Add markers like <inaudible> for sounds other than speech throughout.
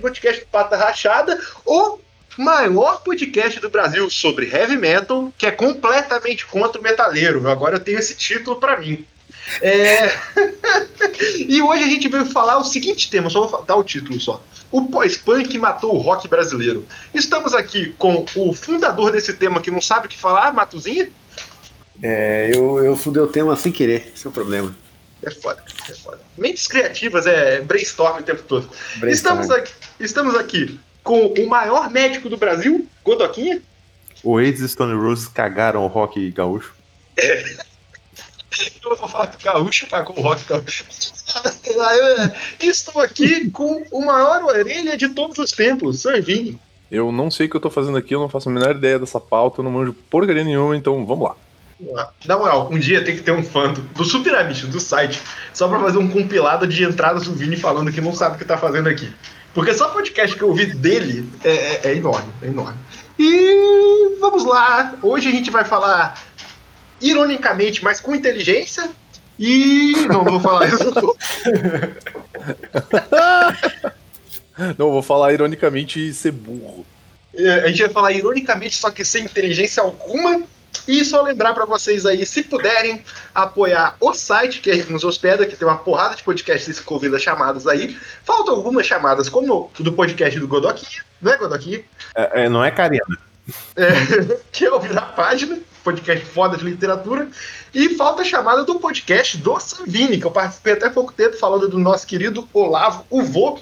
podcast, Pata Rachada, o maior podcast do Brasil sobre heavy metal, que é completamente contra o metaleiro. Agora eu tenho esse título para mim. É... <laughs> e hoje a gente veio falar o seguinte tema, só vou dar o título só. O pós-punk matou o rock brasileiro. Estamos aqui com o fundador desse tema que não sabe o que falar, Matuzinha. É, eu, eu fundei o tema sem querer, o problema. É foda, é foda. Mentes criativas é brainstorm o tempo todo. Estamos aqui, estamos aqui com o maior médico do Brasil, Godoquinha. O ex Stone Roses cagaram o rock gaúcho. É. <laughs> Eu vou falar que o gaúcho cagou o rock gaúcho. <laughs> Estou aqui com o maior orelha de todos os tempos, Sanvini. Eu não sei o que eu tô fazendo aqui, eu não faço a menor ideia dessa pauta, eu não manjo porcaria nenhuma, então vamos lá. Na moral, um dia tem que ter um fã do, do Super Amish, do site, só pra fazer um compilado de entradas do Vini falando que não sabe o que tá fazendo aqui. Porque só o podcast que eu ouvi dele é, é, é enorme, é enorme. E vamos lá, hoje a gente vai falar ironicamente, mas com inteligência. E. Não, não vou falar isso. <laughs> não, vou falar ironicamente e ser burro. É, a gente vai falar ironicamente, só que sem inteligência alguma. E só lembrar para vocês aí, se puderem, apoiar o site que nos hospeda, que tem uma porrada de podcasts que convida chamadas aí. Faltam algumas chamadas, como o do podcast do Godoquinha, não é Godoquinha? É, é, não é Karina. É, <laughs> que é ouvir a página, podcast foda de literatura. E falta a chamada do podcast do Savini, que eu participei até pouco tempo falando do nosso querido Olavo Uvô,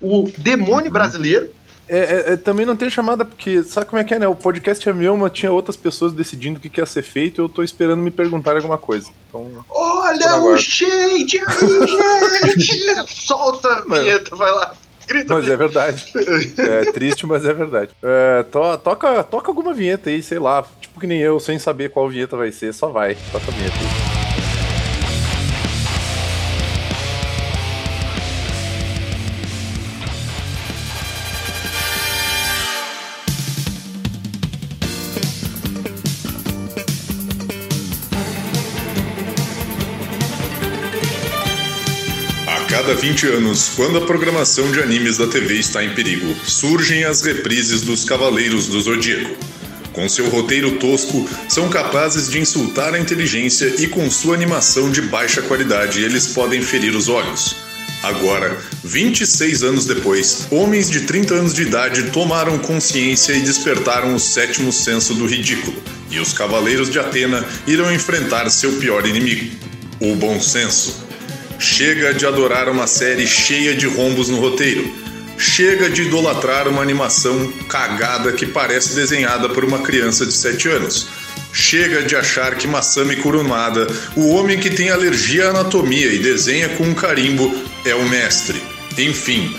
o demônio brasileiro é, é, é, também não tem chamada, porque sabe como é que é, né? O podcast é meu, mas tinha outras pessoas decidindo o que, que ia ser feito e eu tô esperando me perguntar alguma coisa. Então, Olha o shade aí, gente! <laughs> Solta a vinheta, vai lá. Grita mas é verdade. É triste, mas é verdade. É, to, toca, toca alguma vinheta aí, sei lá. Tipo que nem eu, sem saber qual vinheta vai ser, só vai. Toca a vinheta aí. 20 anos, quando a programação de animes da TV está em perigo, surgem as reprises dos Cavaleiros do Zodíaco. Com seu roteiro tosco, são capazes de insultar a inteligência e com sua animação de baixa qualidade, eles podem ferir os olhos. Agora, 26 anos depois, homens de 30 anos de idade tomaram consciência e despertaram o sétimo senso do ridículo, e os Cavaleiros de Atena irão enfrentar seu pior inimigo, o bom senso. Chega de adorar uma série cheia de rombos no roteiro. Chega de idolatrar uma animação cagada que parece desenhada por uma criança de 7 anos. Chega de achar que Masami Kurumada, o homem que tem alergia à anatomia e desenha com um carimbo, é o mestre. Enfim,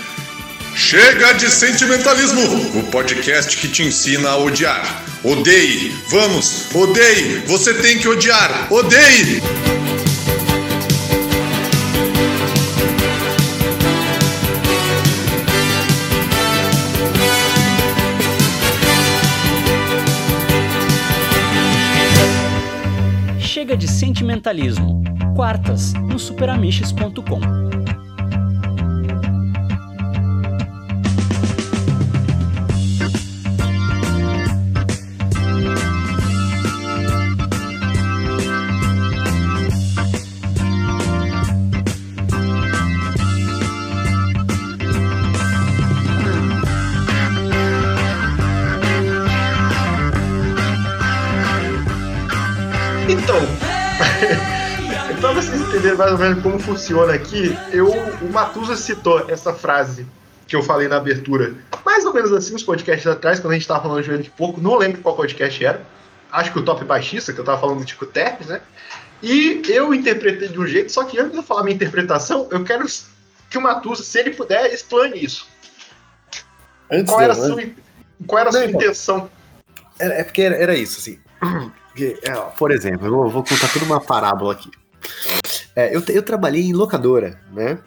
chega de sentimentalismo! O podcast que te ensina a odiar. Odeie! Vamos! Odeie! Você tem que odiar! Odeie! Chega de sentimentalismo. Quartas no superamiches.com. mais ou menos como funciona aqui, eu, o Matusa citou essa frase que eu falei na abertura, mais ou menos assim, uns podcasts atrás, quando a gente tava falando de joelho de porco, não lembro qual podcast era. Acho que o Top Baixista, que eu tava falando do Tico Terpes, né? E eu interpretei de um jeito, só que antes de eu falar minha interpretação, eu quero que o Matusa, se ele puder, explane isso. Antes qual, era sua, qual era a sua intenção? É, é porque era, era, isso, assim. <clears throat> É, por exemplo, eu vou, vou contar toda uma parábola aqui. É, eu, eu trabalhei em locadora, né?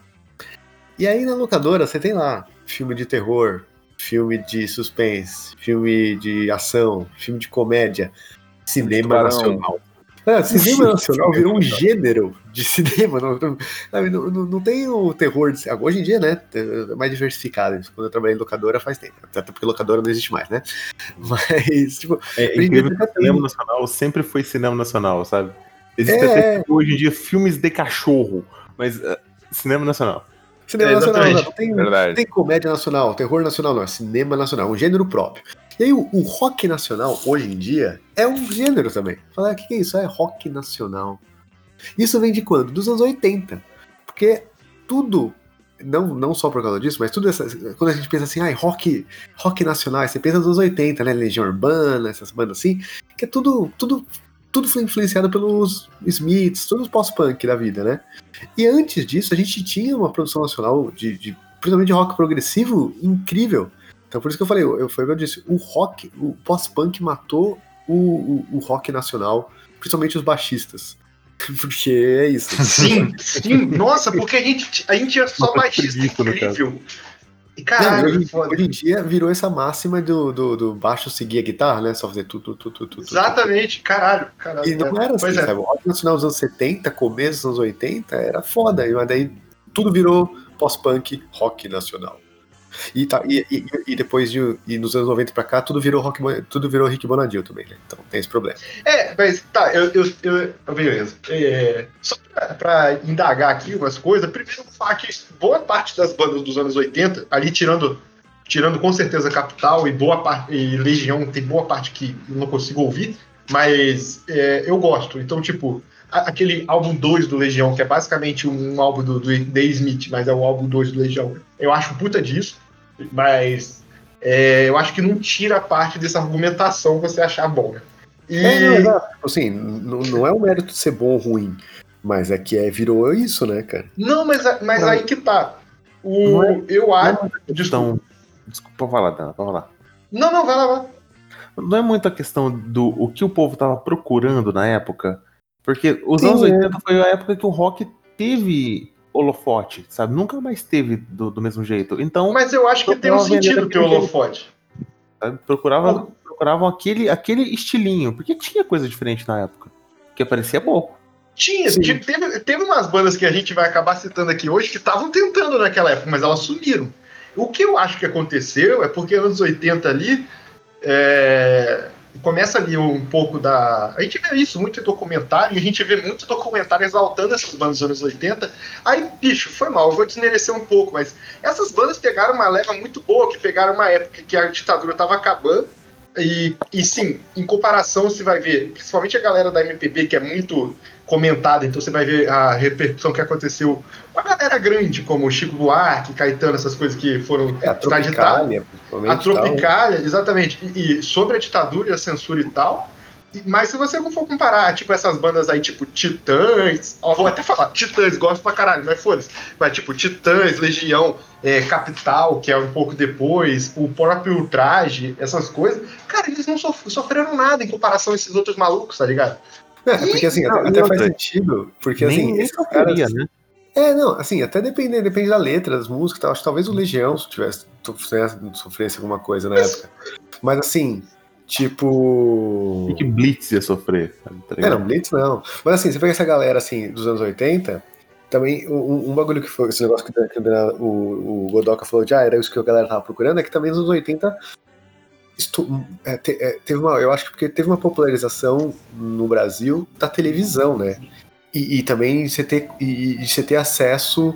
E aí na locadora você tem lá filme de terror, filme de suspense, filme de ação, filme de comédia, cinema nacional. É, cinema nacional virou um gênero de <laughs> cinema. Não, não, não, não tem o terror. De, hoje em dia, né? É mais diversificado. Quando eu trabalhei em locadora faz tempo. Até porque locadora não existe mais, né? <laughs> Mas, tipo. É incrível que o cinema nacional sempre foi cinema nacional, sabe? Existe é... até hoje em dia filmes de cachorro, mas uh, cinema nacional. Cinema é, nacional, não, tem, Verdade. tem comédia nacional, terror nacional, não, é cinema nacional, um gênero próprio. E aí o, o, rock nacional, hoje em dia, é um gênero também. Fala, o ah, que, que é isso? É rock nacional. Isso vem de quando? Dos anos 80. Porque tudo, não, não só por causa disso, mas tudo essa, quando a gente pensa assim, ah, rock, rock nacional, você pensa nos anos 80, né? Legião Urbana, essas bandas assim, que é tudo, tudo tudo foi influenciado pelos Smiths, todos os pós-punk da vida, né? E antes disso, a gente tinha uma produção nacional de, de principalmente de rock progressivo incrível. Então por isso que eu falei, eu, foi o que eu disse, o rock, o pós-punk matou o, o, o, rock nacional, principalmente os baixistas. <laughs> Porque é isso. Sim, sim, nossa, porque a gente, a gente tinha só baixista incrível. E caralho, Não, hoje, hoje, em dia virou essa máxima do, do, do, baixo seguir a guitarra, né? Só fazer tudo, tudo, tudo, tudo. Exatamente, caralho, caralho. E não era assim, é. sabe? O rock nacional dos anos 70, começo dos anos 80, era foda. Mas daí tudo virou pós-punk rock nacional. E, tá, e, e, e, depois de, e nos anos 90 pra cá, tudo virou rock, tudo virou Rick Bonadil também, né? Então tem esse problema. É, mas tá, eu, eu, eu beleza. É, só pra, pra, indagar aqui umas coisas, primeiro falar que boa parte das bandas dos anos 80, ali tirando, tirando com certeza Capital e boa parte e Legião, tem boa parte que eu não consigo ouvir, mas é, eu gosto. Então, tipo, aquele álbum 2 do Legião, que é basicamente um álbum do, do Smith, mas é o álbum 2 do Legião. Eu acho puta disso. Mas é, eu acho que não tira parte dessa argumentação você achar bom, né? E... É, não, tipo assim, não, não é o mérito de ser bom ou ruim, mas é que é, virou isso, né, cara? Não, mas, mas não. aí que tá. O, é, eu acho. É desculpa, desculpa falar, Dana, pode falar. Não, não, vai lá, vai. Não é muito a questão do o que o povo tava procurando na época. Porque os Sim, anos 80 é. foi a época que o rock teve holofote, sabe? Nunca mais teve do, do mesmo jeito. Então. Mas eu acho que tem um sentido ter holofote. Sabe? Procurava, procuravam aquele, aquele estilinho, porque tinha coisa diferente na época. Que aparecia pouco. Tinha, tipo, teve, teve umas bandas que a gente vai acabar citando aqui hoje que estavam tentando naquela época, mas elas sumiram. O que eu acho que aconteceu é porque anos 80 ali. É, começa ali um pouco da. A gente vê isso muito em documentário, e a gente vê muito documentário exaltando essas bandas dos anos 80. Aí, bicho, foi mal, eu vou desmerecer um pouco, mas essas bandas pegaram uma leva muito boa, que pegaram uma época que a ditadura estava acabando. E, e sim, em comparação, você vai ver, principalmente a galera da MPB, que é muito comentada, então você vai ver a repercussão que aconteceu com a galera grande, como Chico Buarque, Caetano, essas coisas que foram é, a Tropicália, a Tropicália, exatamente, e, e, sobre a ditadura e a censura e tal. Mas se você não for comparar, tipo, essas bandas aí, tipo, Titãs, ó, vou até falar, Titãs, gosto pra caralho, mas foda-se. Mas, tipo, Titãs, Legião, é, Capital, que é um pouco depois, o próprio Ultraje, essas coisas, cara, eles não sofreram nada em comparação a esses outros malucos, tá ligado? É, <laughs> porque assim, não, até, faz sentido, porque assim, nem esses caras, né? É, não, assim, até depende, depende da letra, das músicas, tal. acho que talvez o Legião tivesse sofresse alguma coisa na época. Mas assim, tipo. O que Blitz ia sofrer? Tá é, não, Blitz não. Mas assim, você pega essa galera assim dos anos 80, também um, um bagulho que foi, esse negócio que, que o, o Godoka falou de ah, era isso que a galera tava procurando, é que também nos anos 80 é, te, é, teve uma, eu acho que porque teve uma popularização no Brasil da televisão, né? E, e também você ter, e, e você ter acesso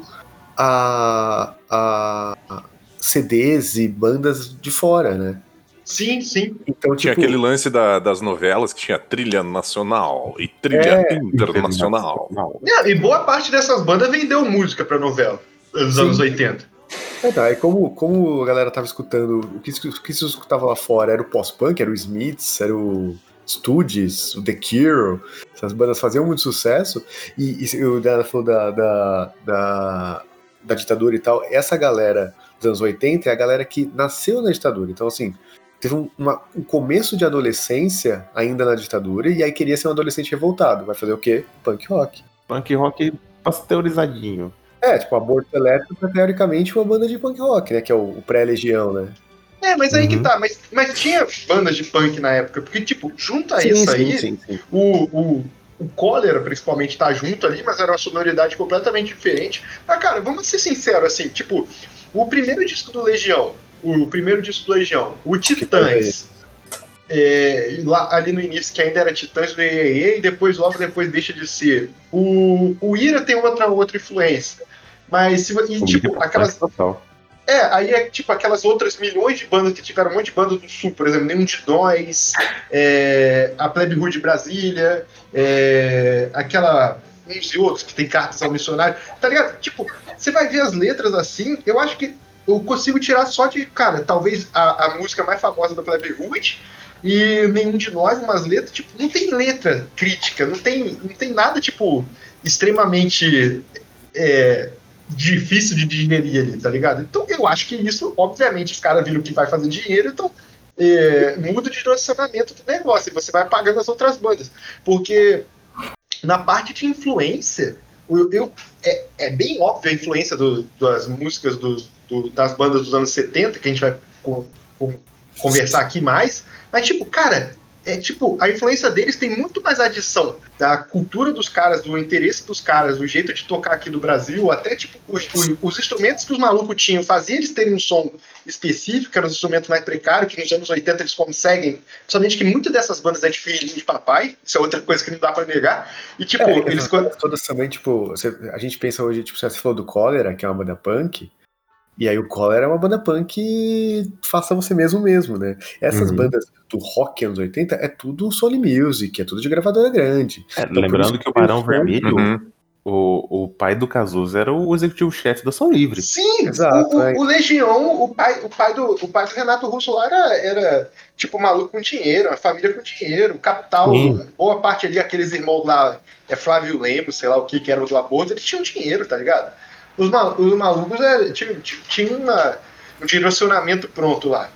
a, a, CDs e bandas de fora, né? Sim, sim. Então, tinha tipo... aquele lance da, das novelas que tinha trilha nacional e trilha é, internacional. É, e boa parte dessas bandas vendeu música pra novela nos sim. anos 80. É, tá, e como, como a galera tava escutando, o que, o que se escutava lá fora era o pós-punk, era o Smiths, era o Studios, o The Cure, essas bandas faziam muito sucesso, e, e o Dana falou da, da, da, da, ditadura e tal, essa galera dos anos 80 é a galera que nasceu na ditadura, então assim, teve um, uma, um começo de adolescência ainda na ditadura, e aí queria ser um adolescente revoltado, vai fazer o quê? Punk rock. Punk rock pasteurizadinho. É, tipo, Aborto Elétrico é teoricamente uma banda de punk rock, né? Que é o, o pré-legião, né? É, mas aí uhum. que tá, mas, mas tinha bandas de punk na época, porque, tipo, junto a sim, isso sim, aí, sim, o, o, o cólera, principalmente, tá junto ali, mas era uma sonoridade completamente diferente. Mas, cara, vamos ser sinceros, assim, tipo, o primeiro disco do Legião, o primeiro disco do Legião, o Titãs, é, lá, ali no início, que ainda era Titãs do EEE, e depois, logo depois, deixa de ser. O, o Ira tem outra, outra influência. Mas, se, e, tipo, aquelas. Total. É, aí é tipo aquelas outras milhões de bandas que tiveram um monte de bandas do Sul, por exemplo, Nenhum de Nós, é, a Plebe Rua de Brasília, é, aquela. uns e outros que tem cartas ao missionário, tá ligado? Tipo, você vai ver as letras assim, eu acho que eu consigo tirar só de, cara, talvez a, a música mais famosa da Plebe Rude e nenhum de nós, umas letras, tipo, não tem letra crítica, não tem, não tem nada, tipo, extremamente é, difícil de digerir ali, tá ligado? Então eu acho que isso, obviamente, os caras viram que vai fazer dinheiro, então é, muda o direcionamento do negócio, e você vai pagando as outras bandas. Porque na parte de influência, eu, eu- é, é bem óbvia a influência do- das músicas dos- do- das bandas dos anos 70, que a gente vai co- co- conversar aqui mais, mas tipo, cara, é tipo, a influência deles tem muito mais adição da cultura dos caras, do interesse dos caras, do jeito de tocar aqui do Brasil, até tipo, os, os- os instrumentos que os malucos tinham, fazia eles terem um som específico, que eram os instrumentos mais precários, que nos anos 80 eles conseguem, principalmente que muitas dessas bandas é de filhinho de papai, isso é outra coisa que não dá pra negar, e tipo, É, eles... todas também, tipo, a gente pensa hoje, tipo, você falou do Cólera, que é uma banda punk, e aí o Cólera é uma banda punk faça você mesmo mesmo, né? Essas Uhum. bandas do rock anos 80 é tudo Soul Music, é tudo de gravadora grande. É, Então, lembrando que o Barão Vermelho, Uhum. o, o pai do Cazuza era o executivo-chefe da Som Livre. Sim, Exato, o, é. o Legião, o pai, o, pai do, o pai do Renato Russo lá era, era tipo maluco com dinheiro, uma família com dinheiro, capital, Sim. boa parte ali, aqueles irmãos lá, é Flávio Lemos, sei lá o que, que era o do aborto, eles tinham dinheiro, tá ligado? Os, ma- os malucos é, tinham, uma- um direcionamento pronto lá.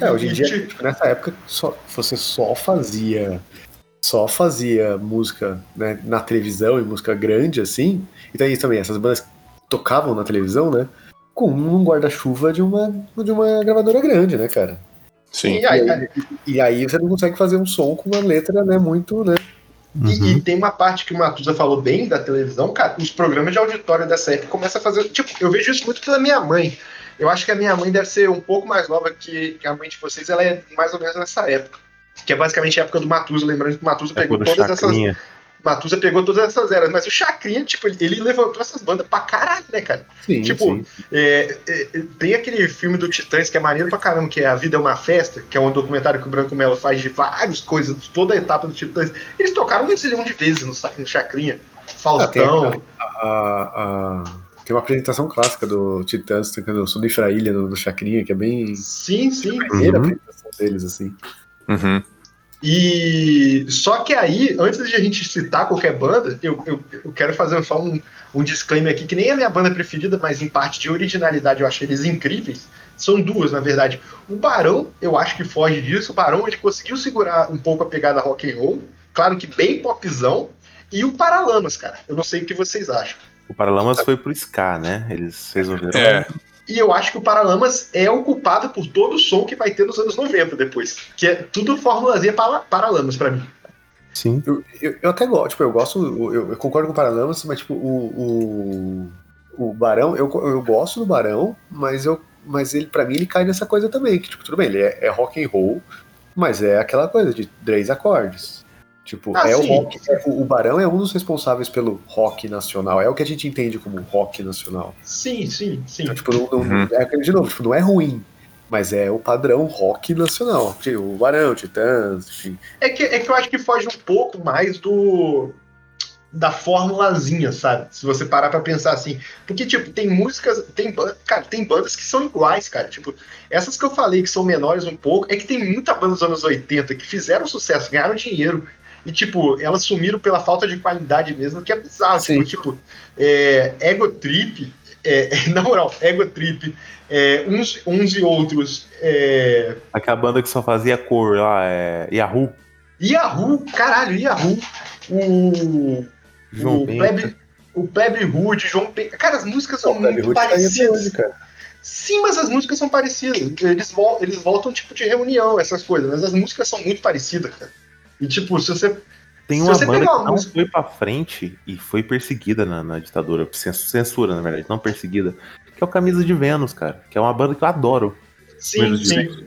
É, hoje em dia, tipo, nessa época, só, você só fazia só fazia música né, na televisão e música grande, assim. E daí também, essas bandas tocavam na televisão, né? Com um guarda-chuva de uma, de uma gravadora grande, né, cara? Sim. e aí- E aí você não consegue fazer um som com uma letra, né, muito, né? E, e tem uma parte que o Matusa falou bem da televisão, cara, os programas de auditório dessa época começam a fazer. Tipo, eu vejo isso muito pela minha mãe. Eu acho que a minha mãe deve ser um pouco mais nova que, que a mãe de vocês, ela é mais ou menos nessa época. Que é basicamente a época do Matusa, lembrando que o Matusa É pegou todas essas. Matusa pegou todas essas eras, mas o Chacrinha, tipo, ele, levantou essas bandas pra caralho, né, cara? Sim, Tipo, sim. É, é, tem aquele filme do Titãs que é maneiro pra caramba, que é A Vida é uma Festa, que é um documentário que o Branco Melo faz de várias coisas, de toda a etapa do Titãs. Eles tocaram um zilhão de vezes no, no Chacrinha. Faustão. A, a- tem uma apresentação clássica do Titãs tocando Sonífera Ilha no, no Chacrinha, que é bem. sim, sim. a primeira Uhum. apresentação deles, assim. Uhum. E só que aí, antes de a gente citar qualquer banda, eu, eu, eu quero fazer só um, um disclaimer aqui, que nem é a minha banda preferida, mas em parte de originalidade eu acho eles incríveis. São duas, na verdade. O Barão, eu acho que foge disso. O Barão ele conseguiu segurar um pouco a pegada rock and roll, claro que bem popzão. E o Paralamas, cara. Eu não sei o que vocês acham. O Paralamas foi pro Ska, né? Eles resolveram. É. E eu acho que o Paralamas é o culpado por todo o som que vai ter nos anos 90 depois. Que é tudo formulazinha para Paralamas pra mim. Sim. Eu, eu, eu até gosto, tipo, eu gosto, eu, eu concordo com o Paralamas, mas tipo, o, o, o Barão, eu, eu gosto do Barão, mas eu mas ele para mim ele cai nessa coisa também, que tipo, tudo bem, ele é, é rock and roll, mas é aquela coisa de três acordes. Tipo, Ah, é o rock, é- o, Barão é um dos responsáveis pelo rock nacional, é o que a gente entende como rock nacional. Sim, sim, sim. Então, tipo, não, não- Uhum. é de novo, tipo, não é ruim, mas é o padrão rock nacional. Tipo, O Barão, Titãs, enfim. É que, é que eu acho que foge um pouco mais do. da formulazinha, sabe? Se você parar pra pensar assim. Porque, tipo, tem músicas. Tem, cara, tem bandas que são iguais, cara. Tipo, essas que eu falei que são menores um pouco, é que tem muita banda dos anos 80 que fizeram sucesso, ganharam dinheiro. E, tipo, elas sumiram pela falta de qualidade mesmo, que é bizarro. Sim. Tipo, tipo é, Ego Trip, é, <laughs> na moral, Ego Trip, é, uns, uns e outros. É, Aquela banda que só fazia cor lá, é Yahoo. Yahoo, caralho, Yahoo. O. João o. Plebe, o Plebe Hood, João Penca. Cara, as músicas são o muito Hood tá parecidas. cara. Sim, mas as músicas são parecidas. Eles, vol eles voltam tipo de reunião, essas coisas, mas as músicas são muito parecidas, cara. E tipo, se você. Tem Se uma você banda pegar que uma não música- foi pra frente e foi perseguida na, na ditadura, cens- censura, na verdade, não perseguida, que é o Camisa de Vênus, cara, que é uma banda que eu adoro. Sim, sim.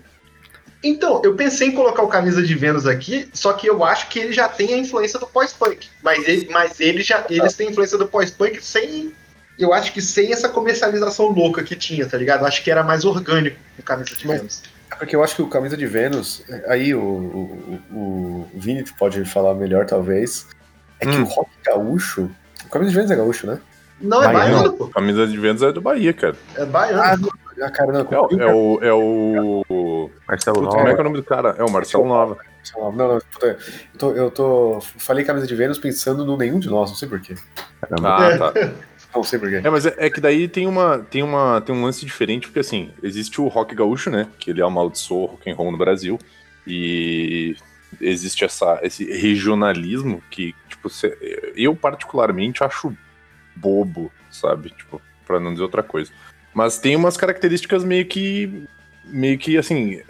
Então, eu pensei em colocar o Camisa de Vênus aqui, só que eu acho que ele já tem a influência do pós-punk. Mas, ele, mas ele já, eles têm a influência do pós-punk sem. Eu acho que sem essa comercialização louca que tinha, tá ligado? Eu acho que era mais orgânico o Camisa de Mas- Vênus. É porque eu acho que o Camisa de Vênus, aí o, o, o, o Vini pode falar melhor, talvez. É que Hum. o rock gaúcho. O Camisa de Vênus é gaúcho, né? Não, é Baiano. baiano, pô. Camisa de Vênus é do Bahia, cara. É baiano. Ah, cara, não. É, o- é o. É o. Marcelo Nova. como é que é o nome do cara? É o Marcelo Nova. Não, não, puta, eu tô, eu tô. Falei Camisa de Vênus pensando no nenhum de nós, não sei porquê. Ah, É. tá. Não sei porquê. É, mas é, é que daí tem uma, tem uma tem um lance diferente, porque assim, existe o rock gaúcho, né? Que ele amaldiçoou o rock and roll no Brasil. E existe essa, esse regionalismo que, tipo, eu particularmente acho bobo, sabe? Tipo, pra não dizer outra coisa. Mas tem umas características meio que. Meio que assim.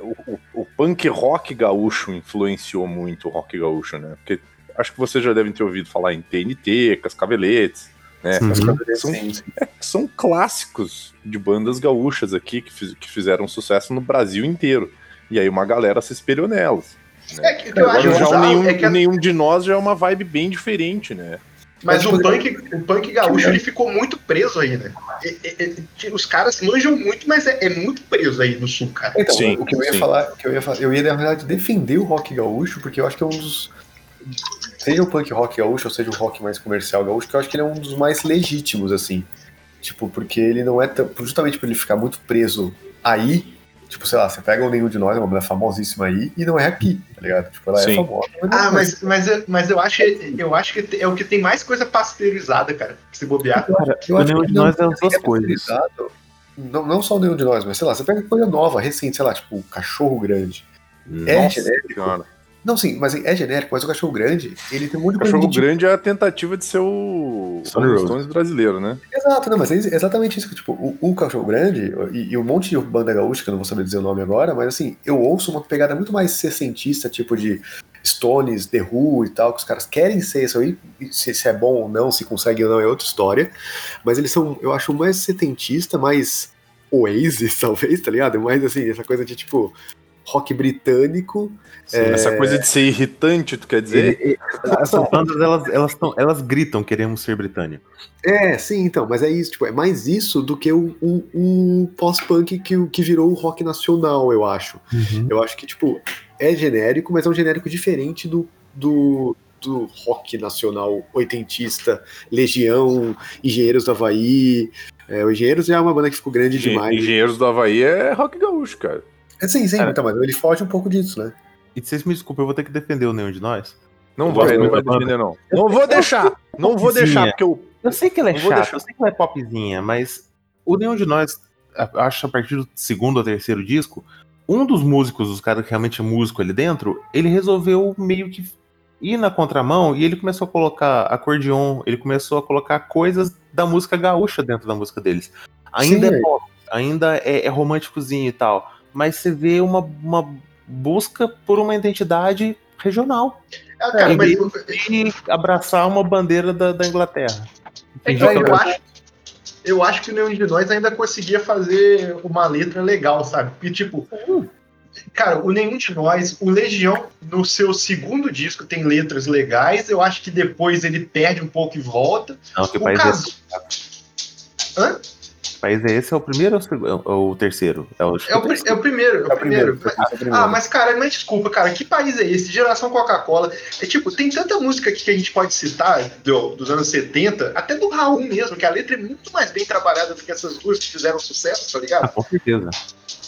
o, o- o punk rock gaúcho influenciou muito o rock gaúcho, né? Porque acho que vocês já devem ter ouvido falar em TNT, Cascaveletes, né? Uhum. São, <laughs> são clássicos de bandas gaúchas aqui que, fiz- que fizeram sucesso no Brasil inteiro. E aí uma galera se espelhou nelas. É que que eu acho já nenhum, é que o nenhum de nós já é uma vibe bem diferente, né? Mas Mas, o punk, o punk gaúcho ele ficou muito preso aí, né? E- e- e- os caras manjam muito, mas é, é muito preso aí no sul, cara. Então, Sim, o que eu ia sim. falar, o que eu ia falar, eu ia na verdade defender o rock gaúcho, porque eu acho que é um dos. Seja o punk rock gaúcho, ou seja o rock mais comercial gaúcho, que eu acho que ele é um dos mais legítimos, assim. Tipo, porque ele não é tão. Justamente por ele ficar muito preso aí. Tipo, sei lá, você pega o Nenhum de Nós, é uma banda famosíssima aí, e não é aqui, tá ligado? Tipo, ela Sim. é famosa. não é Ah, mas, mas, eu- mas eu acho, eu acho que é o que tem mais coisa pasteurizada, cara. Se bobear. Cara, Eu o nenhum que de não- nós é as duas é coisas. Não, não só o Nenhum de Nós, mas sei lá, você pega coisa nova, recente, sei lá, tipo, o Cachorro Grande. É Nossa genérico. Senhora. Não, sim, mas é genérico, mas o Cachorro Grande, ele tem um monte de O Cachorro de Grande é a tentativa de ser o Stone. Stones brasileiro, né? Exato, não, mas é exatamente isso que, tipo, o, o Cachorro Grande e, e um monte de banda gaúcha, que eu não vou saber dizer o nome agora, mas assim, eu ouço uma pegada muito mais sessentista, tipo de Stones, The Who e tal, que os caras querem ser isso aí, se, se é bom ou não, se consegue ou não é outra história, mas eles são, eu acho, mais setentista, mais Oasis, <laughs> talvez, tá ligado? Mais assim, essa coisa de, tipo, rock britânico, É. Essa coisa de ser irritante, tu quer dizer? Ele- ele- essas bandas, elas, elas, tão, elas gritam, queremos ser britânico. É, sim, então, mas é isso, tipo, é mais isso do que o, o, o pós-punk que, o- que virou o rock nacional, eu acho. Eu acho que, tipo, é genérico, mas é um genérico diferente do, do, do rock nacional oitentista, Legião, Engenheiros do Havaí. É, o Engenheiros já é uma banda que ficou grande demais. Engenheiros do Havaí é rock gaúcho, cara. É, sim, sim, Cara. então, mas ele foge um pouco disso, né? E vocês me desculpem, eu vou ter que defender o nenhum de nós. Não gosto não vai defender, não. Não vou deixar! Não vou deixar, porque eu. Eu sei que ela é vou chata, deixar. eu sei que ela é popzinha, mas o nenhum de nós, acho que a partir do segundo ou terceiro disco, um dos músicos, os caras que realmente é músico ali dentro, ele resolveu meio que ir na contramão e ele começou a colocar acordeon, ele começou a colocar coisas da música gaúcha dentro da música deles. Ainda Sim. é pop, ainda é, é românticozinho e tal, mas você vê uma, uma busca por uma identidade regional Ah, cara, É, mas e abraçar uma bandeira da, da Inglaterra. é eu, é acho, eu acho que o Nenhum de Nós ainda conseguia fazer uma letra legal, sabe? Porque, tipo, cara, o Nenhum de Nós, o Legião, no seu segundo disco, tem letras legais. Eu acho que depois ele perde um pouco e volta. Não, que O país, é, caso. Hã? País é esse? É o primeiro ou o ou o terceiro? É o, É o, é o primeiro, é o É o primeiro. primeiro. é o primeiro. Ah, mas cara, mas desculpa, cara, que país é esse? Geração Coca-Cola. É tipo, tem tanta música aqui que a gente pode citar do- dos anos 70, até do Raul mesmo, que a letra é muito mais bem trabalhada do que essas duas que fizeram sucesso, tá Ah, ligado? com certeza.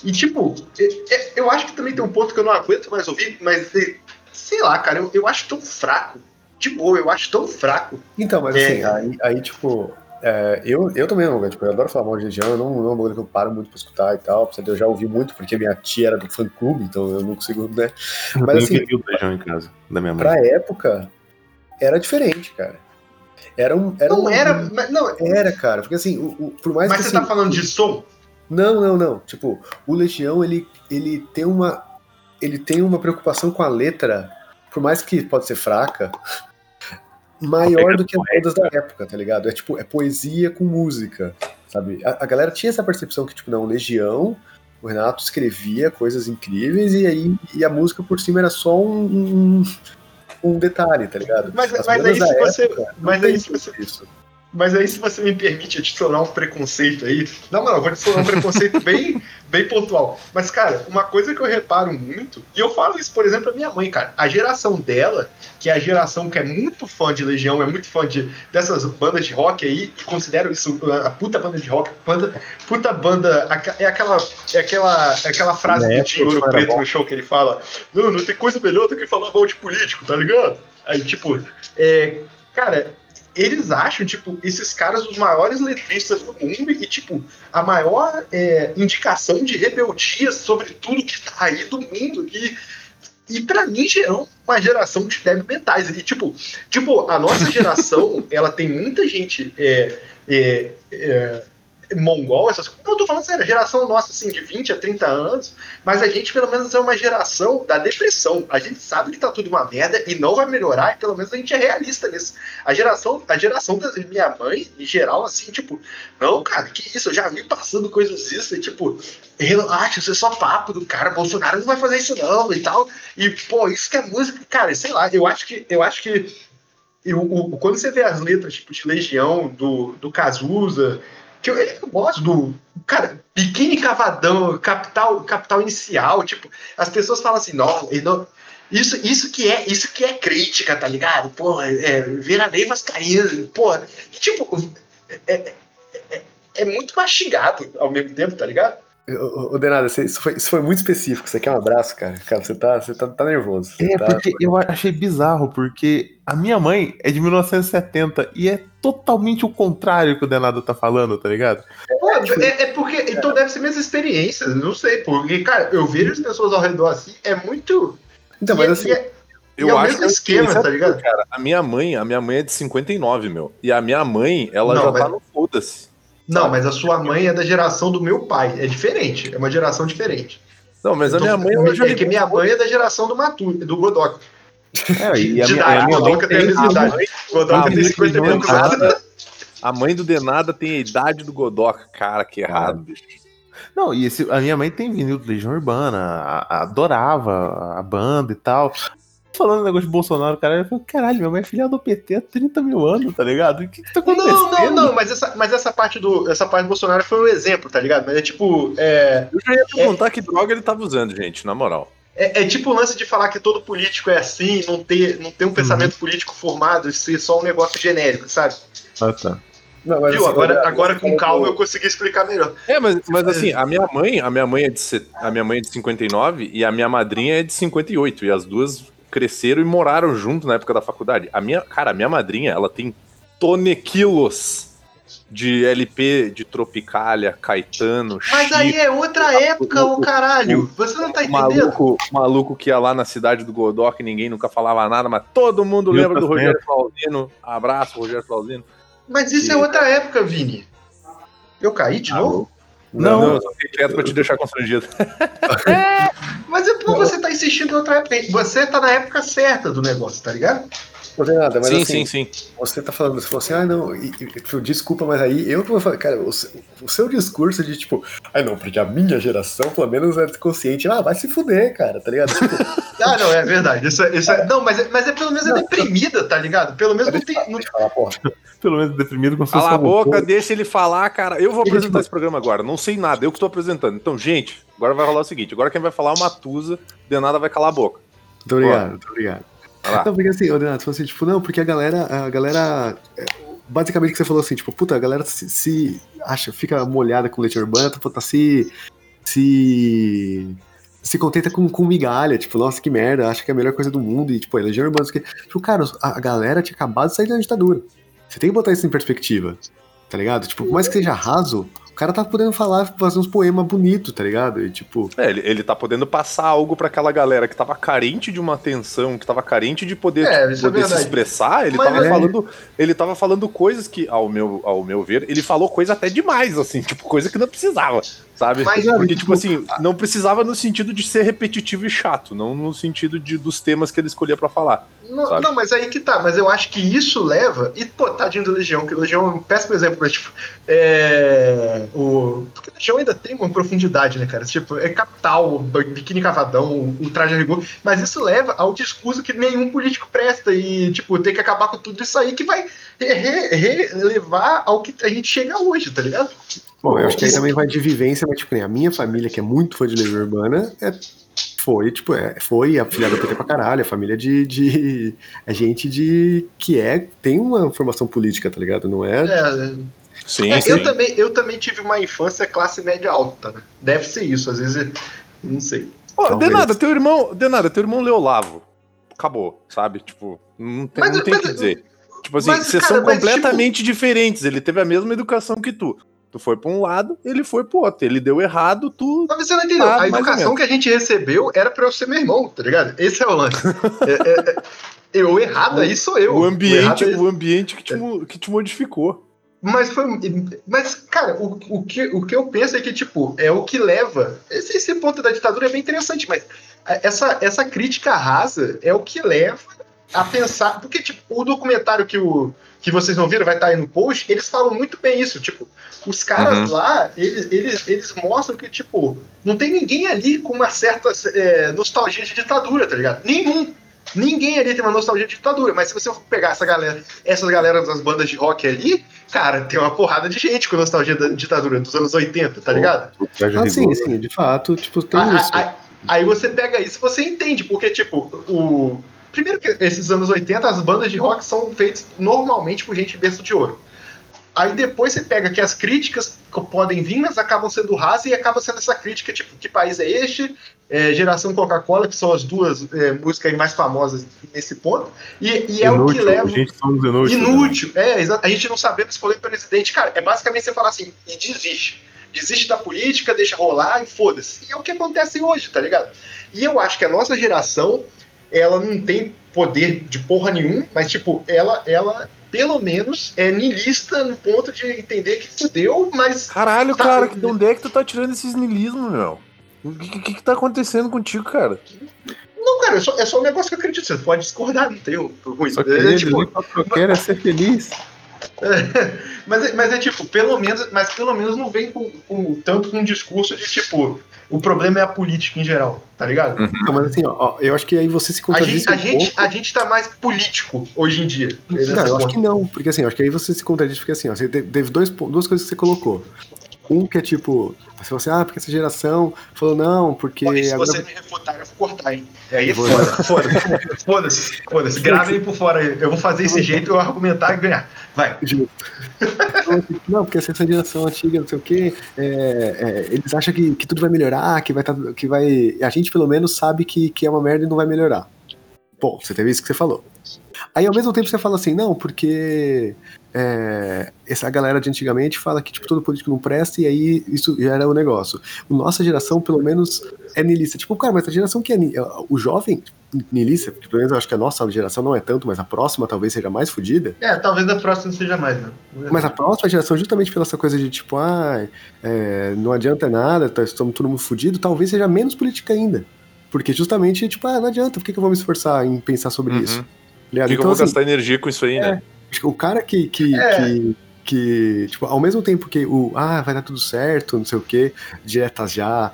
E tipo, é- é- eu acho que também tem um ponto que eu não aguento mais ouvir, mas é, sei lá, cara, eu, eu acho tão fraco. De boa, eu acho tão fraco. Então, mas É. assim, aí, aí tipo, é, eu, eu também não, tipo, eu adoro falar mal de Legião, eu não, não é uma banda que eu paro muito pra escutar e tal, apesar de eu já ouvi muito, porque minha tia era do fã clube, então eu não consigo, né? Eu Mas, assim, do Legião em casa, da minha mãe. Pra época, era diferente, cara. Era um. Era Não um, era. mas- Não, Era, cara, porque assim, o, o- por mais mas que você assim, tá falando de som? Não, não, não. Tipo, o Legião, ele, ele tem uma. Ele tem uma preocupação com a letra por mais que pode ser fraca, maior do que as bandas da época, tá ligado? É tipo, é poesia com música, sabe? A, a galera tinha essa percepção que, tipo, não, Legião, o Renato escrevia coisas incríveis e aí e a música por cima era só um, um, um detalhe, tá ligado? Mas, As mas aí da se você. Mas tem aí se você. isso. Mas aí, se você me permite adicionar um preconceito aí, não, não, eu vou adicionar um preconceito <laughs> bem, bem pontual. Mas, cara, uma coisa que eu reparo muito, e eu falo isso, por exemplo, a minha mãe, cara, a geração dela, que é a geração que é muito fã de Legião, é muito fã de, dessas bandas de rock aí, que considero isso a puta banda de rock, banda, puta banda, é aquela, é aquela, é aquela frase Na do Dinheiro era Preto no show que ele fala, não, não tem coisa melhor do que falar mal de político, tá ligado? Aí, tipo, é, cara, eles acham, tipo, esses caras os maiores letristas do mundo e, tipo, a maior é, indicação de rebeldia sobre tudo que tá aí do mundo. E, e pra mim, gerou uma geração de débil mentais. E, tipo, tipo, a nossa geração, <laughs> ela tem muita gente é, é, é, mongol, essas coisas. Não, eu tô falando sério, a geração nossa, assim, de 20 a 30 anos, mas a gente, pelo menos, é uma geração da depressão. A gente sabe que tá tudo uma merda e não vai melhorar, e pelo menos a gente é realista nisso. A geração, a geração da minha mãe, em geral, assim, tipo, não, cara, que isso, eu já vi passando coisas isso, e tipo, relaxa, isso é só papo do cara, Bolsonaro não vai fazer isso não, e tal. E, pô, isso que é música, cara, sei lá, eu acho que, eu acho que eu, quando você vê as letras, tipo, de Legião, do, do Cazuza, que eu, eu gosto do. Cara, biquíni cavadão, capital, capital inicial, tipo, as pessoas falam assim, não, não- isso, isso que é, isso que é crítica, tá ligado? Porra, é, Veranei Vascaíno, porra. E, tipo, é, é, é- é muito mastigado ao mesmo tempo, tá ligado? Ô, Denada, isso foi, isso foi muito específico. Você quer um abraço, cara? Cara, você tá, você tá, tá nervoso. Você É, tá- porque eu achei bizarro, porque a minha mãe é de 1970 e é totalmente o contrário que o Denado tá falando, tá ligado? Pô, é, é porque. Então deve ser minhas experiências, não sei, porque, cara, eu vejo as pessoas ao redor assim, é muito. Então, mas é- assim, e é- Eu E é o acho mesmo que é esquema, é tá ligado? tudo, Cara, a minha mãe, a minha mãe é de 59, meu. E a minha mãe, ela Não, já mas- tá no foda-se. Não, mas a sua mãe é da geração do meu pai. É diferente. É uma geração diferente. Não, mas a Então, minha mãe, já é que minha mãe é da geração do Matu, do Godoc. É, e a De idade, mãe Godoc tem a mesma idade. Godoc a tem mãe 50 e do poucos anos. Denada, a mãe do Denada tem a idade do Godoc. Cara, que errado, bicho. Não, e esse- a minha mãe tem vinil do Legião Urbana, a- a- adorava a banda e tal. Falando negócio de Bolsonaro, cara, eu falei, caralho, minha mãe é filha do PT há 30 mil anos, tá ligado? O que que tá acontecendo? Não, não, não, mas essa, mas essa parte do. Essa parte do Bolsonaro foi um exemplo, tá ligado? Mas é tipo. É, Eu já ia perguntar que droga ele tava usando, gente, na moral. É, é tipo o lance de falar que todo político é assim, não ter, não ter um pensamento político formado e ser só um negócio genérico, sabe? Ah, tá. não, mas Viu? Agora, olha, agora você com calma eu consegui explicar melhor. É, mas, mas assim, a minha mãe, a minha mãe é de a minha mãe é de 59 e a minha madrinha é de 58 e as duas cresceram e moraram junto na época da faculdade. A minha, cara, a minha madrinha, ela tem tonequilos de LP de Tropicália, Caetano, Mas Chico, aí é outra época, o- ô caralho. Você não tá o entendendo? maluco, o maluco que ia lá na cidade do Godoc e ninguém nunca falava nada, mas todo mundo Milton lembra do. Rogério Flauzino. Abraço, Rogério Flauzino. Mas isso é outra época, Vini. Eu caí de novo? Não, Não, eu só fiquei quieto pra te deixar constrangido. <laughs> Mas é porque você tá insistindo em outra época. Você tá na época certa do negócio, tá ligado? Nada, mas sim, assim, sim, sim. você tá falando, você falou assim, ah, não, e, e, tipo, desculpa, mas aí eu que vou falar, cara, o, seu- o seu discurso de tipo, ah, não, porque a minha geração, pelo menos, é consciente, ah, vai se fuder, cara, tá ligado? Tipo, <laughs> Ah, não, é verdade. Isso, é- isso é- não, mas, é- mas é pelo menos é Não, deprimida, tá ligado? Pelo menos não tem. eu não- falar, porra. Pelo menos deprimido com Cala a boca, deixa ele falar, cara. Eu vou apresentar tipo- esse programa agora. Não sei nada, eu que estou apresentando. Então, gente, agora vai rolar o seguinte: agora quem vai falar é o Matusa, Denada vai calar a boca. Muito obrigado, muito obrigado. Lá. Não, porque assim, Renato, assim, tipo, não, porque a galera, a galera, é, basicamente que você falou assim, tipo, puta, a galera se, se acha, fica molhada com leite urbana, tipo, tá se, se, se contenta com, com migalha, tipo, nossa, que merda, acha que é a melhor coisa do mundo, e tipo, a legião urbana, aqui. tipo, cara, a, a galera tinha acabado de sair da ditadura. Você tem que botar isso em perspectiva, tá ligado? Tipo, por mais que seja raso, cara tá podendo falar, fazer uns poemas bonitos, tá ligado? E tipo. É, ele, ele tá podendo passar algo pra aquela galera que tava carente de uma atenção, que tava carente de poder, É, tipo, é poder se verdade. expressar. Ele Mas tava é- falando. Ele tava falando coisas que, ao meu, ao meu ver, ele falou coisa até demais, assim, <laughs> tipo, coisa que não precisava. Sabe? Mas, Porque, tipo assim, não precisava no sentido de ser repetitivo e chato, não no sentido de, dos temas que ele escolhia pra falar. Não, não, mas aí que tá. Mas eu acho que isso leva. E, pô, tadinho do Legião, que o Legião é um péssimo exemplo, mas, tipo. É. O. Porque o Legião ainda tem uma profundidade, né, cara? Tipo, é capital, biquíni cavadão, o traje a rigor. Mas isso leva ao discurso que nenhum político presta. E, tipo, tem que acabar com tudo isso aí que vai re- re- relevar ao que a gente chega hoje, tá ligado? Bom, eu acho que aí também vai de vivência, mas tipo, a minha família, que é muito fã de Legião Urbana, é, foi, tipo, é, foi a filha da PT pra caralho, a família de, de. É gente de. que é. tem uma formação política, tá ligado? Não é. É, Sim, É, sim. eu, também, eu também tive uma infância classe média alta, né? Deve ser isso, às vezes. Não sei. Pô, Talvez. Denada, teu irmão. Denada, teu irmão leu Olavo. Acabou, sabe? Tipo, não tem, Mas- não tem o mas- que dizer. Tipo assim, mas, vocês cara, são mas, completamente diferentes. Ele teve a mesma educação que tu. Tu foi pra um lado, ele foi pro outro. Ele deu errado, tu. Mas você não entendeu. Ah, a educação que a gente recebeu era pra eu ser meu irmão, tá ligado? Esse é o lance. <laughs> É, é, é, eu errado aí sou eu. O ambiente, errado aí- o ambiente que te, que te modificou. Mas foi. Mas, cara, o, o, que, o que eu penso é que, tipo, é o que leva. Esse, esse ponto da ditadura é bem interessante, mas essa, essa crítica rasa é o que leva a pensar. Porque, tipo, o documentário que, o, que vocês não viram, vai estar aí no post, eles falam muito bem isso. Tipo, os caras Uhum. lá, eles, eles, eles mostram que, tipo, não tem ninguém ali com uma certa é, nostalgia de ditadura, tá ligado? Nenhum. Ninguém ali tem uma nostalgia de ditadura, mas se você for pegar essa galera, essas galera das bandas de rock ali, cara, tem uma porrada de gente com nostalgia da ditadura dos anos 80, tá ligado? Ah, sim, sim, de fato, tipo, tem A- isso. Aí você pega isso, você entende, porque, tipo, o. Primeiro que esses anos 80, as bandas de rock são feitas normalmente por gente de berço de ouro. Aí depois você pega que as críticas que podem vir, mas acabam sendo rasas e acaba sendo essa crítica, tipo, que país é este? É, Geração Coca-Cola, que são as duas é, músicas aí mais famosas nesse ponto. E, e é o que Inútil, leva. A gente somos né? Inútil, é, exato. A gente não sabendo escolher presidente. Cara, é basicamente você falar assim, e desiste. Desiste da política, deixa rolar e foda-se. E é o que acontece hoje, tá ligado? E eu acho que a nossa geração, ela não tem poder de porra nenhum, mas, tipo, ela, ela pelo menos, é niilista no ponto de entender que fudeu, mas. Caralho, Tá, cara, eu- de onde é que tu tá tirando esses niilismos, meu? O que, que, que tá acontecendo contigo, cara? Não, cara, é só, é só um negócio que eu acredito. Você pode discordar, não tem ruim. Só que É, tipo, eu quero é ser feliz. <laughs> mas, é- mas é tipo, pelo menos, mas pelo menos não vem com, com- tanto com um discurso de tipo, o problema é a política em geral, tá ligado? Não, mas assim, ó, eu acho que aí você se A contradiz gente, a, um gente, pouco. a gente tá mais político hoje em dia. Não, eu acho que não, porque assim, eu acho que aí você se contradiz, porque assim, ó, você te- teve dois, duas coisas que você colocou. Um que é tipo, você falou assim, ah, porque essa geração falou não, porque. Pô, e se agora- você me refutar, eu vou cortar, hein? Aí é Eu vou- foda, foda, foda-se, foda-se. Gravem por fora aí. Eu vou fazer esse jeito, eu argumentar e ganhar. Vai. Não, porque essa geração antiga, não sei o quê, é, é, eles acham que, que tudo vai melhorar, que vai, tá, que vai. A gente pelo menos sabe que, que é uma merda e não vai melhorar. Bom, você teve isso que você falou. Aí ao mesmo tempo você fala assim, não, porque é, essa galera de antigamente fala que tipo, todo político não presta e aí isso já era o negócio. O nossa geração, pelo menos, é niilista. Tipo, cara, mas a geração que é ni- o jovem niilista, pelo menos eu acho que a nossa geração não é tanto, mas a próxima talvez seja mais fodida. É, talvez da próxima seja mais, né? Mas a próxima geração, justamente pela essa coisa de tipo, ah, é, não adianta nada, tá, estamos todo mundo fudido, talvez seja menos política ainda. Porque justamente, tipo, ah, não adianta, por que, que eu vou me esforçar em pensar sobre Uhum. isso? Por que, que eu então, vou assim, gastar energia com isso aí, né? Que o cara que, que, É. que, que, tipo, ao mesmo tempo que o, ah, vai dar tudo certo, não sei o quê, diretas já,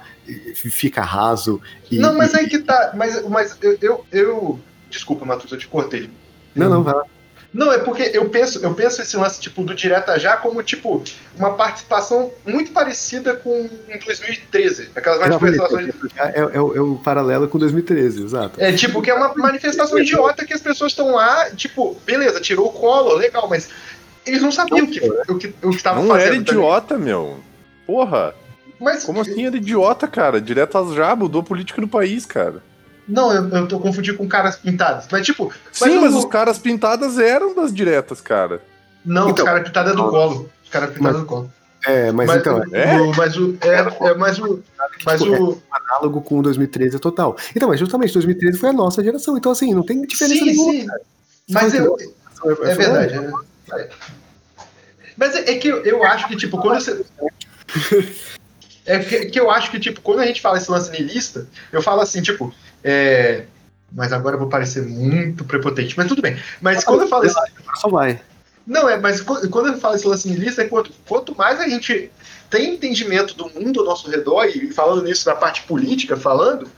fica raso. E, Não, mas aí que tá. Mas, mas eu, eu, eu- Desculpa, Matheus, eu te cortei. Não, não, vai lá. Não, é porque eu penso, eu penso esse lance tipo do direta já como tipo uma participação muito parecida com em 2013, aquelas manifestações. É, é, é o- é o paralelo com 2013, exato. É tipo que é uma manifestação idiota que as pessoas estão lá, tipo, beleza, tirou o colo, legal, mas eles não sabiam o que o que o que estava Não fazendo. era tá ligado? idiota, meu. Porra, Mas como assim era idiota, cara? Direto às já mudou a política no país, cara. Não, eu, eu tô confundindo com caras pintados. Mas tipo, Sim, mas os caras pintadas eram das diretas, cara. não, Então, os caras pintados é do colo. Os caras pintados é do colo. É, mas, Mas, então, o, É? o- mas o. É, é, mas o. Mas tipo, o. análogo com 2013 é total. Então, mas justamente 2013 foi a nossa geração, então assim, não tem diferença Sim, nenhuma. sim. Mas eu, É É verdade. É. Mas é, é que eu, eu acho que, tipo, quando você. <laughs> É que, que eu acho que, tipo, quando a gente fala esse lance niilista, eu falo assim, tipo, é. Mas agora eu vou parecer muito prepotente, mas tudo bem. Mas quando eu falo isso. Só vai. Não, é, mas qu- quando eu falo esse lance niilista, é quanto, quanto mais a gente tem entendimento do mundo ao nosso redor, e falando nisso na parte política, falando,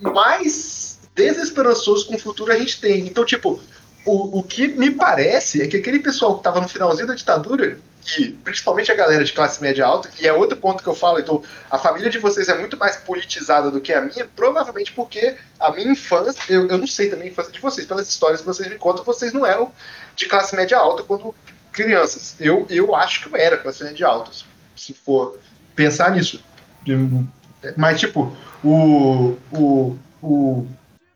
mais desesperançoso com o futuro a gente tem. Então, tipo, o, o que me parece é que aquele pessoal que estava no finalzinho da ditadura, e principalmente a galera de classe média alta, e é outro ponto que eu falo, então, a família de vocês é muito mais politizada do que a minha, provavelmente porque a minha infância, eu, eu não sei também a infância de vocês, pelas histórias que vocês me contam, vocês não eram de classe média alta quando crianças. Eu, eu acho que eu era classe média alta, se- se for pensar nisso. Mas, tipo, o, o, o,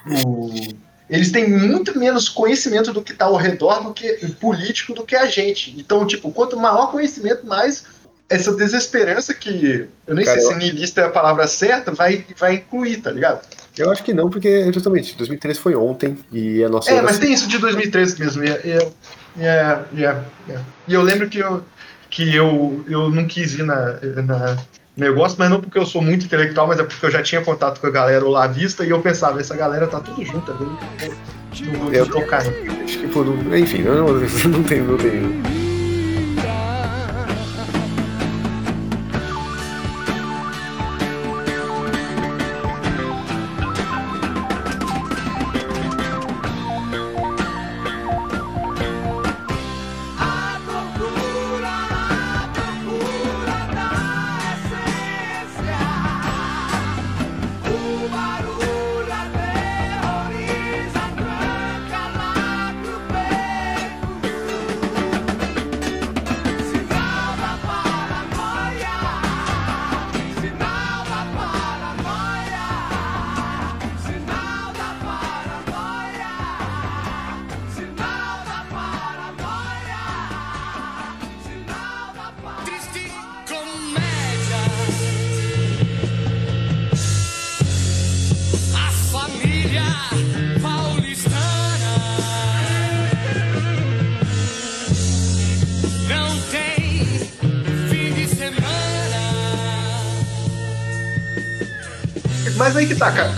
o, eles têm muito menos conhecimento do que está ao redor do que político do que a gente. Então, tipo, quanto maior conhecimento, mais essa desesperança que eu nem Cara, sei eu- se niilista é a palavra certa, vai, vai incluir, tá ligado? Eu acho que não, porque justamente 2013 foi ontem e a nossa. É, mas tem isso de 2013 mesmo. É- e, é- é. E eu lembro que eu, que eu, eu não quis ir na, na negócio, mas não porque eu sou muito intelectual, mas é porque eu já tinha contato com a galera lá à vista e eu pensava, essa galera tá tudo junta, eu não vou Eu- tocar. Tipo, não- enfim, eu não, <laughs> não tenho, não tenho.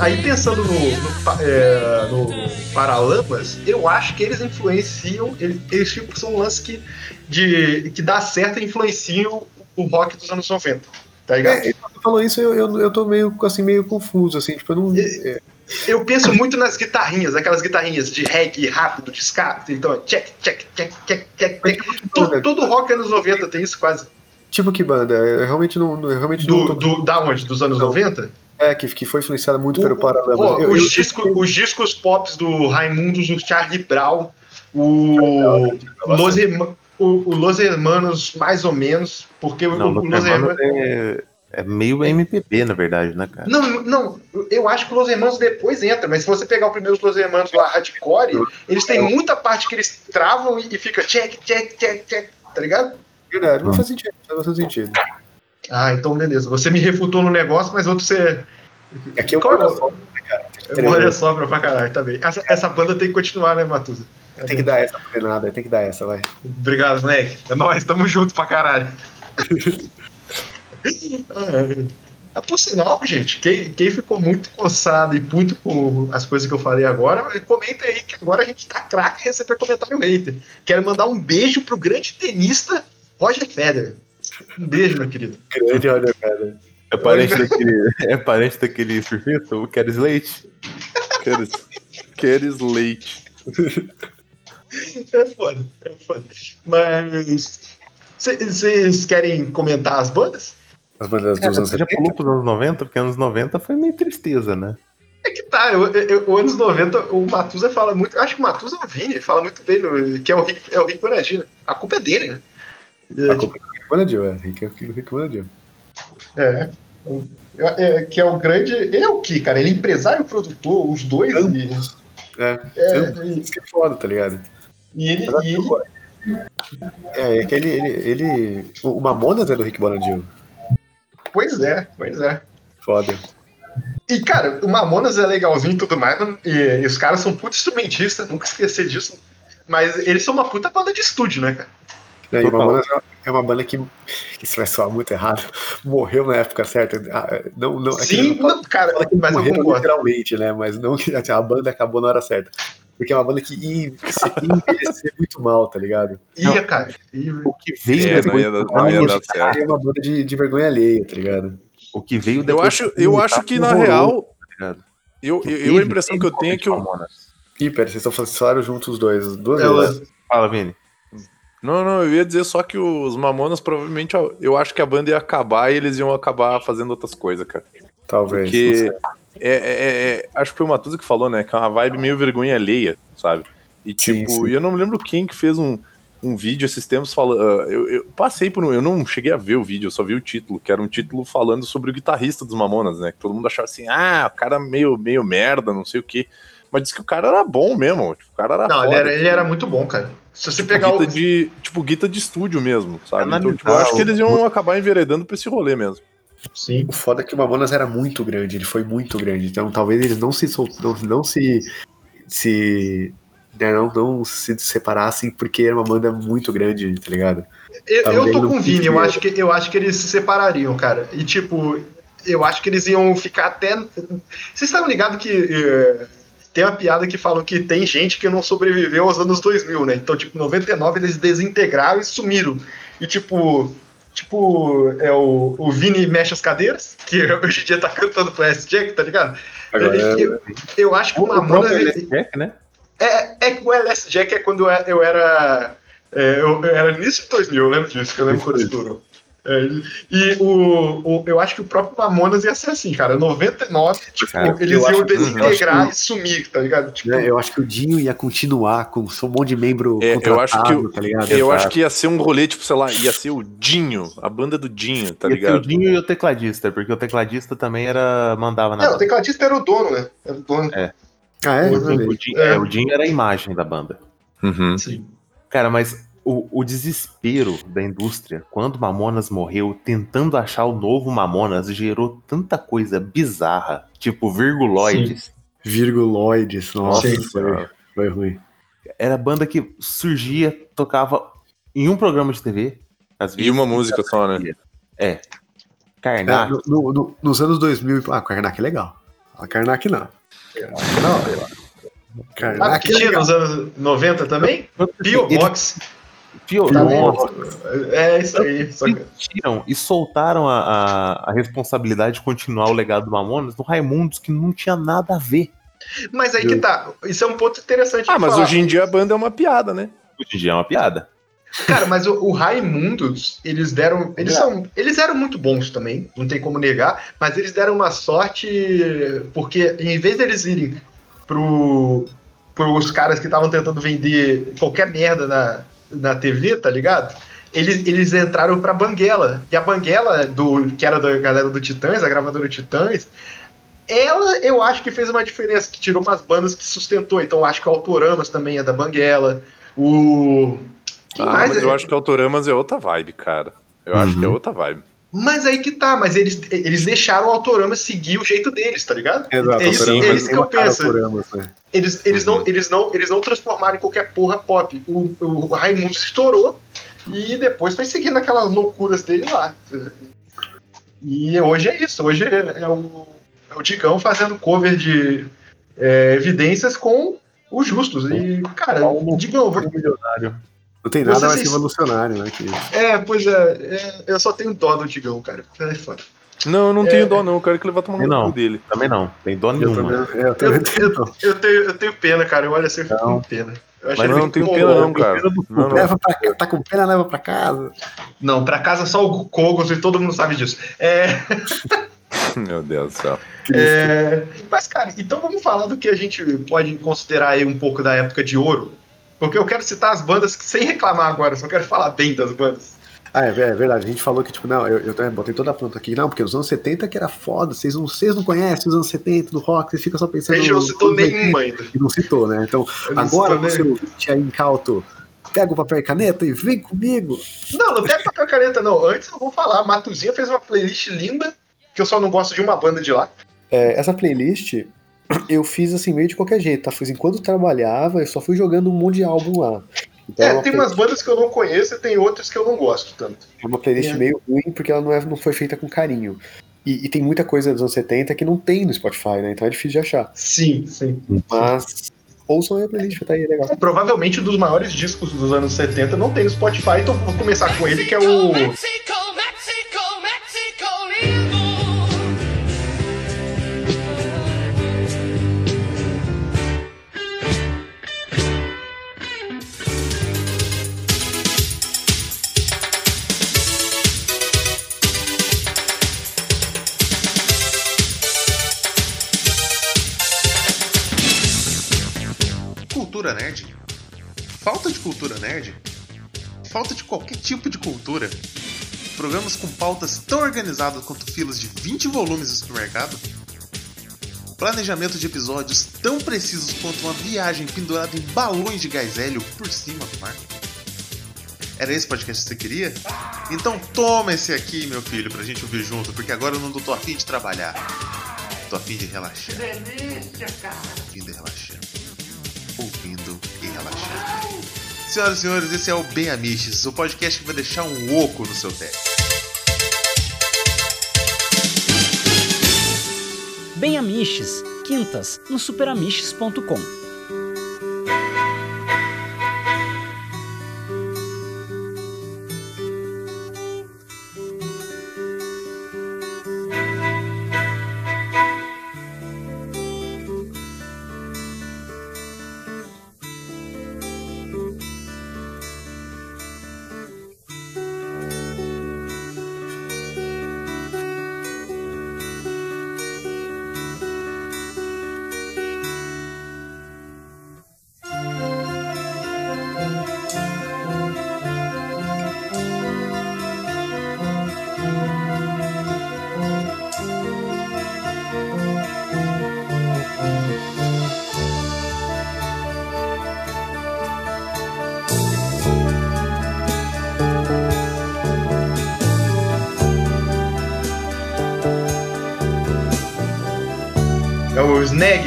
Aí pensando no, no, é, no Paralamas, eu acho que eles influenciam. Eles, eles tipo, são um lance que, de, que dá certo e influenciam o rock dos anos 90. Tá ligado? É, você falou isso, eu, eu, eu tô meio, assim, meio confuso, assim, tipo, eu não. é, Eu penso muito nas guitarrinhas, aquelas guitarrinhas de reggae rápido, de ska. Então, check, check, check, check, check, check. Todo, todo rock anos 90 tem isso quase. tipo que banda? Eu realmente não. Eu realmente não Do, tô- do, da onde? Dos anos Não. 90? É, que, que foi influenciada muito pelo O- Paralamas. Pô, Eu- os, eu- discos, os discos pops do Raimundos, o Charlie Brown, o Los, Herma- o, o Los Hermanos, mais ou menos, porque o, Não, o Los Los Hermanos Hermanos. é, é meio MPB, na verdade, né, cara? Não, não, eu acho que o Los Hermanos depois entra, mas se você pegar o primeiro Los Hermanos lá, hardcore, eles têm muita parte que eles travam e, e fica check, check, check, check, tá ligado? Verdade, não faz sentido, não faz sentido. Ah, então beleza. Você me refutou no negócio, mas outro você. Aqui é o Qual- Paralamas, Olha sobra pra caralho, tá bem. Essa, essa banda tem que continuar, né, Matusa? Tem que dar essa frenada, tem que dar essa, vai. Obrigado, moleque. É nóis, tamo junto pra caralho. <laughs> Ah, por sinal, gente, quem, quem ficou muito coçado e puto com as coisas que eu falei agora, comenta aí que agora a gente tá craque em receber comentário hater. Quero mandar um beijo pro grande tenista Roger Federer. Um beijo, meu querido. Grande, olha, cara. É parente daquele, é parente daquele surfista, o Keres Leite? Keres, Keres Leite. É foda, é foda. Mas. Vocês querem comentar as bandas? As bandas dos anos você já 70. pulou pros anos 90? Porque anos 90 foi meio tristeza, né? É que tá, eu, eu, eu- anos 90, o Matusa fala muito. Acho que o Matusa é o Vini, ele fala muito bem, no, que é o Rick, é o Rick Bonadinho. A culpa é dele, né? A culpa é do Rick é. Rick, Rick Bonadil. É. O- é, que é o grande. Ele é o que, cara? Ele é empresário, produtor, os dois. E, É. é, Isso que é foda, tá ligado? e ele, Mas e, ele, É, é que ele, ele, ele. O Mamonas é do Rick Bonadil. Pois é, pois é. Foda. E, cara, o Mamonas é legalzinho e tudo mais, não- e, e os caras são puta instrumentistas, nunca esquecer disso. Mas eles são uma puta banda de estúdio, né, cara? É, e o. Mamonas é uma- é uma banda que, isso vai soar muito errado, morreu na época certa. Ah, Não, não, é que Sim, não- não, cara, mas eu concordo. literalmente, né? Mas não que assim, a banda acabou na hora certa. Porque é uma banda que ia, ia envelhecer muito mal, tá ligado? Ia, cara. ia. O que veio É, não depois ia dar- do não ia dar certo. É uma banda de, de vergonha alheia, tá ligado? O que veio Eu depois acho, do eu acho que, na real, tá eu, eu, eu a impressão que eu tenho é que o, Mamonas. Ih, pera, vocês estão falando juntos os dois, duas Ela- vezes. Fala, Vini. Não, não, eu ia dizer só que os Mamonas provavelmente eu acho que a banda ia acabar e eles iam acabar fazendo outras coisas, cara. Talvez. Porque é, é- é- acho que foi o Matuza que falou, né? Que é uma vibe meio vergonha alheia, sabe? E Sim, tipo, sim. e eu não me lembro quem que fez um, um vídeo esses tempos falando. eu, eu passei por um. Eu não cheguei a ver o vídeo, eu só vi o título, que era um título falando sobre o guitarrista dos Mamonas, né? Que todo mundo achava assim, ah, o cara meio, meio merda, não sei o quê. Mas disse que o cara era bom mesmo. Tipo, o cara era Não, ele foda. era, ele era muito bom, cara. Se você Tipo, pegar o. guita de, tipo, guita de estúdio mesmo, sabe? Então, tipo, eu acho o- que eles iam acabar enveredando pra esse rolê mesmo. Sim. O foda é que o Mamonas era muito grande, ele foi muito grande. Então talvez eles não se não, não se. se né, não, não se separassem porque era uma banda muito grande, tá ligado? Eu, eu tô com o Vini, eu acho, que, eu acho que eles se separariam, cara. E tipo, eu acho que eles iam ficar até. Vocês estão ligados que. eh, tem uma piada que falam que tem gente que não sobreviveu aos anos 2000, né? Então, tipo, em 99 eles desintegraram e sumiram. E, tipo, tipo, é o, o Vini mexe as cadeiras, que <laughs> hoje em dia tá cantando pro S-Jack, tá ligado? Agora, eu, eu acho que o O Mamonas. LS Jack, né? É, é que o LS Jack é quando eu eu era. é, eu, eu era início de 2000, eu lembro disso, que eu lembro quando estourou. É, e o, o- eu acho que o próprio Mamonas ia ser assim, cara. 99, tipo, Cara, eles iam desintegrar acho e sumir, tá ligado? Tipo, eu acho que o Dinho ia continuar com um monte de membro É, eu acho que tá ligado? Eu Exato. acho que ia ser um rolê, tipo, sei lá, ia ser o Dinho, a banda do Dinho, tá Ia ter o ligado? Dinho e o tecladista, porque o tecladista também era mandava na não, o tecladista era o dono, né? Era o dono. Ah, é? o-. O Dinho, É. é, o Dinho era a imagem da banda. Uhum. Sim. Cara, mas o, o desespero da indústria, quando Mamonas morreu, tentando achar o novo Mamonas, gerou tanta coisa bizarra, tipo virguloides. Virguloides, nossa, Sim. foi, foi ruim. Era banda que surgia, tocava em um programa de TV. Às vezes, E uma música só, né? É. É, Karnak. no- no- no- nos anos 2000, ah, Karnak é legal. A Karnak não. Não, Ah, Karnak que é tinha legal. nos anos 90 também? Pio Box. Pio- Tá É isso aí. Só que- Tiram e soltaram a, a, a responsabilidade de continuar o legado do Mamonas no Raimundos, que não tinha nada a ver. Mas aí que tá. Isso é um ponto interessante. Ah, de mas falar. hoje em dia a banda é uma piada, né? Hoje em dia é uma piada. Cara, mas o, o Raimundos, eles deram. Eles, são, eles eram muito bons também, não tem como negar, mas eles deram uma sorte, porque em vez deles irem pro, pros caras que estavam tentando vender qualquer merda na, na TV, tá ligado? Eles, eles entraram pra Banguela. E a Banguela, do, que era da galera do Titãs, a gravadora Titãs, ela eu acho que fez uma diferença, que tirou umas bandas que sustentou. Então eu acho que o Autoramas também é da Banguela. O. Quem Ah, mais mas é? eu acho que Autoramas é outra vibe, cara. Eu acho que é outra vibe. Mas aí que tá, mas eles, eles deixaram o Autorama seguir o jeito deles, tá ligado? Exato, é isso, Autorama é isso que eu penso. Autoramas, né? Eles, eles, não, eles, não, eles não transformaram em qualquer porra pop. O, o Raimundo estourou e depois foi seguindo aquelas loucuras dele lá. E hoje é isso. Hoje é, é o, é o Digão fazendo cover de é, evidências com os justos. E, cara, Digão, vou- Não tem nada mais revolucionário, né? Que... é, pois é, é, eu só tenho dó do Digão, cara. É foda. Não, eu não É. tenho dó, não. Eu quero que ele vá tomar Eu no cu dele. Também não, tem dó Eu nenhuma. também, é, eu Eu, também eu, tenho. eu tenho, eu tenho pena, cara. Eu olho assim e fico Não. com pena. Eu Mas ele não, tenho pena, não, cara. Não, não. Leva pra, tá com pena, leva pra casa. Não, pra casa só o Kogos e todo mundo sabe disso. É, <laughs> Meu Deus do céu. é, mas, cara, então vamos falar do que a gente pode considerar aí um pouco da época de ouro. Porque eu quero citar as bandas sem reclamar agora, só quero falar bem das bandas. Ah, é, é verdade. A gente falou que, tipo, não, eu, eu também botei toda a pronta aqui. Não, porque os anos 70 que era foda. Vocês não, vocês não conhecem os anos 70 do rock, vocês ficam só A pensando. gente não citou anos 80, nenhuma ainda. E não citou, né? Então, agora você ouvinte aí incauto pega o papel e caneta e vem comigo. Não, não pega papel e caneta, não. Antes eu vou falar. A Matuzinha fez uma playlist linda, que eu só não gosto de uma banda de lá. É, essa playlist eu fiz assim meio de qualquer jeito, tá? Fiz enquanto trabalhava, eu só fui jogando um monte de álbum lá. Então, É, uma tem play- umas bandas que eu não conheço e tem outras que eu não gosto tanto. é uma playlist É. meio ruim porque ela não, é, não foi feita com carinho. E, e tem muita coisa dos anos 70 que não tem no Spotify, né? Então é difícil de achar. Sim, sim. Mas ouçam aí a playlist, tá aí, legal. Provavelmente um dos maiores discos dos anos 70 não tem no Spotify, então vou começar com ele, que é o. cultura nerd? Falta de qualquer tipo de cultura? Programas com pautas tão organizadas quanto filas de 20 volumes no supermercado? Planejamento de episódios tão precisos quanto uma viagem pendurada em balões de gás hélio por cima do mar? Era esse podcast que você queria? Então toma esse aqui, meu filho, pra gente ouvir junto, porque agora eu não tô afim de trabalhar. Tô afim de relaxar. Delícia, cara. Afim de relaxar Senhoras e senhores, esse é o Bem Amiches, o podcast que vai deixar um oco no seu teto. Bem Amiches, quintas no superamiches.com.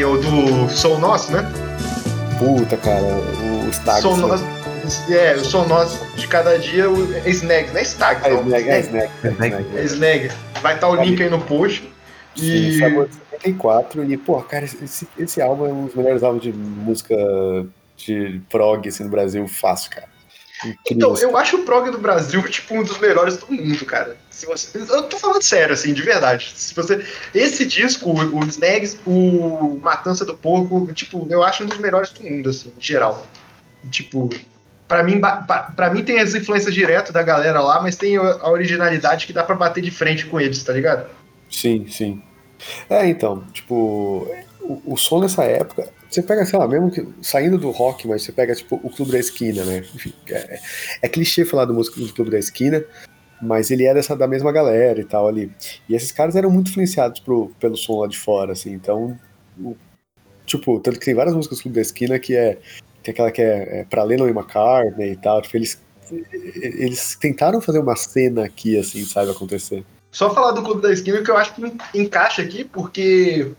é o do Som Nosso, né? Puta, cara, o Stag. Som Nosso. É, o Som Nosso de cada dia o- é Snag, não é Stag, É não. Snag, é Snag, é Snag. É Snag. Vai estar o link aí no post. Sim, E. Sabor 74. E, pô, cara, esse, esse álbum é um dos melhores álbuns de música de prog assim, no Brasil, fácil, cara. Então, eu acho o prog do Brasil, tipo, um dos melhores do mundo, cara. Se você... Eu tô falando sério, assim, de verdade. Se você... Esse disco, o o Snags, o Matança do Porco, tipo, eu acho um dos melhores do mundo, assim, em geral. Tipo, pra mim, ba- pa- pra mim tem as influências direto da galera lá, mas tem a originalidade que dá pra bater de frente com eles, tá ligado? Sim, sim. É, então, tipo, o, o som nessa época, você pega, sei lá, mesmo que saindo do rock, mas você pega, tipo, o Clube da Esquina, né? Enfim, é, é clichê falar do músico do Clube da Esquina, mas ele é dessa, da mesma galera e tal ali. E esses caras eram muito influenciados pro, pelo som lá de fora, assim, então, o- tipo, tanto que tem várias músicas do Clube da Esquina que é, tem aquela que é, é pra Lennon e McCartney e tal, tipo, eles, eles tentaram fazer uma cena aqui, assim, sabe, acontecer. Só falar do Clube da Esquina que eu acho que en- encaixa aqui, porque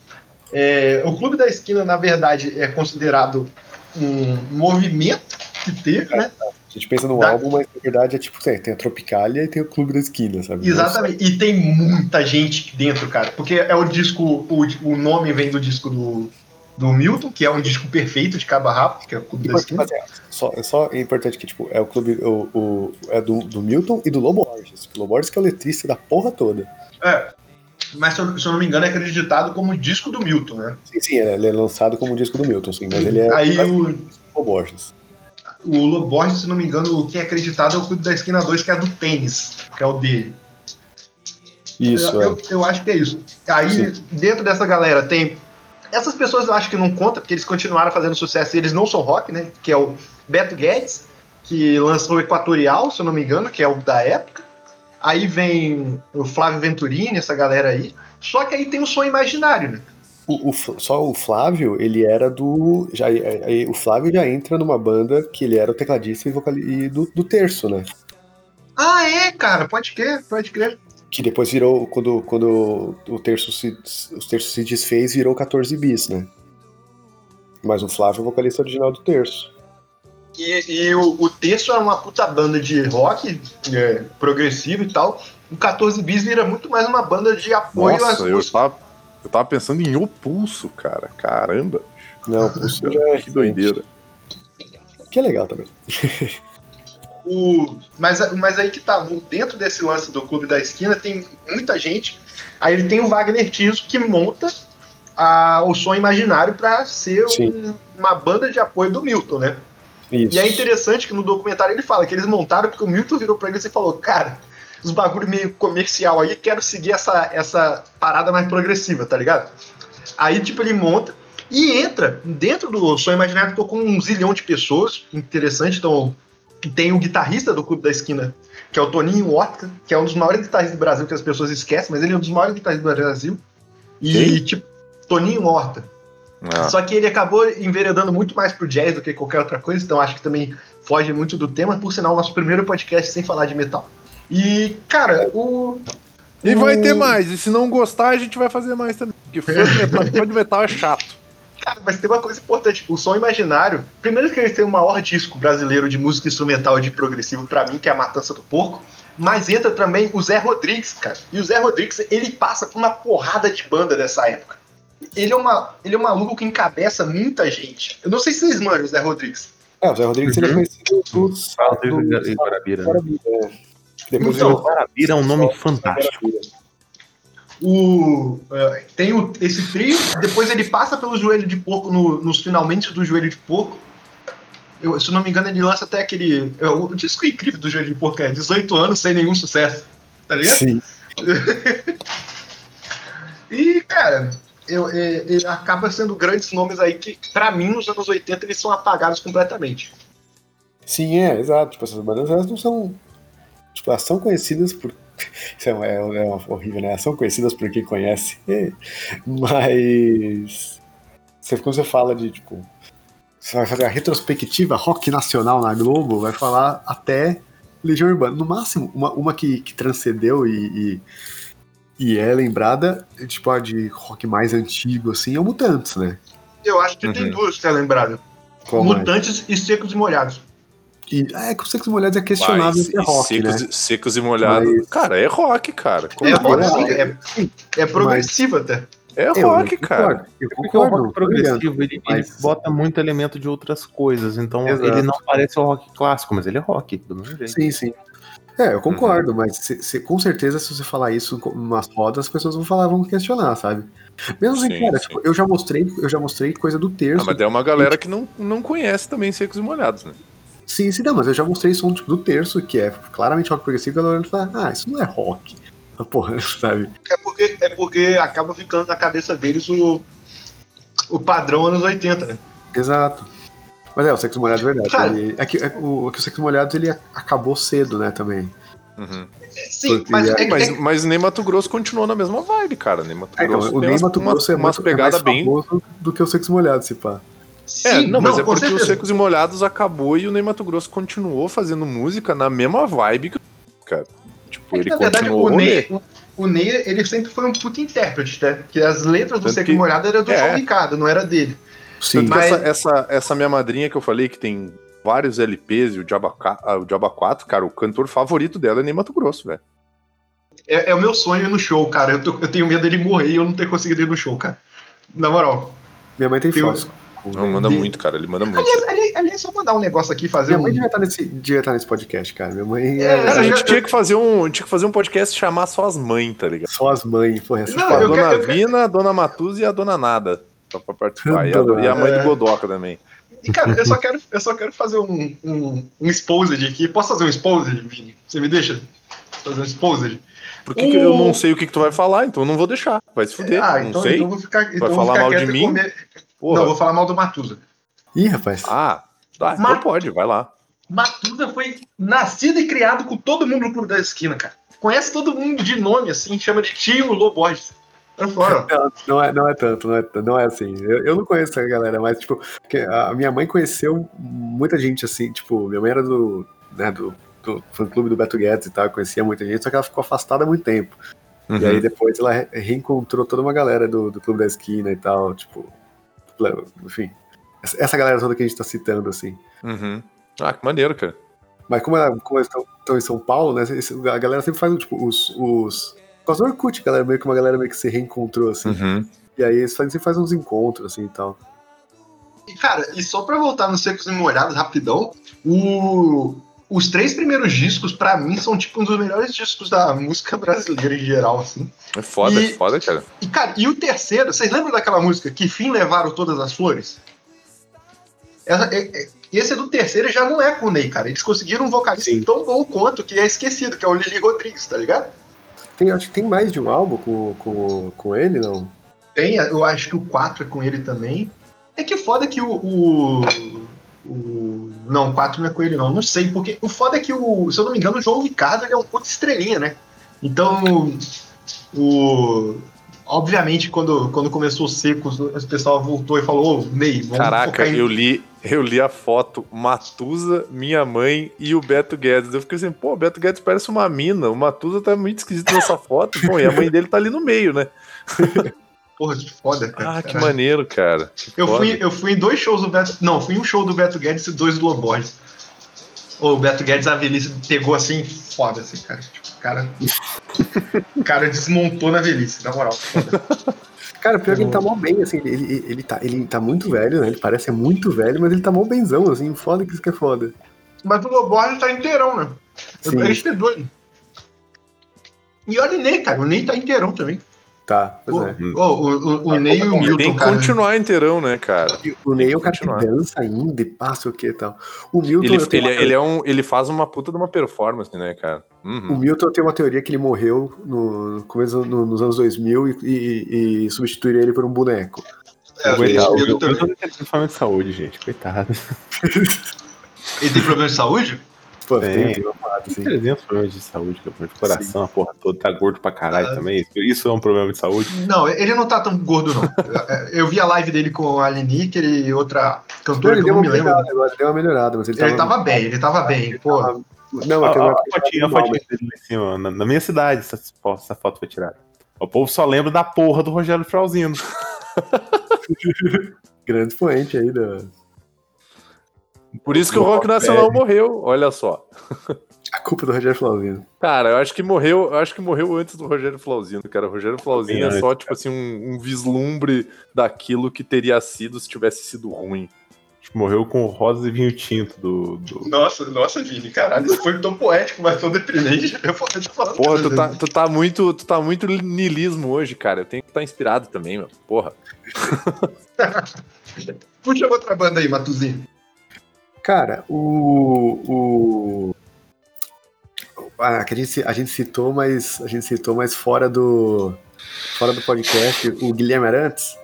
é, o Clube da Esquina, na verdade, é considerado um movimento que teve, né? A gente pensa num Tá. álbum, mas na verdade é tipo, tem, a Tropicália e tem o Clube da Esquina, sabe? Exatamente. E tem muita gente dentro, cara. Porque é o disco, o, o nome vem do disco do, do Milton, que é um disco perfeito de cabo a rabo, que é o Clube da Mas, Esquina. é, só, é só importante que, tipo, é o clube, o, o- é do, do Milton e do Lobo Borges. O Lobo Borges que é o letrista da porra toda. É. Mas se eu, não me engano, é acreditado como disco do Milton, né? Sim, sim, ele é lançado como disco do Milton, sim, mas ele é Aí é o, Lobo Borges. o Lobo Borges, se não me engano, quem é acreditado é o Clube da Esquina 2, que é do tênis, que é o dele. Isso, eu, é. eu, eu acho que é isso. Aí, dentro dessa galera, tem. Essas pessoas eu acho que não conta, porque eles continuaram fazendo sucesso e eles não são rock, né? Que é o Beto Guedes, que lançou o Equatorial, se eu não me engano, que é o da época. Aí vem o Flávio Venturini, essa galera aí. Só que aí tem o som imaginário, né? O, o só o Flávio, ele era do. Já, aí o Flávio já entra numa banda que ele era o tecladista e vocalista do, do terço, né? Ah, é, cara, pode crer, pode crer. Que depois virou, quando, quando o terço se, o terço se desfez, virou 14 bis, né? Mas o Flávio é o vocalista original do terço. E, e o, o Terço era uma puta banda de rock é, progressivo e tal. O 14 Bis vira muito mais uma banda de apoio às Nossa, eu músicas. tava, eu tava pensando em O Pulso, cara. Caramba. Não, o Pulso já é Que doideira. Que é legal também. <laughs> O, mas, mas aí que tá, dentro desse lance do Clube da Esquina tem muita gente. Aí ele tem o Wagner Tiso que monta a, o som imaginário pra ser um- uma banda de apoio do Milton, né? Isso. E é interessante que no documentário ele fala que eles montaram porque o Milton virou pra eles e falou: Cara, os bagulho meio comercial aí, quero seguir essa, essa parada mais progressiva, tá ligado? Aí, tipo, ele monta e entra dentro do Som Imaginário, ficou com um zilhão de pessoas, interessante. Então, tem o guitarrista do Clube da Esquina, que é o Toninho Horta, que é um dos maiores guitarristas do Brasil, que as pessoas esquecem, mas ele é um dos maiores guitarristas do Brasil. E, tipo, Toninho Horta. Ah, Só que ele acabou enveredando muito mais pro jazz do que qualquer outra coisa, então acho que também foge muito do tema. Por sinal, nosso primeiro podcast sem falar de metal. E, cara, o. E vai o- ter mais. E se não gostar, a gente vai fazer mais também. Porque fã de metal, fã de metal é chato. Cara, mas tem uma coisa importante: o som imaginário. Primeiro, que eles têm o maior disco brasileiro de música instrumental de progressivo pra mim, que é a Matança do Porco. Mas entra também o Zé Rodrigues, cara. E o Zé Rodrigues, ele passa por uma porrada de banda dessa época. Ele é, uma, ele é um maluco que encabeça muita gente. Eu não sei se vocês manjam o Zé Rodrigues. É, o Zé Rodrigues ele é Uhum. conhecido dos. Fala do dos- Guarabira. Guarabira, é. Depois Então, Guarabira é um nome fantástico. o, é, tem o- esse trio, depois ele passa pelo joelho de porco no- nos finalmente do joelho de porco. Eu, se eu não me engano, ele lança até aquele. é, o disco incrível do joelho de porco é 18 anos sem nenhum sucesso. Tá ligado? Sim. <laughs> E, cara, eu, é, ele acaba sendo grandes nomes aí que, pra mim, nos anos 80, eles são apagados completamente. Sim, é, exato. Tipo, essas bandas elas não são. Tipo, elas são conhecidas por. <laughs> Isso é, é, é horrível, né? Elas são conhecidas por quem conhece. <laughs> Mas. Você, quando você fala de, tipo. Você vai fazer a retrospectiva rock nacional na Globo, vai falar até Legião Urbana. No máximo, uma, uma que, que transcendeu e, e, e é lembrada, tipo, a de rock mais antigo, assim, é o Mutantes, né? Eu acho que tem Uhum. duas que é lembrado: Como é? Mutantes e Secos e Molhados. E, é, com os Secos Molhados é questionável Mas, se é rock, secos, né? secos e molhados. Mas- Cara, é rock, cara. Como É que rock, é? sim, é, é progressivo até. É Eu rock, cara. Eu Porque o concordo, rock progressivo, ele, ele mas- bota muito elemento de outras coisas. Então Exato. ele não parece o rock clássico, mas ele é rock, do mesmo jeito. Sim, sim. É, eu concordo, mas se- se- com certeza se você falar isso umas rodas, as pessoas vão falar, vão questionar, sabe? Mesmo assim, Sim, cara, sim. tipo, eu já mostrei, eu já mostrei coisa do Ah, terço. mas é uma galera que não, não conhece também secos e molhados, né? Sim, sim, não, mas eu já mostrei som tipo, do terço, que é claramente rock progressivo, e a galera fala, ah, isso não é rock. Ah, Porra, <laughs> sabe? É porque, é porque acaba ficando na cabeça deles o, o padrão anos 80, né? Exato. Mas é, o Sexo Molhado é verdade. Cara. ele- é, que, é, o, é que o Sexo Molhado ele acabou cedo, né, também. Uhum. Sim, Porque mas, é- é, que- Mas, é mas nem Mato Grosso continuou na mesma vibe, cara. Nem Mato É, então, Grosso o Ney umas, Mato Grosso é umas muito é bem. famoso do que o Sexo Molhado, se pá. sim, É, não, mas é com porque certeza. os Secos e Molhados acabou e o Ney Mato Grosso continuou fazendo música na mesma vibe que o cara. Tipo, É que, ele na verdade, continuou o o. Ney, o, o Ney, ele sempre foi um puta intérprete, né? Porque as letras do Tanto Seco que- e Molhado eram do é. João Ricardo, não era dele. Sim. Mas- essa, essa, essa minha madrinha que eu falei que tem vários LPs e o Diaba, ah, o Diaba 4, cara, o cantor favorito dela é Ney Mato Grosso, velho. É, é o meu sonho ir no show, cara. Eu, tô- eu tenho medo dele morrer e eu não ter conseguido ir no show, cara. Na moral. Minha mãe tem Tem fotos. Não, manda De- muito, cara, ele manda muito. Aliás, aliás, aliás, só mandar um negócio aqui, fazer Minha um. mãe devia estar nesse, devia estar nesse podcast, cara. Minha mãe É, é, Cara, a gente tinha que fazer um, tinha que fazer um podcast e chamar só as mães, tá ligado? só as mães. Porra, essa Não, A dona quero- eu quero- Vina, a dona Matuza e a dona Nada. Só pra participar. E a, e a mãe do Godoca também. E, cara, eu só quero, eu só quero fazer um, um, um exposed aqui. Posso fazer um exposed, Vini? Você me deixa? Fazer um exposed? Porque que eu não sei o que, que tu vai falar, então eu não vou deixar. Vai se fuder. ah, não então, sei. então eu vou ficar. Então eu vou falar ficar mal de mim? comer- Porra. Não, eu vou falar mal do Matusa. Ih, rapaz. Ah, tá, então Mas- pode, vai lá. Matusa foi nascido e criado com todo mundo no Clube da Esquina, cara. Conhece todo mundo de nome, assim, chama de tio Loborges. É fora. <laughs> Não, não é, não é tanto, não é, não é assim. Eu, eu não conheço a galera, mas, tipo, a minha mãe conheceu muita gente assim, tipo, minha mãe era do, né, do, do fã-clube do Beto Guedes e tal, conhecia muita gente, só que ela ficou afastada há muito tempo. Uhum. E aí depois ela re- reencontrou toda uma galera do, do Clube da Esquina e tal, tipo, enfim. Essa galera toda que a gente tá citando, assim. Uhum. Ah, que maneiro, cara. Mas como, ela, como eles estão em São Paulo, né? A galera sempre faz, tipo, os. os causa do Orkut, galera, meio que uma galera meio que se reencontrou, assim. Uhum. E aí eles fazem, fazem uns encontros, assim e tal. E, cara, e só pra voltar nos secos e molhados rapidão, o- os três primeiros discos, pra mim, são tipo um dos melhores discos da música brasileira em geral, assim. É foda, E- é foda, cara. E, cara, e o terceiro, vocês lembram daquela música Que Fim Levaram Todas as Flores? Essa- é- é- esse é do terceiro e já não é com o Ney, cara. Eles conseguiram um vocalista Sim. tão bom quanto que é esquecido, que é o Lili Rodrigues, tá ligado? Tem, acho que tem mais de um álbum com, com, com ele, não? Tem, eu acho que o 4 é com ele também. É que foda que o. o, o- não, o 4 não é com ele, não. Não sei, porque o foda é que, o, se eu não me engano, o João Ricardo ele é um puto estrelinha, né? Então, o. Obviamente, quando, quando começou o Secos, o pessoal voltou e falou: Ô, Ney, vamos Caraca, eu li, eu li a foto Matusa, minha mãe e o Beto Guedes. Eu fiquei assim, pô, o Beto Guedes parece uma mina. O Matusa tá muito esquisito nessa <laughs> foto. Bom, e a mãe dele tá ali no meio, né? <laughs> Porra, que foda, cara. Ah, que Caralho. maneiro, cara. Que Eu foda. fui, eu fui em dois shows do Beto. Não, fui em um show do Beto Guedes e dois do Loborges. O Beto Guedes, a velhice pegou assim, foda assim, cara. Tipo, cara. O cara desmontou na velhice, na moral. Cara, pior que ele tá mó bem, assim, ele, ele, ele tá, ele tá muito velho, né? Ele parece ser muito velho, mas ele tá mó benzão, assim, foda que isso que é foda. Mas o Loborges tá inteirão, né? Sim. A gente é doido. E olha o Ney, cara. O Ney tá inteirão também. Tá, pois Ô, é. ô, o, o, o Ney e o Tem Milton, que cara. continuar inteirão, né, cara? O Ney é o cara que Continuar. dança ainda e passa o que e tal. O Milton, Ele, ele, uma- ele, é um, ele faz uma puta de uma performance, né, cara? o Uhum. Milton tem uma teoria que ele morreu no, começo no- nos anos 2000 e, e, e substituiria ele por um boneco. É, o Milton tendo problema de saúde, gente. Coitado. Ele tem problema de saúde? Pô, Tem. tem, tem uma parada Tem assim. 300 problemas de saúde, cara, de coração, a porra toda, tá gordo pra caralho Ah. também. Isso- é um problema de saúde. Não, ele não tá tão gordo, não. <laughs> Eu vi a live dele com a Liniker e outra cantora Ele que eu não me lembro. agora, deu uma melhorada, mas ele, Ele tava bem, ele tava bem. Pô, tava- Não, aquela ó, época a fotinha, a ele fotinha dele em cima, na, na minha cidade, essa, essa foto foi tirada. O povo só lembra da porra do Rogério Frauzino. <laughs> grande expoente aí da. Por isso que o Rock Nacional morreu, olha só. A culpa do Rogério Flauzino. Cara, eu acho que morreu, eu acho que morreu antes do Rogério Flauzino, cara. O Rogério Flauzino é só, tipo assim, um, um vislumbre daquilo que teria sido se tivesse sido ruim. Morreu com rosa e vinho tinto do. do... nossa, nossa, Vini, caralho, isso foi tão poético, mas tão deprimente. Eu vou te falar. Porra, tu tá, tu tá muito, tu tá muito nilismo hoje, cara. Eu tenho que estar inspirado também, meu. Porra. <laughs> Puxa outra banda aí, Matuzinho. Cara, o. o... Ah, que a gente, a gente citou, mas a gente citou, mas fora do fora do podcast, o Guilherme Arantes,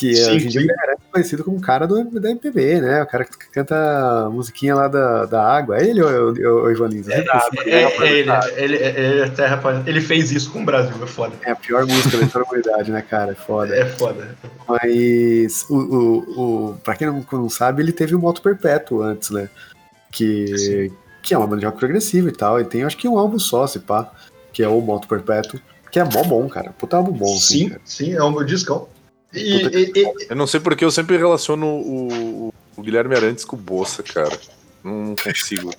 que Sim, hoje em dia é conhecido como o cara do, da MPB, né? O cara que canta a musiquinha lá da, da água. É ele ou é o, é Ivan Lins? É, é ele, ele, ele, é terra, ele fez isso com o Brasil, é foda. É a pior música da história da humanidade, né, cara? É foda. É foda. Mas, o, o, o, pra quem não, não sabe, ele teve o Moto Perpétuo antes, né? Que, que é uma banda de rock progressivo e tal. E tem, acho que um álbum só, se pá, que é o Moto Perpétuo, que é mó bom, cara. Puta álbum bom, assim, Sim, sim, é o meu discão. E, Puta e- e- Eu não sei porque eu sempre relaciono o, o- Guilherme Arantes com o Bolsa, cara. Não, não consigo.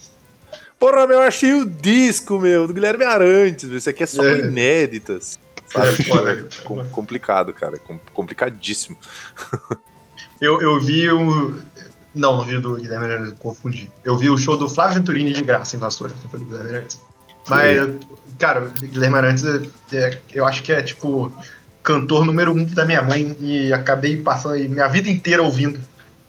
Porra, meu, eu achei o disco, meu, do Guilherme Arantes. Isso aqui é só É. inéditas. é foda. <laughs> Com- complicado, cara. com- complicadíssimo. <laughs> Eu, eu vi o. Não, não vi do Guilherme Arantes, confundi. Eu vi o show do Flávio Venturini de graça em Vassoura, foi do Guilherme Arantes. Mas, cara, o Guilherme Arantes, é- é- eu acho que é tipo cantor número um da minha mãe e acabei passando aí minha vida inteira ouvindo.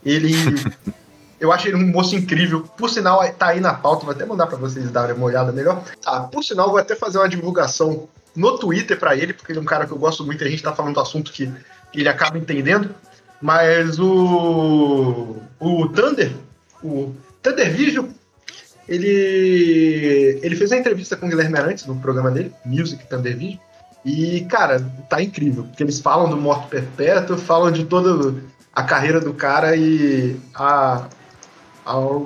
Ele. <laughs> Eu acho ele um moço incrível. Por sinal, tá aí na pauta, vou até mandar pra vocês darem uma olhada melhor. Ah, por sinal, vou até fazer uma divulgação no Twitter pra ele, porque ele é um cara que eu gosto muito e a gente tá falando do assunto que ele acaba entendendo. Mas o. O Thunder, o Thunder Vision, ele. Ele fez uma entrevista com o Guilherme Arantes no programa dele, Music Thunder Vision. E, cara, tá incrível. Porque eles falam do Morto Perpétuo, falam de toda a carreira do cara e a, a-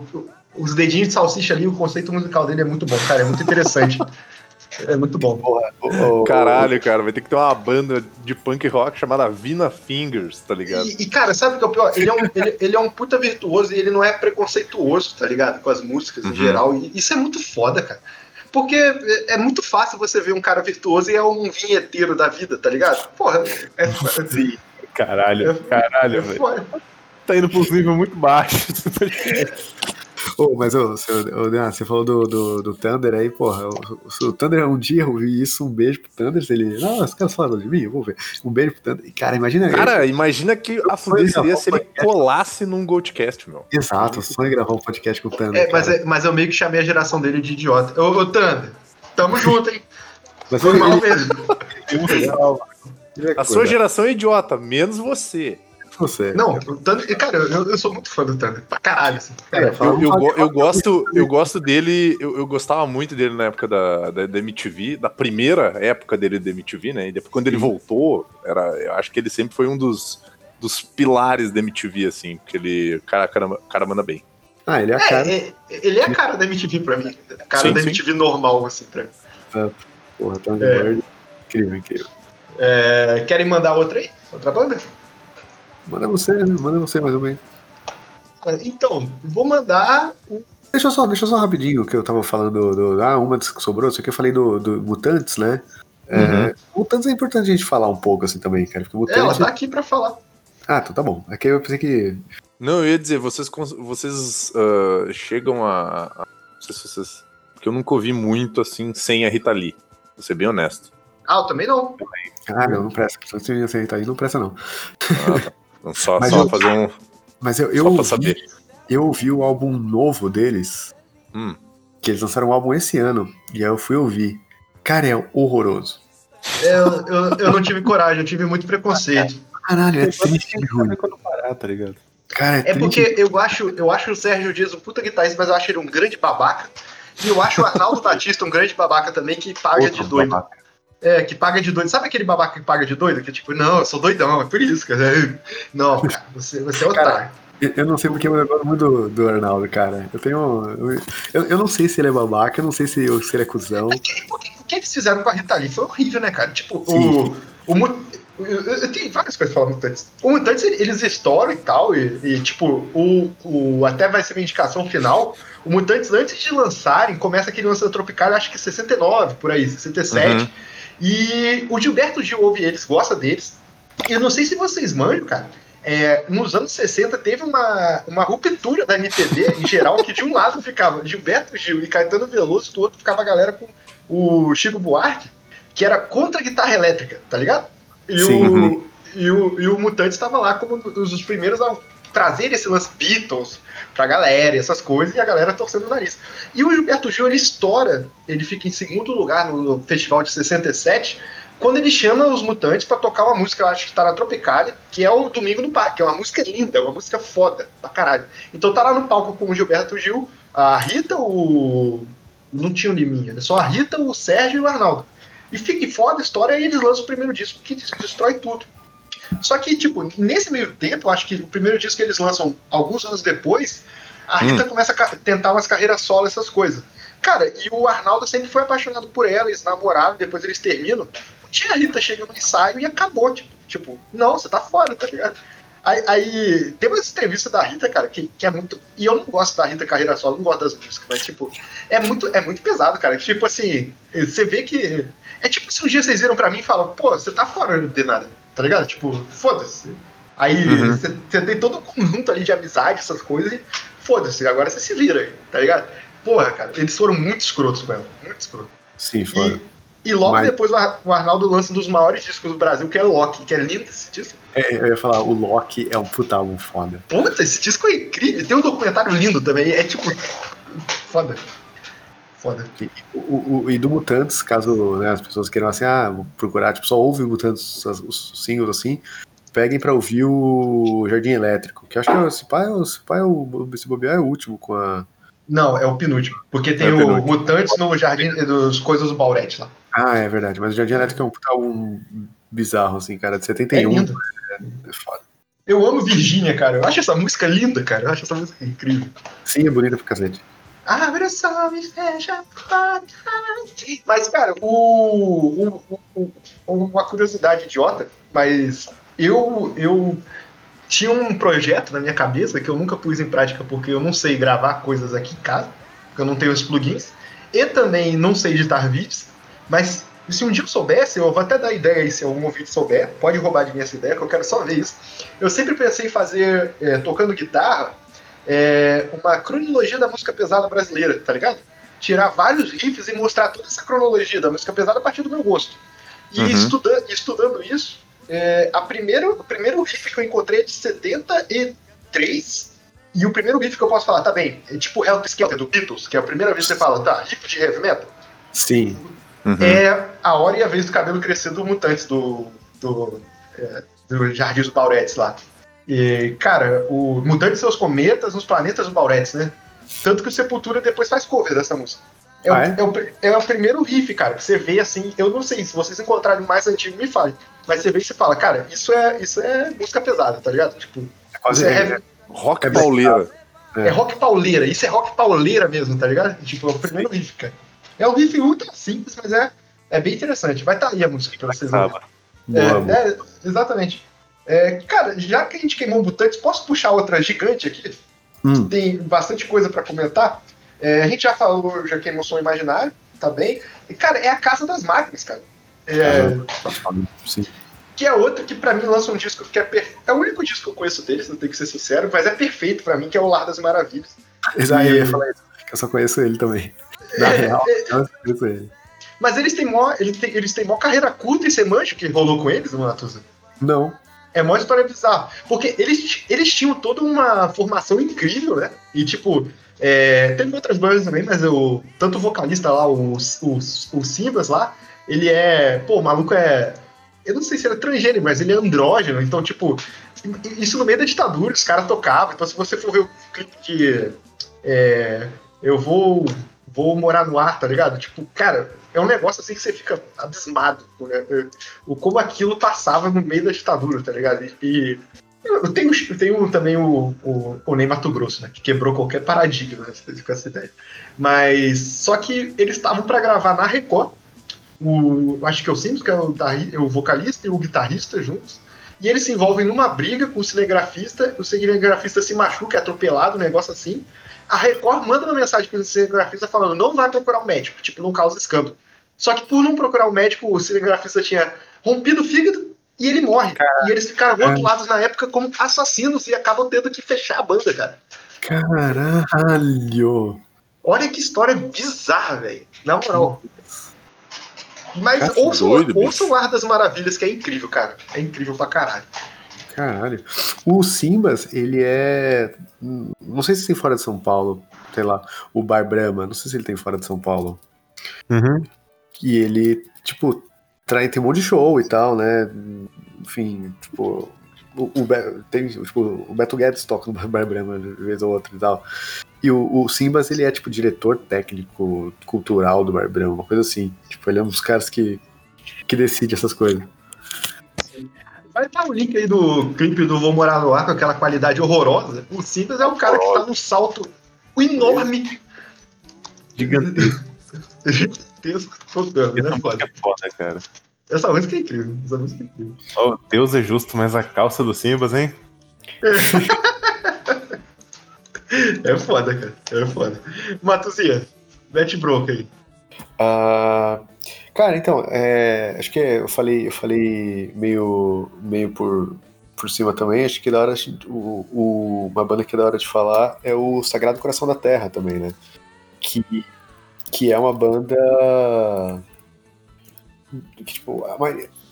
os dedinhos de salsicha ali, o conceito musical dele é muito bom, cara. É muito interessante. <laughs> é muito bom. Caralho, cara, vai ter que ter uma banda de punk rock chamada Vina Fingers, tá ligado? E, e, cara, sabe o que é o pior? Ele é, um, ele, ele é um puta virtuoso e ele não é preconceituoso, tá ligado? Com as músicas em Uhum. geral. E isso é muito foda, cara. Porque é, é muito fácil você ver um cara virtuoso e é um vinheteiro da vida, tá ligado? Porra, é, é, Caralho, caralho, é velho. Tá indo pra uns níveis muito baixos. <laughs> Ô, mas seu, ô, Dean, você falou do, do, do Thunder aí, porra. O, o, o Thunder, um dia eu vi isso, um beijo pro Thunder. Ele. Não, os caras falam de mim, eu vou ver. Um beijo pro Thunder. E, cara, imagina. Cara, imagina que a fuder seria se ele colasse num Goldcast, meu. Exato, o sonho é gravar um podcast com o Thunder. É, mas, é, mas eu meio que chamei a geração dele de idiota. Ô, ô Thunder, tamo junto, hein? <laughs> Mas Foi ele- mal mesmo. <laughs> ele- A sua geração é idiota, menos você. Você. Não, o Thunder, cara, eu, eu sou muito fã do Thunder. Pra caralho, assim. Cara, Eu, eu, go- eu gosto, eu gosto dele, eu, eu gostava muito dele na época da, da, da MTV, da primeira época dele da MTV, né? E depois quando ele voltou, era, eu acho que ele sempre foi um dos, dos pilares da MTV, assim, porque ele, cara, cara, cara manda bem. Ah, ele é a cara. é, é, ele é a cara da MTV pra mim. A cara Sim, da sim. MTV normal, assim, pra mim. Porra, Thunder É. Incrível, incrível. É, querem mandar outra aí? Outra banda? Manda você, né? manda você mais ou menos. Então, vou mandar. Deixa eu só, deixa eu só rapidinho que eu tava falando do. do- ah, uma que sobrou, isso aqui eu falei do, do Mutantes, né? É, Uhum. Mutantes é importante a gente falar um pouco assim também, cara. Porque Ela tá aqui pra falar. Ah, então tá bom. É que eu pensei que. Não, eu ia dizer, vocês, vocês ah, chegam a, a- Não sei se vocês. Porque eu nunca ouvi muito assim sem a Rita Lee. Vou ser bem honesto. Ah, eu também não. Ah, não, não presta. Se você aceitar aí, não presta, não. Ah, tá. <laughs> Então, só Mas só eu- fazer um. Mas eu, eu, Só pra ouvi, saber. eu ouvi o álbum novo deles, Hum. que eles lançaram um álbum esse ano, e aí eu fui ouvir. Cara, é horroroso. Eu, eu, eu não tive coragem, eu tive muito preconceito. Caralho, é triste ruim. quando parar, tá ligado? Cara, é, É porque eu acho, eu acho o Sérgio Dias um puta guitarrista, mas eu acho ele um grande babaca. E eu acho o Arnaldo Batista um grande babaca também, que paga Outro de doido. babaca. É, que paga de doido. Sabe aquele babaca que paga de doido? Que é tipo, não, eu sou doidão, é por isso, cara. <laughs> Não, cara, você, você é Cara, otário. Eu eu não sei porque eu gosto muito do, do Arnaldo, cara. Eu tenho. Eu, eu não sei se ele é babaca, eu não sei se, se ele é cuzão. O que, o que- o que eles fizeram com a Rita Lee foi horrível, né, cara? Tipo, Sim. o. o eu, eu- tenho várias coisas pra falar do Mutantes. O Mutantes, ele- eles estouram e tal, e, e, tipo, o, o. Até vai ser uma indicação final. O Mutantes, antes de lançarem, começa aquele lançamento tropical, acho que 69, por aí, 67. Uhum. E o Gilberto Gil ouve eles, gosta deles. Eu não sei se vocês manjam, cara. é, nos anos 60 teve uma, uma ruptura da MPB em geral, que de um lado ficava Gilberto Gil e Caetano Veloso, do outro ficava a galera com o Chico Buarque, que era contra a guitarra elétrica, tá ligado? E, Sim. o, e, o, e o Mutante estava lá como um dos primeiros a trazer esse lance Beatles pra galera e essas coisas, e a galera torcendo o nariz. E o Gilberto Gil, ele estoura, ele fica em segundo lugar no festival de 67, quando ele chama os Mutantes pra tocar uma música, eu acho que tá na Tropicália, que é o Domingo no Parque, que é uma música linda, uma música foda, pra caralho. Então tá lá no palco com o Gilberto Gil, a Rita, o... não tinha o Liminha, né? só a Rita, o Sérgio e o Arnaldo. E fica foda a história e eles lançam o primeiro disco que des- destrói tudo. Só que, tipo, nesse meio tempo, acho que o primeiro disco que eles lançam alguns anos depois, a Rita começa a tentar umas carreiras solo, essas coisas. Cara, e o Arnaldo sempre foi apaixonado por ela, eles namoraram, depois eles terminam. Tinha a Rita chegando no ensaio e acabou, tipo, tipo não, você tá fora, tá ligado? Aí, aí tem uma entrevista da Rita, cara, que, que é muito. E eu não gosto da Rita carreira solo, não gosto das músicas, mas, tipo, é muito, é muito pesado, cara. Tipo assim, você vê que. É tipo se um dia vocês viram pra mim e falam, pô, você tá fora de nada, tá ligado? Tipo, foda-se. Aí Uhum. você você tem todo um conjunto ali de amizade, essas coisas, e foda-se, agora você se vira aí, tá ligado? Porra, cara, eles foram muito escrotos com ela, muito escrotos. Sim, foda. E, e logo Mas- depois o Arnaldo lança um dos maiores discos do Brasil, que é Loki, que é lindo esse disco. É, eu ia falar, o Loki é um puta álbum foda. Puta, esse disco é incrível. Tem um documentário lindo também. É tipo. Foda. Foda. E, o, o- e do Mutantes, caso né, as pessoas queiram assim, ah, vou procurar, tipo, só ouve o Mutantes, as- os singles assim, peguem pra ouvir o Jardim Elétrico, que eu acho que é, esse pai, esse pai é o, esse bobear é o último com a. Não, é o penúltimo. Porque tem É o penúltimo. Mutantes no Jardim dos Coisas do Baurete lá. Ah, é verdade. Mas o Jardim Elétrico é um puta um bizarro, assim, cara. De É 71. lindo. É foda. Eu amo Virgínia, cara. Eu acho essa música linda, cara. Eu acho essa música incrível. Sim, é bonita pro cacete. Abre o sol e fecha a. Mas, cara, o- o- o- uma curiosidade idiota, mas eu, eu tinha um projeto na minha cabeça que eu nunca pus em prática porque eu não sei gravar coisas aqui em casa, porque eu não tenho os plugins, e também não sei editar vídeos, mas se um dia eu soubesse, eu vou até dar ideia aí se algum ouvinte souber, pode roubar de mim essa ideia, que eu quero só ver isso. Eu sempre pensei em fazer, é, tocando guitarra, é, uma cronologia da música pesada brasileira, tá ligado? Tirar vários riffs e mostrar toda essa cronologia da música pesada a partir do meu gosto. E Uhum. estuda- estudando isso, é, a primeiro, o primeiro riff que eu encontrei é de 73. E o primeiro riff que eu posso falar, tá bem, é tipo Help Skelter do Beatles, que é a primeira vez que você fala, tá, riff de heavy metal. Sim. Uhum. É a hora e a vez do cabelo crescer do Mutantes, do, do, é, do Jardim dos Bauretes lá. E, cara, o Mutantes e seus cometas nos planetas dos Bauretes, né? Tanto que o Sepultura depois faz cover dessa música. É, o- Ah, é? é o, é o primeiro riff, cara, que você vê assim, eu não sei, se vocês encontrarem o mais antigo, me falem. Mas você vê e você fala, cara, isso é, isso é música pesada, tá ligado? Tipo, É quase isso é, heavy, heavy- Rock É pauleira. é rock pauleira, isso é rock pauleira mesmo, tá ligado? Tipo, é o primeiro riff, cara. É um riff ultra simples, mas é, é bem interessante. Vai estar aí a música pra vocês. Boa, boa. É, é, exatamente. É, cara, já que a gente queimou mutantes, posso puxar outra gigante aqui? Hum. Tem bastante coisa pra comentar. É, a gente já falou, já queimou som imaginário, tá bem? E, cara, é a Casa das Máquinas, cara. É, Sim. que é outro que pra mim lança um disco que é perfeito. É o único disco que eu conheço deles, não tenho que ser sincero, mas é perfeito pra mim, que é o Lar das Maravilhas. Exato, eu ia falar isso, que eu só conheço ele também. Na real, eu só conheço ele. Mas eles têm mó, eles têm, eles têm mó carreira curta e o que rolou com eles, Matuza? Não. É uma história bizarra. Porque eles, eles tinham toda uma formação incrível, né? E tipo, é, teve outras bandas também, mas o, tanto o vocalista lá, o, o, o Simbas lá, ele é. Pô, o maluco é. Eu não sei se ele é transgênero, mas ele é andrógeno. Então, tipo, isso no meio da ditadura, os caras tocavam. Então, se você for ver o clipe de. é, eu vou. Vou morar no ar, tá ligado? Tipo, cara, é um negócio assim que você fica abismado. Né? O como aquilo passava no meio da ditadura, tá ligado? E. e eu tenho, também o, o, o Ney Mato Grosso, né? Que quebrou qualquer paradigma, né? Com essa ideia. Mas. Só que eles estavam pra gravar na Record. O, acho que é o Simples, que é o, guitarri- o vocalista e o guitarrista juntos. E eles se envolvem numa briga com o cinegrafista. O cinegrafista se machuca, é atropelado, um negócio assim. A Record manda uma mensagem pro cinegrafista falando: não vai procurar um médico, tipo, não causa escândalo. Só que por não procurar um médico, o cinegrafista tinha rompido o fígado e ele morre. E eles ficaram rotulados na época como assassinos e acabam tendo que fechar a banda, cara. Caralho. Olha que história bizarra, velho. Na moral. Mas ouçam, ouçam o Ar das Maravilhas, que é incrível, cara. É incrível pra caralho. Caralho. O Simbas, ele é. Não sei se tem fora de São Paulo. Sei lá. O Bar Brahma. Não sei se ele tem fora de São Paulo. Uhum. E ele, tipo, trai, tem um monte de show e tal, né? Enfim, tipo. O, o, Be- tem, tipo, o Beto Guedes toca no Bar Brahma de vez ou outra e tal. E o, o Simbas, ele é, tipo, diretor técnico cultural do Bar Brahma, uma coisa assim. Tipo, ele é um dos caras que, que decide essas coisas. Vai estar o link aí do clipe do Vou Morar no Ar com aquela qualidade horrorosa. O Simples é um cara que tá num salto enorme. Gigantesco. <laughs> Gigantesco, tocando, né? Foda. é foda, cara. Essa música é incrível. Essa música é incrível. Oh, Deus é justo, mas a calça do Simbas, hein? É <laughs> foda, cara. É foda. Matuzinha, mete bronca aí. Ah, cara, então, é, acho que eu falei, eu falei meio, meio por, por cima também. Acho que da hora o, o- uma banda que é da hora de falar é o Sagrado Coração da Terra também, né? Que, que é uma banda que, tipo,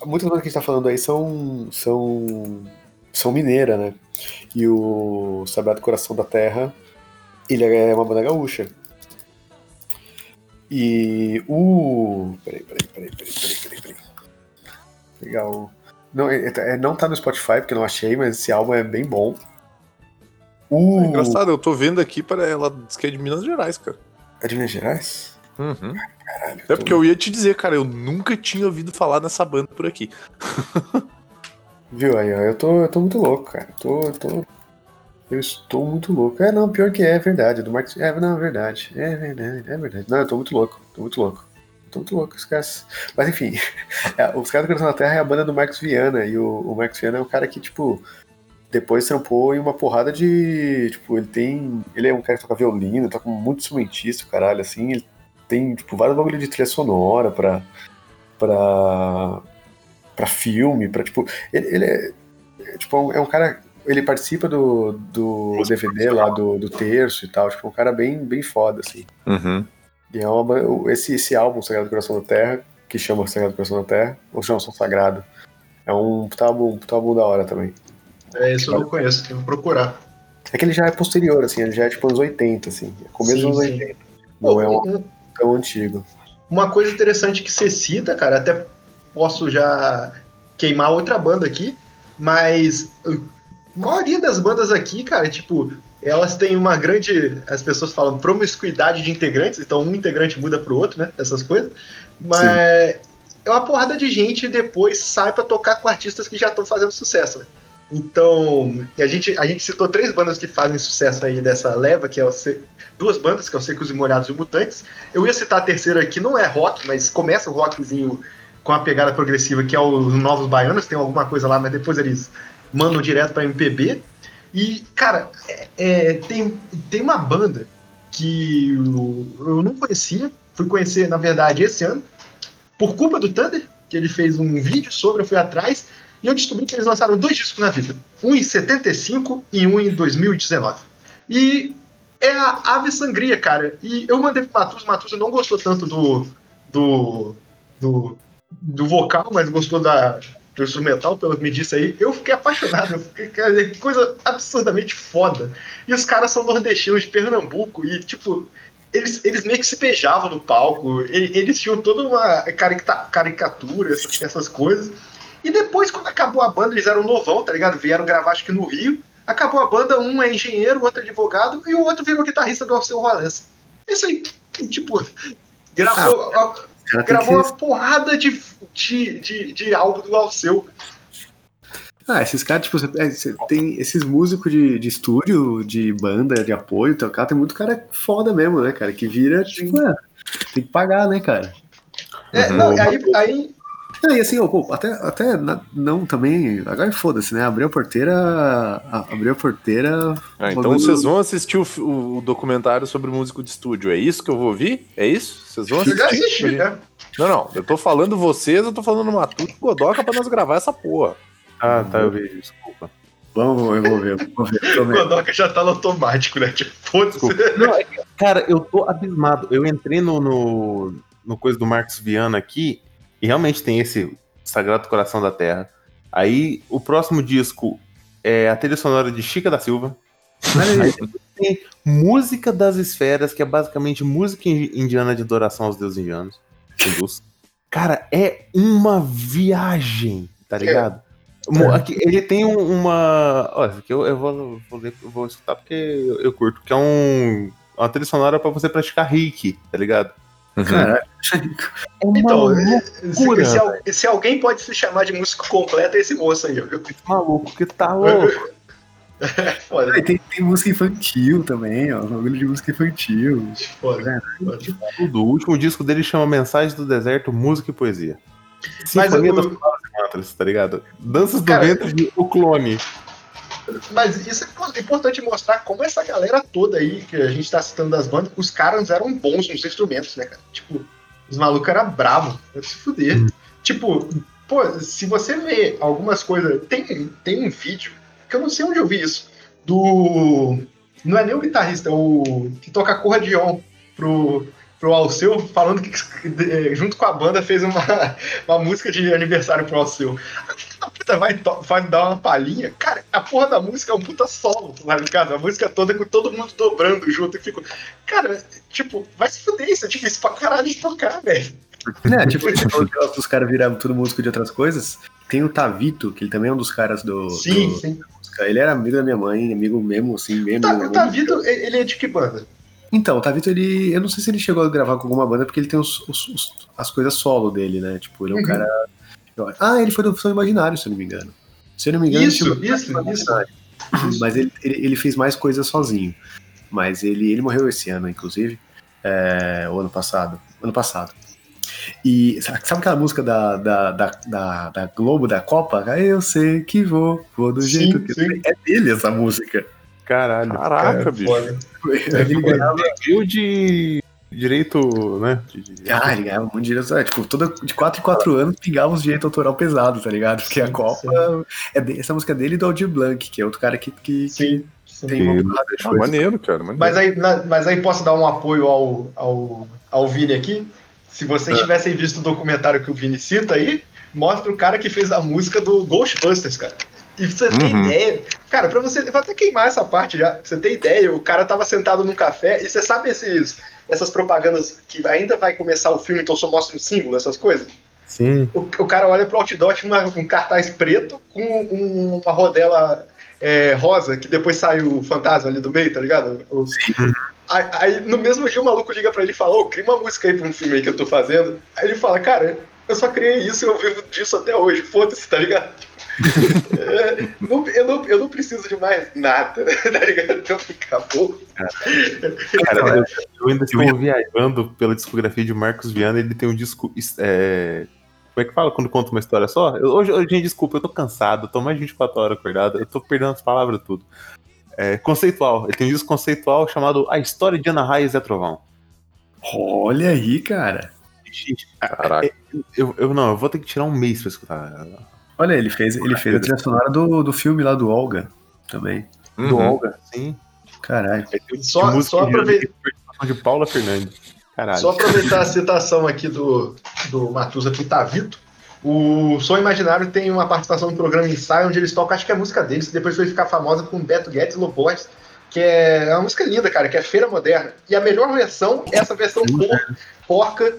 muitas bandas que a gente tá falando aí são são são mineira, né? E o Sagrado Coração da Terra, ele é uma banda gaúcha. E o. Peraí, peraí, peraí, peraí, peraí, peraí, peraí. Pegar o. Não, é- é- não tá no Spotify, porque eu não achei, mas esse álbum é bem bom. O. É engraçado, eu tô vendo aqui para ela diz que é de Minas Gerais, cara. É de Minas Gerais? Uhum. Até porque eu ia te dizer, cara, eu nunca tinha ouvido falar nessa banda por aqui. <laughs> Viu aí, ó, eu tô, eu tô muito louco, cara. Tô, eu tô. Eu estou muito louco. É, não, pior que é, é verdade. Do Marcos. É, não, é verdade. É verdade, é verdade. Não, eu tô muito louco. Tô muito louco. Tô muito louco, caras. Mas enfim, <laughs> é, os caras do Coração da Terra é a banda do Marcos Viana. E o, o Marcos Viana é um cara que, tipo, depois trampou em uma porrada de. Tipo, ele tem. Ele é um cara que toca violino, toca muito instrumentista, caralho, assim. Ele tem, tipo, vários bagulho de trilha sonora pra. pra. pra filme, pra, tipo. Ele, ele é. é, Tipo, é um cara. Ele participa do, do DVD lá do, do terço e tal. Tipo, é um cara bem, bem foda, assim. Uhum. E é uma, esse, esse álbum, Sagrado Coração da Terra, que chama Sagrado Coração da Terra, ou chama São Sagrado, é um puta álbum, álbum da hora também. É, isso eu não conheço, tenho que procurar. É que ele já é posterior, assim, ele já é tipo anos 80, assim, é começo Sim, dos anos sim. 80. Não é um Um- tão antigo. Uma coisa interessante que você cita, cara, até posso já queimar outra banda aqui, mas a maioria das bandas aqui, cara, tipo, elas têm uma grande. As pessoas falam promiscuidade de integrantes, então um integrante muda pro outro, né? Essas coisas. Mas é uma porrada de gente depois sai pra tocar com artistas que já estão fazendo sucesso, né? Então, a gente, a gente citou três bandas que fazem sucesso aí dessa leva, que é o Se- duas bandas, que é o Secos e Molhados e o Mutantes. Eu ia citar a terceira aqui, não é rock, mas começa o rockzinho com a pegada progressiva, que é os Novos Baianos, tem alguma coisa lá, mas depois eles mandam direto pra MPB. E, cara, é- é, tem, tem uma banda que eu, eu não conhecia, fui conhecer, na verdade, esse ano, por culpa do Thunder, que ele fez um vídeo sobre, eu fui atrás, e eu descobri que eles lançaram dois discos na vida. Um em 75 e um em 2019. E é a Ave Sangria, cara. E eu mandei pro Matus, o Matus não gostou tanto do, do, do, do vocal, mas gostou da, do instrumental, pelo que me disse aí. Eu fiquei apaixonado, eu fiquei, cara, coisa absurdamente foda. E os caras são nordestinos de Pernambuco, e tipo, eles, eles meio que se beijavam no palco, eles tinham toda uma carica- caricatura, essas, essas coisas. E depois, quando acabou a banda, eles eram novão, tá ligado? Vieram gravar, acho que no Rio. Acabou a banda, um é engenheiro, o outro é advogado, e o outro virou guitarrista do Alceu Valença. Isso aí, tipo, gravou, O cara tem gravou que- uma porrada de, de, de, de álbum do Alceu. Ah, esses caras, tipo, você, é, você tem esses músicos de, de estúdio, de banda, de apoio, tocar, tem muito cara foda mesmo, né, cara? Que vira, tipo, é, tem que pagar, né, cara? É, Uhum. não, aí, aí e assim, até, até não também. Agora foda-se, né? Abriu a porteira. Abriu a porteira. Ah, então bagulho- vocês vão assistir o, o documentário sobre músico de estúdio. É isso que eu vou ouvir? É isso? Vocês vão eu já assistir? assisti, né? Não, não. Eu tô falando vocês, eu tô falando Matuto e Godoca pra nós gravar essa porra. Ah, tá, eu vi, desculpa. Vamos, eu vou ver, eu vou ver. eu O. Godoka já tá no automático, né? Tipo, foda-se. Não, é cara, eu tô abismado. Eu entrei no, no, no coisa do Marcos Viana aqui e realmente tem esse Sagrado Coração da Terra. Aí o próximo disco é a trilha sonora de Chica da Silva. Aí tem Música das Esferas, que é basicamente música indi- indiana de adoração aos deuses indianos. hindus. Cara, é uma viagem, tá ligado? Mo- aqui, ele tem um- uma. Olha, aqui eu, eu vou, vou, ler- eu vou escutar porque eu, eu curto, que é um, uma trilha sonora pra você praticar reiki, tá ligado? Caralho. <laughs> É uma Então, loucura, se, se se alguém pode se chamar de músico completo, é esse moço aí. ó. maluco que tá louco. É <laughs> foda, Aí tem, tem música infantil também, ó. Bagulho de música infantil. foda. Tudo. O último disco dele chama Mensagens do Deserto, Música e Poesia. Mas Sinfonia o- das Palavras tá ligado? Danças do Cara, Ventre de O Clone. Mas isso é importante mostrar como essa galera toda aí, que a gente tá citando das bandas, os caras eram bons nos instrumentos, né, cara? Tipo, os malucos eram bravos, pra se fuder. Tipo, pô, se você vê algumas coisas. Tem, tem um vídeo, que eu não sei onde eu vi isso, do. Não é nem o guitarrista, é o que toca acordeon pro, pro Alceu, falando que eh, junto com a banda fez uma, <laughs> uma música de aniversário pro Alceu. A puta vai, vai dar uma palhinha. Cara, a porra da música é um puta solo lá em casa. A música toda com todo mundo dobrando junto. E fico, cara, tipo, vai se fuder, isso é difícil pra caralho de tocar, velho. Né, <laughs> tipo, os caras viraram tudo músico de outras coisas. Tem o Tavito, que ele também é um dos caras do. Sim, do- sim. Ele era amigo da minha mãe, amigo mesmo, assim, mesmo. Tá, o ele ele é de que banda? Então, o Tavito, ele. Eu não sei se ele chegou a gravar com alguma banda, porque ele tem os, os- os- as coisas solo dele, né? Tipo, ele é um Uhum. cara. Ah, ele foi do Som Imaginário, se eu não me engano. Se eu não me engano, ele Isso, chegou- isso, isso. Mas ele, ele, ele fez mais coisas sozinho. Mas ele, ele morreu esse ano, inclusive. É, o ano passado. Ano passado. E sabe aquela música da, da, da, da, da Globo, da Copa? Eu sei que vou, vou do Sim, jeito que. sim. É dele essa música. Caralho. Caraca, bicho. Foda. Ele ganhava, Viu de direito, né? de- de- ah, ele ganhava muito dinheiro. é, Tipo, toda, de 4 em 4 anos pingava os direitos autoral pesado, tá ligado? Porque a Copa. É de- essa música é dele e do Aldir Blanc, que é outro cara que, que, que Sim, sim. tem uma de Ah, maneiro, cara. Maneiro. Mas aí, na- mas aí posso dar um apoio ao, ao, ao Vini aqui? Se vocês tivessem visto o documentário que o Vini cita aí, mostra o cara que fez a música do Ghostbusters, cara. E você tem Uhum. ideia. Cara, pra você. eu Vou até queimar essa parte já. Pra você ter ideia, o cara tava sentado num café e você sabe esses, essas propagandas que ainda vai começar o filme, então só mostra um símbolo, essas coisas? Sim. O, o cara olha pro outdoor, tinha uma- um cartaz preto com um- uma rodela é, rosa, que depois sai o fantasma ali do meio, tá ligado? O- Aí, aí, no mesmo dia o maluco liga pra ele e fala, ô, cria uma música aí pra um filme aí que eu tô fazendo. Aí ele fala, cara, eu só criei isso e eu vivo disso até hoje, foda-se, tá ligado? É, <laughs> não- eu, não, eu não preciso de mais nada, <laughs> tá ligado? Então acabou. Cara, eu, eu ainda estou viajando pela discografia de Marcos Viana, ele tem um disco. é, como é que fala quando conta uma história só? Eu- hoje, hoje, gente, desculpa, eu tô cansado, eu tô mais de 24 horas acordado, eu tô perdendo as palavras tudo. É, conceitual, ele tem um disco conceitual chamado A História de Ana Raiz e Trovão. Olha aí, cara. Gente, Caraca. eu, eu não, eu vou ter que tirar um mês pra escutar. Olha, ele fez, ele fez a trilha sonora do, do filme lá do Olga também. Do Uhum. Olga, sim. Caralho. Só- só de- aprove- de Paula Fernandes. Caralho. Só aproveitar a citação aqui do, do Matusa pro Tavito. O Som Imaginário tem uma participação no programa Ensaio, onde eles tocam, acho que é a música deles, que depois foi ficar famosa com Beto Guedes e Loborges, que é uma música linda, cara, que é Feira Moderna. E a melhor versão é essa versão por- porca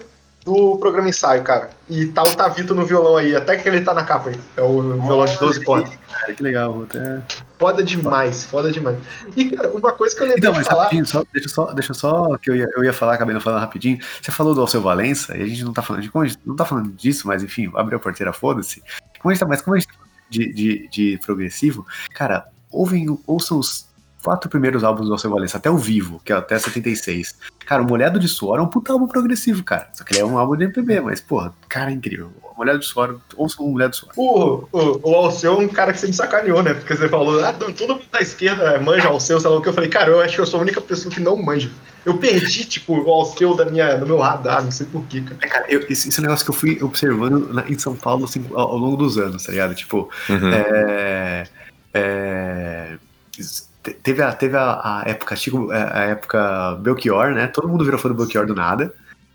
do programa Ensaio, cara. E tá o Tavito no violão aí, até que ele tá na capa aí. É o violão de 12 cordas. Cara, que legal. Até... Foda demais, foda demais. E, cara, uma coisa que eu lembrei Então, de mas falar... rapidinho, só, deixa, só, deixa só que eu ia, eu ia falar, acabei não falando rapidinho. Você falou do Alceu Valença, e a gente não tá falando de como a gente não tá falando disso, mas enfim, abriu a porteira, foda-se. Como a gente tá, mas como a gente tá de, de, de progressivo, cara, ouvem, ouçam os quatro primeiros álbuns do Alceu Valença, até o Vivo, que é até 76. Cara, o Molhado de Suor é um puta álbum progressivo, cara. Só que ele é um álbum de MPB, mas, porra, cara, é incrível. O Molhado de Suor, ouçam o Molhado de Suor. O, o, o Alceu é um cara que você me sacaneou, né? Porque você falou, ah, todo mundo da esquerda manja Alceu, sei lá o que. Eu falei, cara, eu acho que eu sou a única pessoa que não manja. Eu perdi, tipo, o Alceu da minha, do meu radar, não sei porquê, cara. É, cara, eu, esse, esse é um negócio que eu fui observando na- em São Paulo assim, ao, ao longo dos anos, tá ligado? Tipo, Uhum. é, é, teve a, teve a, a época, Chico, é, a época Belchior, né? Todo mundo virou fã do Belchior do nada.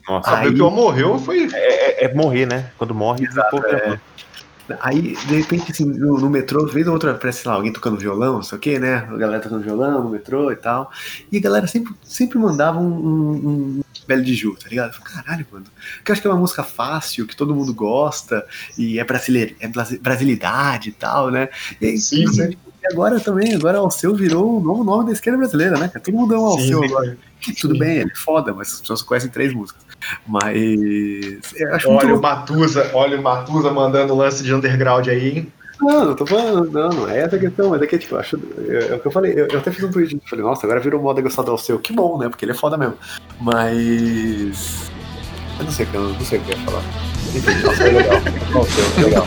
Nossa, Aí- o que morreu foi. é, é morrer, né? Quando morre, o povo é. Aí, de repente, assim, no, no metrô, vez ou outra, aparece, sei lá, alguém tocando violão, não sei o quê, né? A galera tocando violão no metrô e tal. E a galera sempre, sempre mandava um, um, um Belo de Ju, tá ligado? Eu falei, caralho, mano. Porque eu acho que é uma música fácil, que todo mundo gosta, e é, brasileir, é brasi- brasilidade e tal, né? E, aí, Sim, sim. E agora também, agora Alceu virou o novo nome da esquerda brasileira, né? Todo mundo o Sim, Alceu sim. agora. Que tudo bem, ele é foda, mas as pessoas conhecem três músicas. Mas. Muito Olha o. Matusa, olha o Matusa mandando lance de underground aí, hein? Não, não tô falando, não, não é essa a questão, mas é que, tipo, acho, é, é o que eu falei, eu, eu até fiz um tweet, falei, nossa, agora virou moda gostar do Alceu, que bom, né, porque ele é foda mesmo, mas, eu não sei, eu não sei o que eu ia falar, enfim, Alceu é legal, Alceu é legal.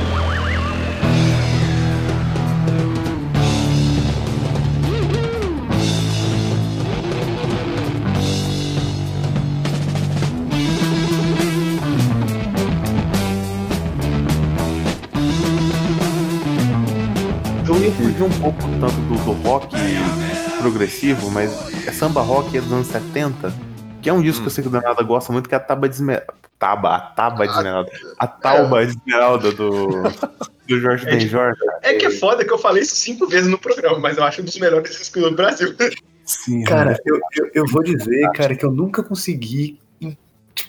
Um pouco tanto do, do rock progressivo, mas é samba rock é dos anos 70. Que é um disco Hum. que eu sei que o Danada gosta muito, que é a Taba de Esmeralda. Taba, a Taba de Ah, Esmeralda. A Tauba de Esmeralda do, do Jorge É Benjor. É que é foda que eu falei isso cinco vezes no programa, mas eu acho um dos melhores discos do Brasil. Sim, Cara, eu, eu, eu vou dizer, cara, que eu nunca consegui,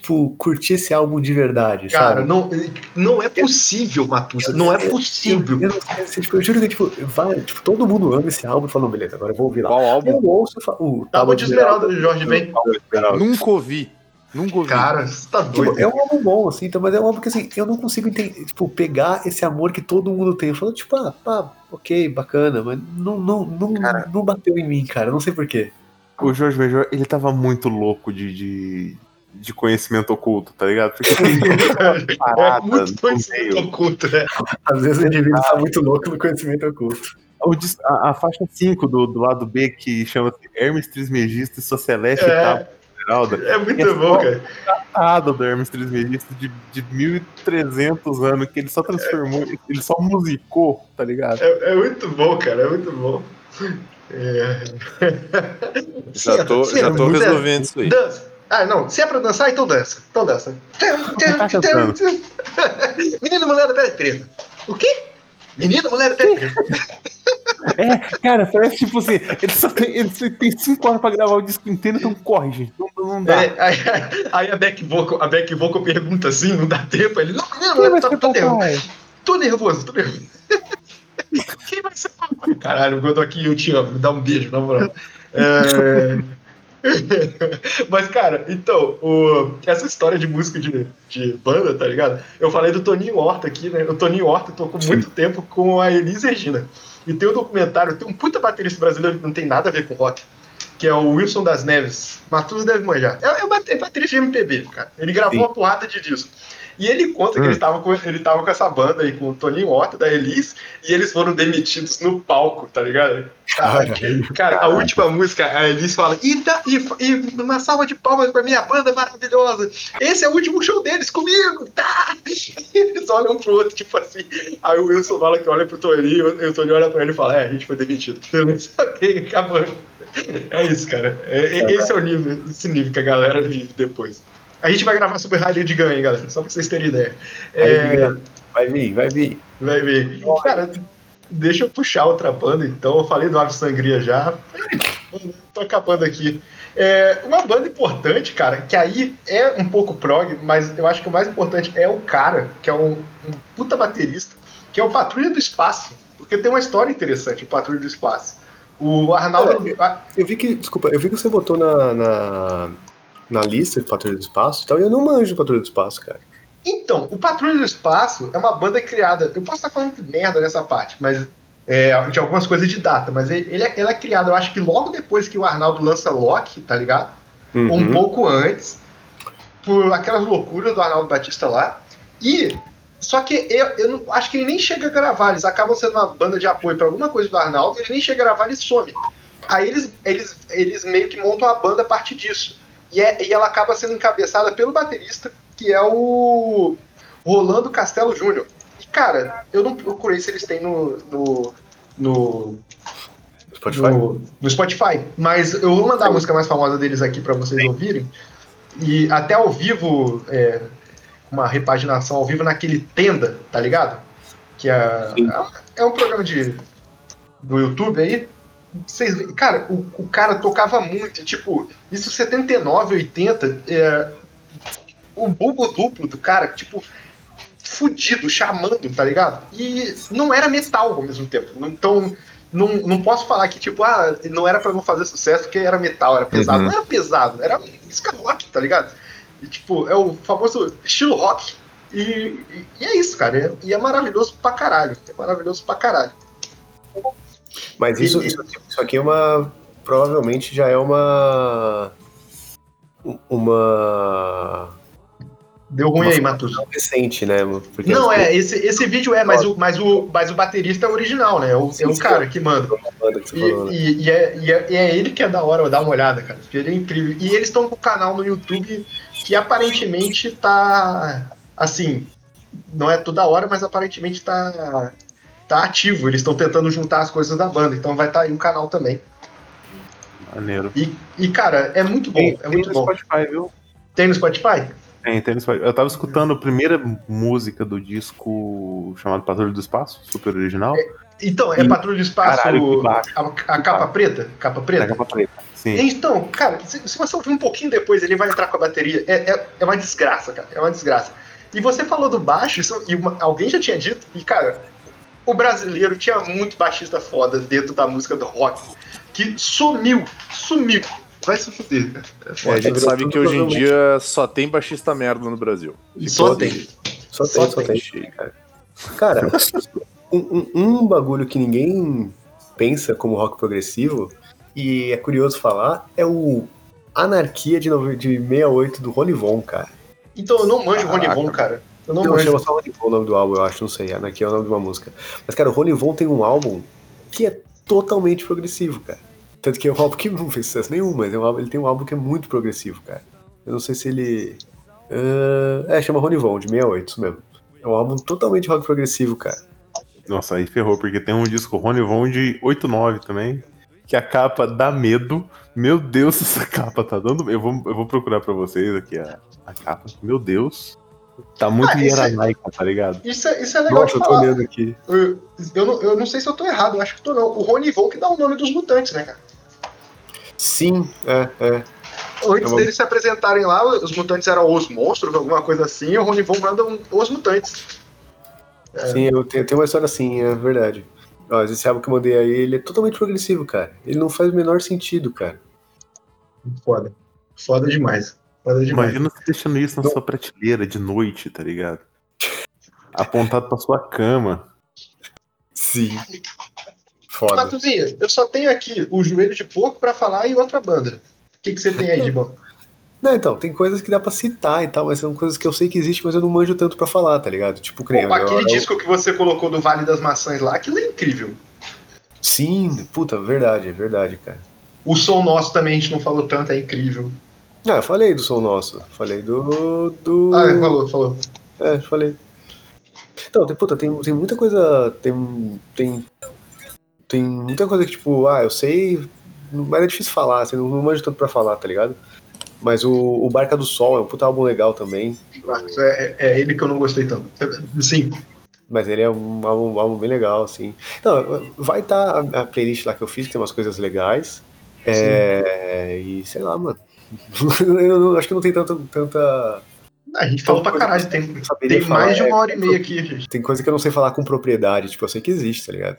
tipo, curtir esse álbum de verdade, Cara, sabe? não, não é possível, Matusa. Não é Eu, possível. eu sei, assim, tipo, eu juro que tipo, vai, tipo, todo mundo ama esse álbum e fala, "Não, beleza, agora eu vou ouvir lá. Qual álbum? Eu ouço e falo, uh, Tábua de Esmeralda do Jorge Ben. Nunca ouvi. Nunca ouvi. Cara, você tá Tipo, doido. é um álbum bom, assim, então, mas é um álbum que assim, eu não consigo entender, tipo, pegar esse amor que todo mundo tem. Eu falo, tipo, ah, pá, ok, bacana, mas não, não, não, Cara. não bateu em mim, cara. eu Não sei porquê. O Jorge Benjor, ele tava muito louco de, de, de conhecimento oculto, tá ligado? Porque tem <laughs> é <laughs> parada muito no conhecimento oculto, né? Às vezes o indivíduo tá muito louco no conhecimento oculto. O a, a faixa 5 do, do lado B, que chama-se Hermes Trismegisto e Socialeste É. Taba Esmeralda, É muito bom, cara. tratado do Hermes Trismegisto de, de 1300 anos, que ele só transformou, ele só musicou, tá ligado? É, é muito bom, cara. É muito bom. É... Já tô, já tô resolvendo isso aí. Dança. Ah, não. Se é pra dançar, então dança. Então dança. tá. <laughs> Menino, mulher da pele preta. O quê? Menino, mulher da pele preta. É, cara, parece tipo assim, ele só tem, ele só tem 5 horas pra gravar o disco inteiro, então corre, gente. Não, não dá. É, aí, aí a back vocal, a back vocal pergunta assim, não dá tempo. Ele, não, menino, mulher, vai tô, tô, nervoso, tô nervoso, tô nervoso. <laughs> Quem vai ser papai? Caralho, eu tô aqui, eu te amo. Me dá um beijo, na moral. É... <laughs> Mas, cara, então, o- essa história de música de, de banda, tá ligado? Eu falei do Toninho Horta aqui, né? O Toninho Horta tocou muito tempo com a Elis Regina. E tem um documentário, tem um puta baterista brasileiro que não tem nada a ver com rock, que é o Wilson das Neves. Matuza deve manjar. É, é, é baterista de MPB, cara. Ele gravou Sim. uma porrada de disco. E ele conta que Hum. ele tava, com, ele tava com essa banda aí, com o Toninho Horta, da Elis, e eles foram demitidos no palco, tá ligado? Cara, cara, a última música, a Elis fala, e, dá- e, e uma salva de palmas pra minha banda maravilhosa. Esse é o último show deles comigo, tá? E <laughs> eles olham pro outro, tipo assim. Aí o Wilson fala que olha pro Toninho, e o Toninho olha pra ele e fala, é, a gente foi demitido. <laughs> ok, acabou. É isso, cara. É- é- esse é o nível, esse nível que a galera vive depois. A gente vai gravar sobre Rádio de Ganho, hein, galera, só pra vocês terem ideia. É, Vai vir, vai vir. Vai ver. Cara, deixa eu puxar outra banda, então. Eu falei do Ave Sangria já. Tô acabando aqui. É, uma banda importante, cara, que aí é um pouco prog, mas eu acho que o mais importante é o cara, que é um, um puta baterista, que é o Patrulha do Espaço. Porque tem uma história interessante, o Patrulha do Espaço. O Arnaldo. ah, Eu vi que, desculpa, eu vi que você botou na, na, na lista de Patrulha do Espaço e tal, e eu não manjo Patrulha do Espaço, cara. Então, o Patrulha do Espaço é uma banda criada. Eu posso estar falando de merda nessa parte, mas. é, de algumas coisas de data, mas ele, ele é, ela é criada, eu acho que logo depois que o Arnaldo lança Loki, tá ligado? um Uhum. pouco antes, por aquelas loucuras do Arnaldo Batista lá. E só que eu, eu não, acho que ele nem chega a gravar, eles acabam sendo uma banda de apoio para alguma coisa do Arnaldo, ele nem chega a gravar, ele some. Aí eles, eles, eles meio que montam a banda a partir disso. E, é, e ela acaba sendo encabeçada pelo baterista, que é o Rolando Castelo Júnior. E, cara, eu não procurei se eles têm no, no, no, Spotify? no, no Spotify. Mas eu vou mandar a música mais famosa deles aqui pra vocês ouvirem. E até ao vivo, é, uma repaginação ao vivo naquele Tenda, tá ligado? Que é, é um programa de, do YouTube aí. Vocês, cara, o, o cara tocava muito, tipo, isso 79, 80, é, o bulbo duplo do cara, tipo, fudido, chamando, tá ligado? E não era metal ao mesmo tempo. Então, não, não posso falar que, tipo, ah, não era pra não fazer sucesso porque era metal, era pesado. Uhum. Não era pesado, era música rock, tá ligado? E, tipo, é o famoso estilo rock. E, e- e é isso, cara. É- e é maravilhoso pra caralho. É maravilhoso pra caralho. Mas isso, isso, aqui, isso aqui é uma. Provavelmente já é uma. Uma. Deu ruim aí, Matus. recente, né? Porque Não, as- é, esse, esse vídeo é, mas o, mas, o, mas o baterista é original, né? É o, Sim, é o cara que manda. que E, falou, né? e- e é, e é- e é ele que é da hora, dá uma olhada, cara. Porque ele é incrível. E eles estão com o canal no YouTube que aparentemente tá. Assim, não é toda hora, mas aparentemente tá, tá ativo. Eles estão tentando juntar as coisas da banda. Então vai estar aí o canal também. Maneiro. E, e, cara, é muito bom. Tem, é tem muito no bom. Spotify, viu? Tem no Spotify? Tem, tem no Spotify. Eu tava escutando a primeira música do disco chamado Patrulha do Espaço, super original. Então, é E- Patrulha do Espaço, Caralho, baixo. a, a capa preta? Capa preta? capa preta. Sim. Então, cara, se, se você ouvir um pouquinho depois, ele vai entrar com a bateria. É, é, é uma desgraça, cara. É uma desgraça. E você falou do baixo, isso- e uma- alguém já tinha dito, e cara, o brasileiro tinha muito baixista foda dentro da música do rock, que sumiu, sumiu. Vai se fuder, cara. É A gente sabe que hoje em dia só tem baixista merda no Brasil. Só tem. Só Só tem, só tem. tem. Cara, cara um, um- um bagulho que ninguém pensa como rock progressivo, e é curioso falar, é o Anarquia de, nove- de 68 do Rony Von, cara. Então eu não manjo Caraca. Von, cara. Eu não Não, chama só o nome do álbum, eu acho, não sei. Anarquia é o nome de uma música. Mas, cara, o Rony Von tem um álbum que é totalmente progressivo, cara. Tanto que é um álbum que não fez sucesso nenhum, mas é um álbum- ele tem um álbum que é muito progressivo, cara. Eu não sei se ele. ah, é, chama Rony Von, de 68, isso mesmo. É um álbum totalmente rock progressivo, cara. Nossa, aí ferrou, porque tem um disco Rony Von de 89 também, que a capa dá medo. Meu Deus, <laughs> essa capa tá dando. Eu vou, eu vou procurar pra vocês aqui a, a capa. Meu Deus. Tá muito Ah, isso é- hieranaica, tá ligado? Isso é, isso é legal Nossa, de eu tô olhando aqui. Eu, eu não, eu não sei se eu tô errado, eu acho que tô não. O Rony Von que dá o nome dos mutantes, né, cara? Sim, é, é. Antes deles se apresentarem lá, os mutantes eram os monstros, alguma coisa assim, e o Rony Von manda um- os mutantes. Sim, eu tenho, tenho uma história assim, é verdade. Ó, esse álbum que eu mandei aí, ele é totalmente progressivo, cara. Ele não faz o menor sentido, cara. Foda. Foda demais. Demais. Imagina você deixando isso na sua prateleira de noite, tá ligado? Apontado pra sua cama. Sim. Foda. Matuzinha, eu só tenho aqui o joelho de porco pra falar e outra banda. O que, que você tem aí <laughs> de bom? Não, então, tem coisas que dá pra citar e tal, mas são coisas que eu sei que existe, mas eu não manjo tanto pra falar, tá ligado? Tipo, que nem Pô, eu- aquele eu- disco que você colocou do Vale das Maçãs lá, aquilo é incrível. Sim, puta, verdade, é verdade, cara. O som nosso também a gente não falou tanto, é incrível. Ah, eu falei do som nosso. Falei do. do... Ah, falou, falou. É, falei. Então, tem, puta, tem, tem muita coisa. Tem. Tem. Tem muita coisa que, tipo, ah, eu sei. Mas é difícil falar, assim, não, não manjo tanto pra falar, tá ligado? Mas o, o Barca do Sol é um puta álbum legal também. É, é ele que eu não gostei tanto. Sim. Mas ele é um álbum, um álbum bem legal, assim. Não, vai estar a, a playlist lá que eu fiz, que tem umas coisas legais. É, e sei lá, mano. <laughs> eu acho que não tem tanto, tanta. A gente falou pra caralho, tem, tem falar, mais de uma é, hora e meia aqui, gente. Tem coisa que eu não sei falar com propriedade, tipo, eu sei que existe, tá ligado?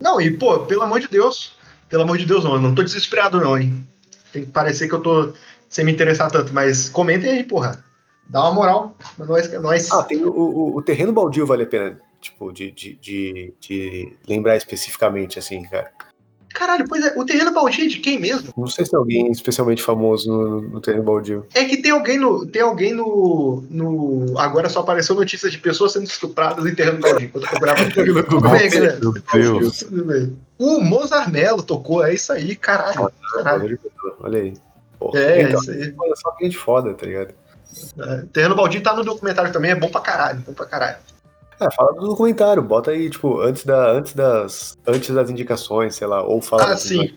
Não, e pô, pelo amor de Deus. Pelo amor de Deus, não. Eu não tô desesperado, não, hein? Tem que parecer que eu tô sem me interessar tanto, mas comentem aí, porra. Dá uma moral. Nós, nós... Ah, tem o, o, o terreno baldio vale a pena, tipo, de, de, de, de lembrar especificamente, assim, cara. Caralho, pois é, o terreno baldio é de quem mesmo? Não sei se tem alguém especialmente famoso no, no terreno baldio. É que tem alguém no. Tem alguém no. no agora só apareceu notícias de pessoas sendo estupradas em terreno baldio. Enquanto eu procurava <laughs> bem, galera. Meu Deus. O Mozart Mello tocou, é isso aí, caralho. caralho. Olha aí. Porra, É, então, isso aí. olha só que gente foda, tá ligado? É, terreno baldio tá no documentário também, é bom pra caralho, bom pra caralho. É, fala do documentário, bota aí, tipo, antes, da, antes, das, antes das indicações, sei lá, ou fala. Ah, sim.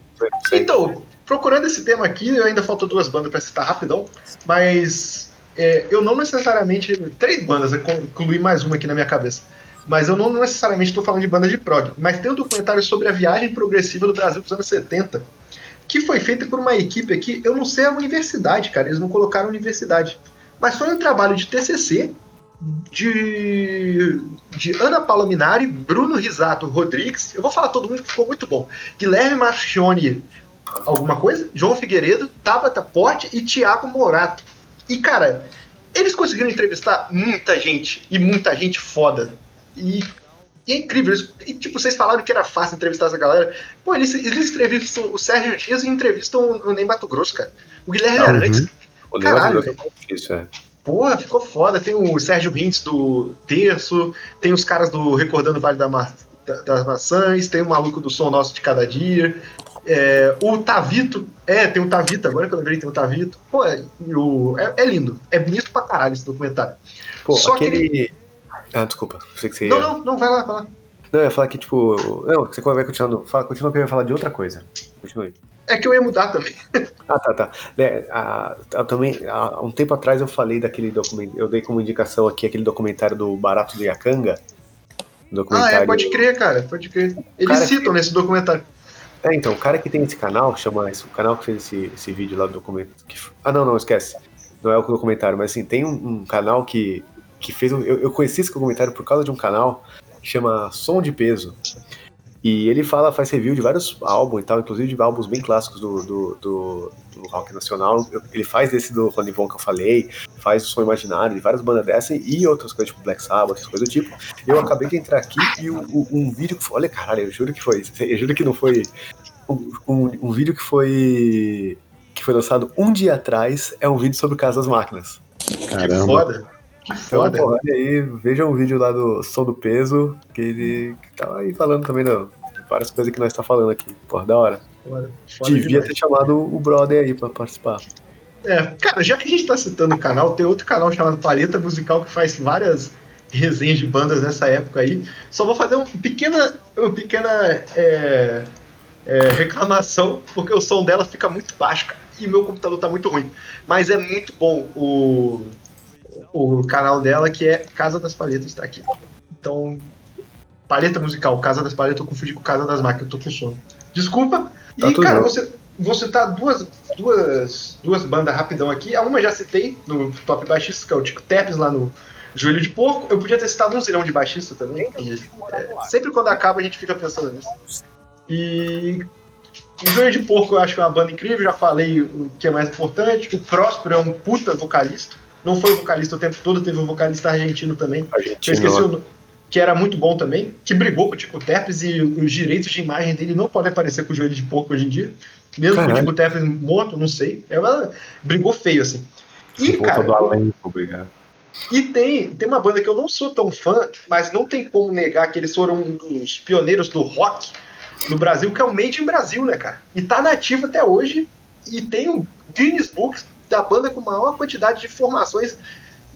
Então, procurando esse tema aqui, ainda faltou duas bandas pra citar rapidão, mas é, eu não necessariamente. Três bandas, eu incluí mais uma aqui na minha cabeça. Mas eu não necessariamente estou falando de bandas de prog. Mas tem um documentário sobre a viagem progressiva do Brasil dos anos 70, que foi feita por uma equipe aqui, eu não sei a universidade, cara, eles não colocaram universidade. Mas foi um trabalho de TCC de, de Ana Paula Minari, Bruno Risato Rodrigues, eu vou falar todo mundo que ficou muito bom. Guilherme Marchione, alguma coisa? João Figueiredo, Tabata Porte e Tiago Morato. E, cara, eles conseguiram entrevistar muita gente, e muita gente foda. E, e é incrível. Eles, e, tipo, vocês falaram que era fácil entrevistar essa galera. Pô, eles, eles entrevistam o Sérgio Dias e entrevistam o Ney Mato Grosso, cara. O Guilherme Uhum. Arantes. O Caralho, negócio é difícil, é. Porra, ficou foda. Tem o Sérgio Rintz do Terço, tem os caras do Recordando o Vale da Ma- da- das Maçãs, tem o maluco do Som Nosso de Cada Dia. É, o Tavito, é, tem o Tavito, agora que eu lembrei, tem o Tavito. Pô, é, o- é- é lindo, é bonito pra caralho esse documentário. Pô, Só que aquele. Ah, desculpa, sei que você ia. Não, não, não, vai lá, vai lá. Não, eu ia falar que, tipo. Não, você vai continuando. Fala, continua que eu ia falar de outra coisa. Continue. É que eu ia mudar também. <laughs> Ah, tá, tá. É, a- a- também, há um tempo atrás eu falei daquele documentário, eu dei como indicação aqui aquele documentário do Barato do Yakanga. Ah, Documentário... é, pode crer, cara, pode crer. Eles citam nesse documentário. É, então, o cara que tem esse canal, que chama esse, o canal que fez esse, esse vídeo lá do documentário. ah, não, não, esquece. Não é o documentário, mas assim, tem um, um canal que, que fez. Um, eu, eu conheci esse documentário por causa de um canal que chama Som de Peso. E ele fala, faz review de vários álbuns e tal, inclusive de álbuns bem clássicos do, do, do, do rock nacional. Ele faz desse do Ronnie Von que eu falei, faz o Som Imaginário, de várias bandas dessa e outras coisas, tipo Black Sabbath, essas coisas do tipo. Eu acabei de entrar aqui e o- o- um vídeo que foi. Olha, caralho, eu juro que foi. Eu juro que não foi. Um, um, um vídeo que foi. que foi lançado um dia atrás é um vídeo sobre o caso das máquinas. Que Caramba. foda. Que Então, foda. olha aí, vejam o vídeo lá do Som do Peso, que ele que tá aí falando também não, várias coisas que nós tá falando aqui. Porra, da hora. Foda, foda Devia demais. ter chamado o brother aí pra participar. É, cara, já que a gente tá citando o canal, tem outro canal chamado Paleta Musical que faz várias resenhas de bandas nessa época aí. Só vou fazer uma pequena, uma pequena é, é, reclamação, porque o som dela fica muito baixo, cara, e meu computador tá muito ruim. Mas é muito bom o, o canal dela, que é Casa das Paletas, tá aqui. Então, Paleta Musical, Casa das Paletas, eu confundi com Casa das Máquinas, eu tô com sono. Desculpa. Tá e, cara, você, vou citar duas, duas, duas bandas rapidão aqui. A uma já citei no Top Baixista, que é o Tico Tepes lá no Joelho de Porco. Eu podia ter citado um zilhão de baixista também. e, é, sempre quando acaba a gente fica pensando nisso. E o Joelho de Porco eu acho que é uma banda incrível, já falei o que é mais importante. O Próspero é um puta vocalista. Não foi vocalista o tempo todo, teve um vocalista argentino também. Eu esqueci o. Que era muito bom também, que brigou com o Tico Tepes e os direitos de imagem dele não podem aparecer com o joelho de porco hoje em dia. Mesmo com o Caralho. Tico Tepes morto, não sei. Ela brigou feio, assim. E, cara, do além, obrigado. e tem, tem uma banda que eu não sou tão fã, mas não tem como negar que eles foram um dos pioneiros do rock no Brasil, que é o Made in Brasil, né, cara? E tá nativo até hoje e tem o Guinness Book da banda com maior quantidade de formações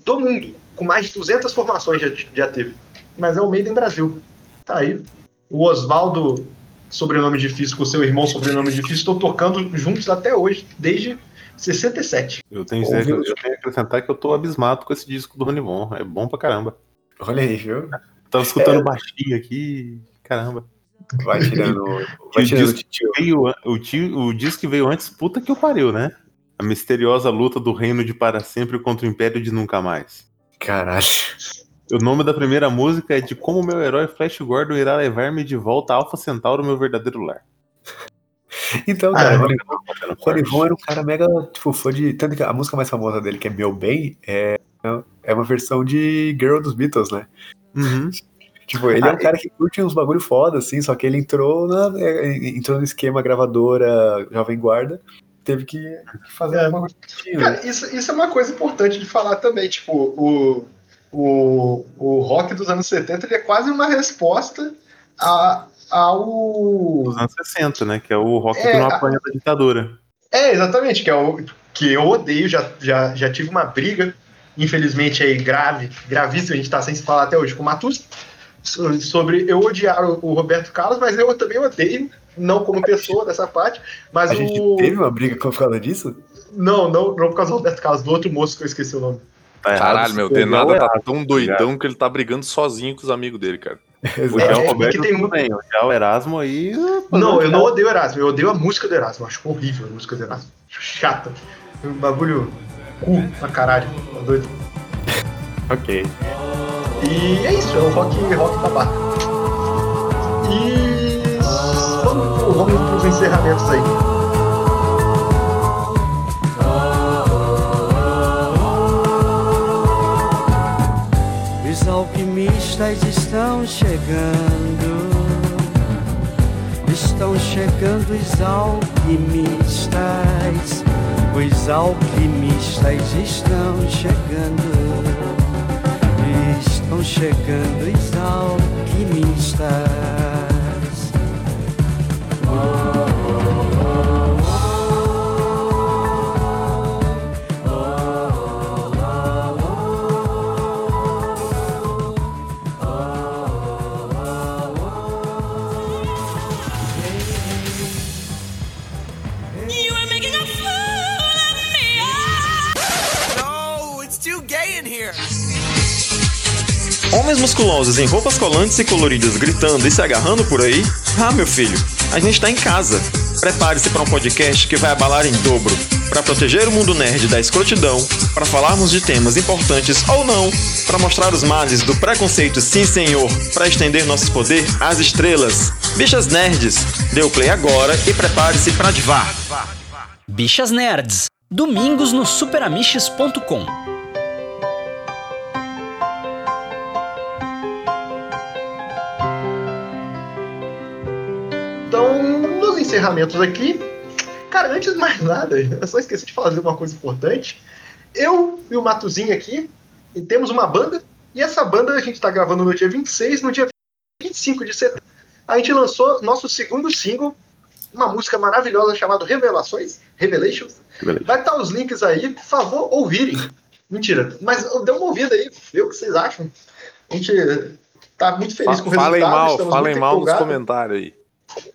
do mundo, com mais de 200 formações já, já teve. Mas é o Made in Brasil. Tá aí. O Oswaldo, sobrenome difícil, com o seu irmão, sobrenome difícil, estão tocando juntos até hoje, desde 67. Eu tenho, que eu tenho que acrescentar que eu tô abismado com esse disco do Rony Von. É bom pra caramba. Olha aí, viu? Tava escutando baixinho aqui. Caramba. Vai tirando. <laughs> Vai o tirando o disco tio. veio, o, tio, o disco que veio antes, puta que eu pariu, né? A misteriosa luta do reino de para sempre contra o império de nunca mais. Caralho. O nome da primeira música é de como meu herói Flash Gordon irá levar-me de volta a Alpha Centauro, meu verdadeiro lar. Então, Ah, cara, é. o Rony- o Rony Von era um cara mega, tipo, fã de. Tanto que a música mais famosa dele, que é Meu Bem, é, é uma versão de Girl dos Beatles, né? Uhum. Tipo, ele é um Ah, cara que curte uns bagulho foda, assim, só que ele entrou na. é, entrou no esquema gravadora Jovem Guarda, teve que fazer É. né? Cara, isso, isso é uma coisa importante de falar também. Tipo, o, o, o rock dos anos 70 ele é quase uma resposta a, ao. Dos anos 60, né? Que é o rock É, que não a- apanha da ditadura. É, exatamente, que, é o, que eu odeio, já, já, já tive uma briga, infelizmente aí grave, gravíssima, a gente tá sem se falar até hoje com o Matus, so- sobre eu odiar o, o Roberto Carlos, mas eu também odeio, não como pessoa dessa parte, mas A gente o. teve uma briga por causa disso? Não, não, não por causa do Roberto Carlos, do outro moço que eu esqueci o nome. Tá errado, Caralho, meu, Denada o tá errado, tão doidão que ele tá brigando sozinho com os amigos dele, cara. <laughs> O É, é, Roberto tem um- bem, o Erasmo aí. Não, eu não odeio o Erasmo, eu odeio a música do Erasmo, eu acho horrível a música do Erasmo. Chata. Um bagulho cu pra caralho, tá doido. <laughs> Ok. E é isso, é o rock, rock babaca. E vamos, vamos pros encerramentos aí. Os alquimistas estão chegando. Estão chegando os alquimistas. Os alquimistas estão chegando. Estão chegando os alquimistas. Musculosos em roupas colantes e coloridas gritando e se agarrando por aí? Ah, meu filho, a gente tá em casa. Prepare-se para um podcast que vai abalar em dobro. Para proteger o mundo nerd da escrotidão, para falarmos de temas importantes ou não, para mostrar os males do preconceito, sim senhor, para estender nossos poder às estrelas. Bichas nerds, dê o play agora e prepare-se para divar. Bichas Nerds. Domingos no superamiches.com. encerramentos aqui, cara, antes de mais nada, eu só esqueci de fazer uma coisa importante. Eu e o Matuzinho aqui e temos uma banda, e essa banda a gente tá gravando no dia 26, no dia 25 de setembro. A gente lançou nosso segundo single, uma música maravilhosa chamada Revelações, Revelations. Vai estar os links aí, por favor, ouvirem. Mentira, mas dê uma ouvida aí, vê o que vocês acham. A gente tá muito feliz com o resultado. Falem mal, falem mal nos comentários aí.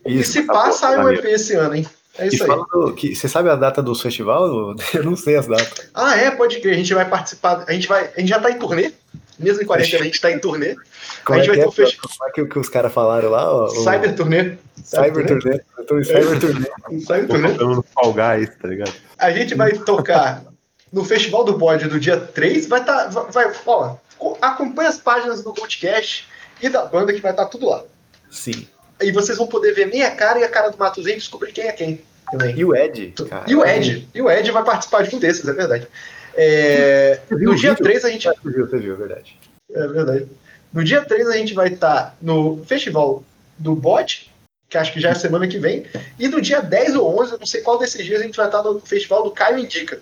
E se passa, sai um EP esse ano, hein? É E isso aí. falando que você sabe a data do festival? <laughs> Eu não sei as datas. Ah, é, pode crer. A gente vai participar. A gente, vai, a gente já tá em turnê. Mesmo em quarentena, a gente tá em turnê. Como a é gente vai que ter é, um festival. Como é que, que os caras falaram lá? ó, o- Cyber turnê. Cyber Turnê. Eu tô em Cyber Turnê. <laughs> Cyber Tô turnê. Fall Guys, tá ligado? A gente vai tocar no Festival do Bode do dia 3. Vai estar. Tá, vai, ó, co- acompanha as páginas do podcast e da banda que vai estar tudo lá. Sim. E vocês vão poder ver minha cara e a cara do Matuzinho e descobrir quem é quem. Também. E o Ed, cara. E o Ed. E o Ed vai participar de um desses, é verdade. É, viu no dia vídeo? 3 a gente. Você viu, você viu, é verdade. É verdade. No dia 3 a gente vai estar no Festival do Bot, que acho que já é semana que vem. E no dia 10 ou 11, eu não sei qual desses dias, a gente vai estar no Festival do Caio Indica.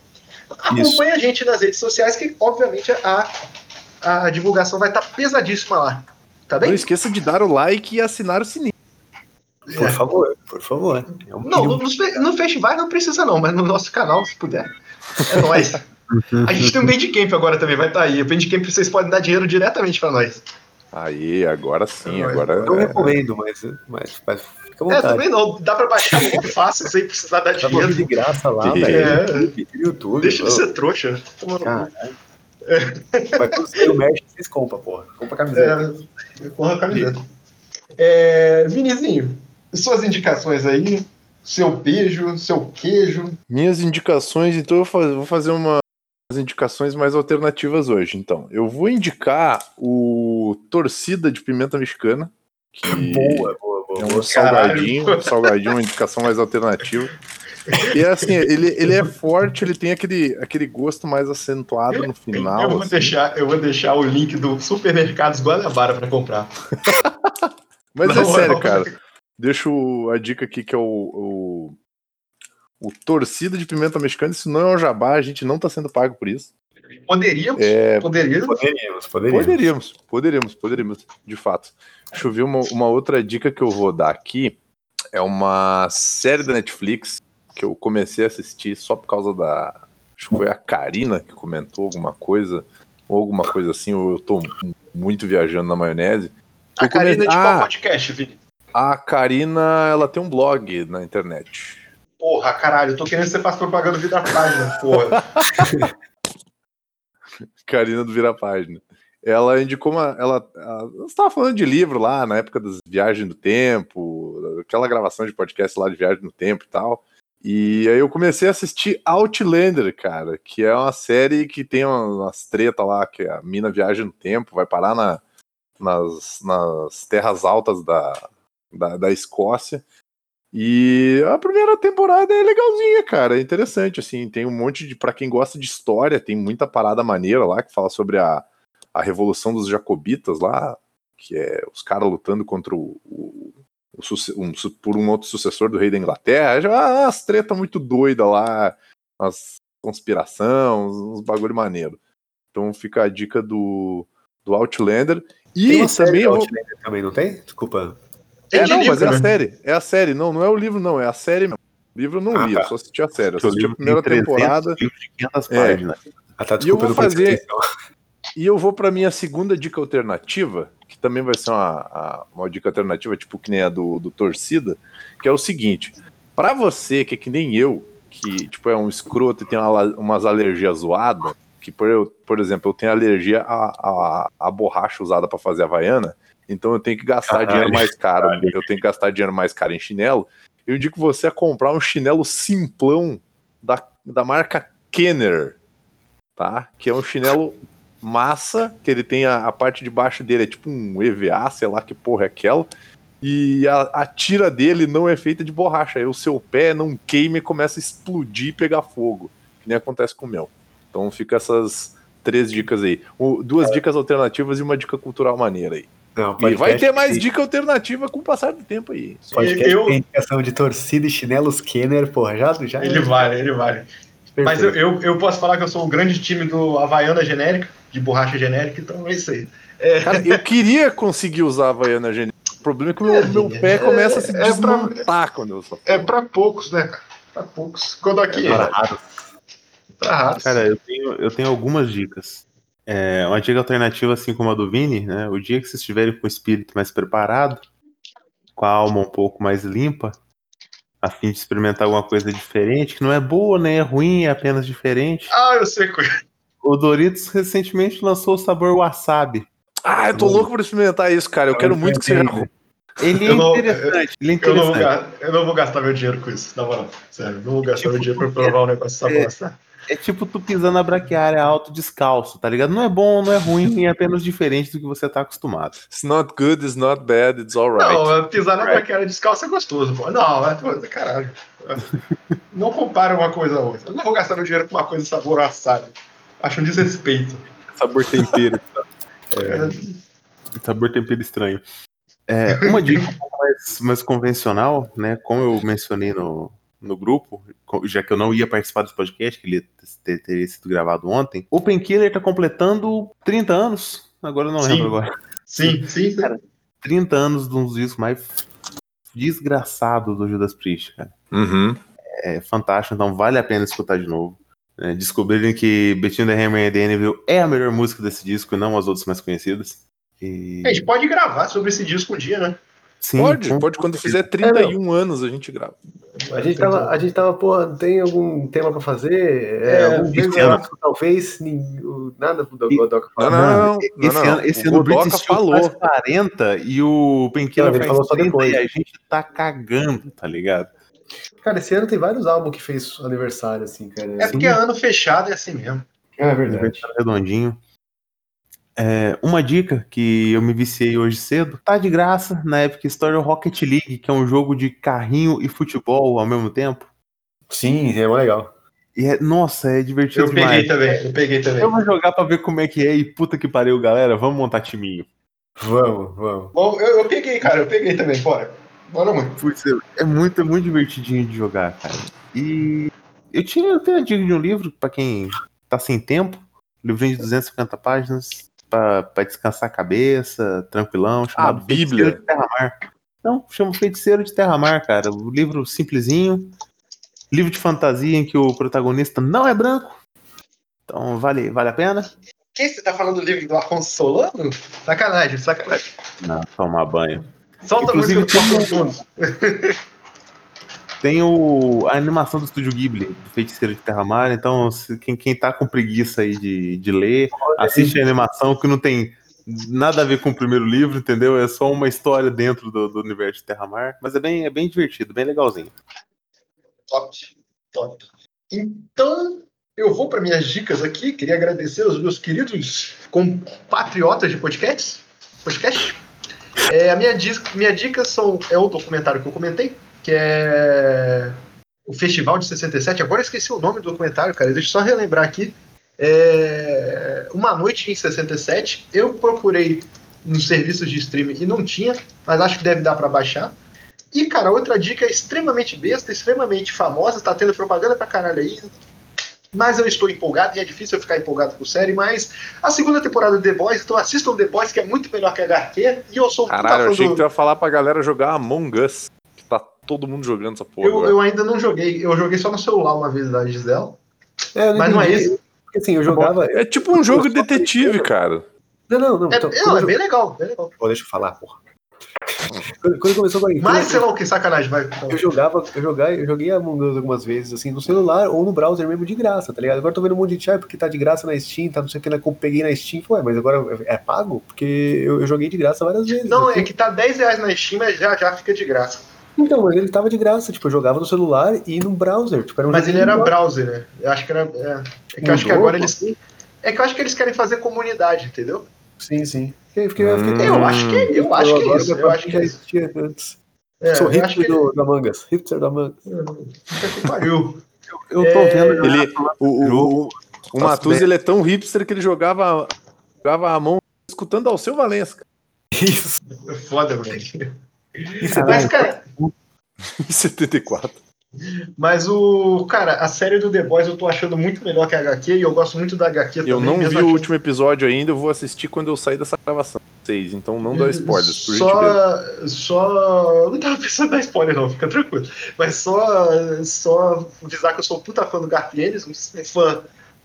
Acompanha a gente nas redes sociais, que obviamente a, a divulgação vai estar pesadíssima lá. Tá Não bem? esqueça de dar o like e assinar o sininho. Por favor, por favor. É um Não, no, fe- no festival não precisa não, mas no nosso canal, se puder. É nóis. <laughs> A gente tem um Bandcamp agora também, vai estar aí. O Bandcamp vocês podem dar dinheiro diretamente pra nós. Aí, agora sim, agora. Eu é- recomendo, mas, mas, mas fica à É, também não, dá pra baixar muito <laughs> fácil sem precisar dar Tá bom de dinheiro. graça lá, É. velho. No YouTube. Deixa de ser trouxa. Caralho. Vai quando sair o merch, vocês compram, porra. Compra a camiseta. É, porra, camiseta. É, Vinizinho, suas indicações aí, seu beijo, seu queijo. Minhas indicações, então eu vou fazer umas indicações mais alternativas hoje. Então, eu vou indicar o Torcida de Pimenta Mexicana, que <laughs> Boa, boa, boa. é um salgadinho, um salgadinho, uma indicação mais alternativa. E é assim, ele, ele é forte, ele tem aquele, aquele gosto mais acentuado no final. eu, vou assim. deixar, eu vou deixar o link do Supermercados Guanabara pra comprar. <laughs> Mas Na é sério, cara. Deixo a dica aqui que é o, o, o Torcida de Pimenta Mexicana. Isso não é um jabá, a gente não tá sendo pago por isso. Poderíamos, É, poderíamos. Poderíamos, poderíamos. Poderíamos, poderíamos, poderíamos, de fato. Deixa eu ver uma, uma outra dica que eu vou dar aqui. É uma série da Netflix que eu comecei a assistir só por causa da. Acho que foi a Karina que comentou alguma coisa, ou alguma coisa assim, ou eu tô muito viajando na maionese. A Eu Karina é de come- qual Ah, podcast, Vini? A Karina, ela tem um blog na internet. Porra, caralho, eu tô querendo que você faça propaganda do Página, <laughs> porra. Karina do Vira Página. Ela indicou uma. Ela, ela você estava falando de livro lá na época das viagens do tempo, aquela gravação de podcast lá de viagem no tempo e tal. E aí eu comecei a assistir Outlander, cara, que é uma série que tem umas treta lá, que a mina viaja no tempo, vai parar na, nas, nas terras altas da, da, da Escócia. E a primeira temporada é legalzinha, cara, é interessante, assim, tem um monte de, Pra quem gosta de história, tem muita parada maneira lá, que fala sobre a, a Revolução dos Jacobitas lá, que é os caras lutando contra o, o- um por um outro sucessor do rei da Inglaterra, já as treta muito doida lá, as conspiração, uns, uns bagulho maneiro. Então fica a dica do, do Outlander. E também Outlander também, não tem? Desculpa. Tem é, não, livro, mas é a né? série. É a série. Não, não é o livro, não. É a série mesmo. O livro eu não Ah, li, tá. eu só assisti a série. Eu assisti a primeira tem 300 temporada. livros de 500 É. Ah, tá, E eu vou fazer-. E eu vou pra minha segunda dica alternativa, que também vai ser uma, a- uma dica alternativa, tipo que nem a do, do Torcida, que é o seguinte: pra você que é que nem eu, que tipo é um escroto e tem uma umas alergias zoadas, que, por, eu, por exemplo, eu tenho alergia à, à, à borracha usada para fazer havaiana, então eu tenho que gastar Caralho, dinheiro mais caro. caralho. Eu tenho que gastar dinheiro mais caro em chinelo. Eu indico você a comprar um chinelo simplão da, da marca Kenner, tá? Que é um chinelo massa, que ele tem a, a parte de baixo dele, é tipo um EVA, sei lá que porra é aquela. E a, a tira dele não é feita de borracha. Aí o seu pé não queima e começa a explodir e pegar fogo. Que nem acontece com o meu. Então fica essas três dicas aí. O- duas dicas alternativas e uma dica cultural maneira aí. Não, E vai ter mais dica alternativa com o passar do tempo aí. Podcast Eu- tem indicação de torcida e chinelos Kenner, porra, já, já Ele vale, ele vale. Mas eu, eu, eu posso falar que eu sou o grande time do Havaiana genérica, de borracha genérica, então é isso aí. É, Cara, eu queria conseguir usar a Havaiana genérica. O problema é que o meu, meu pé começa a se é pra- desmontar quando eu uso. é pra poucos, né, cara? Pra poucos. Quando aqui. Para raro. Pra raros. Cara, eu tenho, eu tenho algumas dicas. É, uma dica alternativa, assim como a do Vini, né? O dia que vocês estiverem com o espírito mais preparado, com a alma um pouco mais limpa, a fim de experimentar alguma coisa diferente, que não é boa, nem é ruim, é apenas diferente. Ah, eu sei. que- O Doritos recentemente lançou o sabor wasabi. Ah, eu tô louco por experimentar isso, cara. Eu quero muito que seja ruim. Ele é Eu não- interessante, ele é Eu não, vou, interessante. eu não vou gastar meu dinheiro com isso, na moral. Sério, não vou gastar meu dinheiro pra provar um negócio dessa é- bosta. É tipo tu pisando na braquiária alto descalço, tá ligado? Não é bom, não é ruim, é apenas diferente do que você tá acostumado. It's not good, it's not bad, it's alright. Não, pisar na braqueira descalço é gostoso, pô. Não, é coisa, caralho. <laughs> Não compara uma coisa a outra. Eu não vou gastar meu dinheiro com uma coisa sabor assado. Acho um desrespeito. Sabor tempero. <laughs> Sabor tempero estranho. É, uma dica mais, mais convencional, né? Como eu mencionei no, no grupo, já que eu não ia participar desse podcast, que ele ia ter, teria sido gravado ontem, o Painkiller tá completando 30 anos. Agora eu não Sim. lembro agora. Sim, <laughs> sim. sim. 30 anos de um dos discos mais desgraçados do Judas Priest, cara. Uhum. É fantástico, então vale a pena escutar de novo. É, descobrirem que Between the Hammer and the Anvil é a melhor música desse disco e não as outras mais conhecidas. E... A gente pode gravar sobre esse disco um dia, né? Sim, Pode, com- pode. Quando fizer 31 anos a gente grava. A gente tava, a gente tava, pô, tem algum tema pra fazer? É, É, algum clássico, talvez, nada do Godoka falou. não, não. não, Esse não. ano, esse O ano o Godoka falou. faz 40 e o faz falou só 30 depois. e a gente tá cagando, tá ligado? Cara, esse ano tem vários álbuns que fez aniversário, assim, cara. É porque é ano fechado é assim mesmo. É verdade. Aniversário redondinho. É, uma dica que eu me viciei hoje cedo, tá de graça na Epic Store o Rocket League, que é um jogo de carrinho e futebol ao mesmo tempo. Sim, é legal. E é, nossa, é divertido Eu demais. peguei também, eu peguei também. Eu vou jogar pra ver como é que é e puta que pariu, galera. Vamos montar timinho. Vamos, vamos. Bom, eu, eu peguei, cara, eu peguei também, bora. Bora muito. Putz, é muito, é muito divertidinho de jogar, cara. E eu tinha eu tenho a dica de um livro pra quem tá sem tempo, livrinho de 250 páginas pra, pra descansar a cabeça, tranquilão, chamado Bíblia. Feiticeiro de Terra-Mar. Não, chama Feiticeiro de Terra-Mar, cara. O livro simplesinho, livro de fantasia em que o protagonista não é branco. Então vale, vale a pena? Quem você tá falando do livro do Afonso Solano? Sacanagem, sacanagem. Não, tomar banho. Solta Inclusive, muito do Afonso Solano. <laughs> Tem o, a animação do Estúdio Ghibli, do Feiticeiro de Terra-Mar, então se- quem, quem tá com preguiça aí de, de ler, assiste a animação que não tem nada a ver com o primeiro livro, entendeu? É só uma história dentro do, do universo de Terra-Mar, mas é bem, é bem divertido, bem legalzinho. Top, top. Então, eu vou para minhas dicas aqui. Queria agradecer aos meus queridos compatriotas de podcasts. Podcast. É, a minha, minha dica são, é o documentário que eu comentei, que é o Festival de 67. Agora eu esqueci o nome do documentário, cara. Deixa eu só relembrar aqui. É, Uma Noite em 67. Eu procurei nos serviços de streaming e não tinha, mas acho que deve dar para baixar. E, cara, outra dica é extremamente besta, extremamente famosa, tá tendo propaganda pra caralho aí. Mas eu estou empolgado e é difícil eu ficar empolgado com série, mas a segunda temporada do The Boys, então assistam The Boys, que é muito melhor que a HQ, e eu sou um Caralho, eu achei do- que tu ia falar pra galera jogar Among Us. Todo mundo jogando essa porra. eu, eu ainda não joguei, eu joguei só no celular uma vez da Gisele. É, Mas não é isso? Porque assim, eu jogava. É tipo um jogo detetive, cara. Não, não, não. É, então, não, é bem legal, bem legal. Pô, deixa eu falar, porra. Quando, quando começou a quarentena, Mas, sei lá o que, sacanagem, vai. eu jogava, eu jogava, eu joguei Among Us algumas vezes, assim, no celular ou no browser mesmo de graça, tá ligado? Agora eu tô vendo um monte de chat porque tá de graça na Steam, tá não sei o que, né, eu peguei na Steam, ué, mas agora é pago? Porque eu, eu joguei de graça várias vezes. Não, assim. é que tá 10 reais na Steam, mas já, já fica de graça. Então, mas ele tava de graça, tipo, eu jogava no celular e no browser, tipo, era um Mas ele era browser, né? Eu acho que era. É, é que eu acho que agora eles. É que eu acho que eles querem fazer comunidade, entendeu? Sim, sim. Eu, fiquei, eu, fiquei, Eu acho que, eu acho que é isso. Eu acho que já é isso. existia antes. É, Sou eu acho hipster que do, da Mangas, hipster da Mangas. Pariu. Eu tô É, vendo. Ele, o, o, o, bem. ele é tão hipster que ele jogava, jogava a mão escutando ao seu Valença. cara. <laughs> Isso. É foda, velho. Mas, cara, Em 74. <laughs> mas o. Cara, a série do The Boys eu tô achando muito melhor que a HQ e eu gosto muito da HQ também. Eu não vi o último episódio ainda, eu vou assistir quando eu sair dessa gravação. Seis, então não dá spoilers, por. Só. Só. Eu não tava pensando em dar spoiler, não, fica tranquilo. Mas só. Só avisar que eu sou puta fã do um fã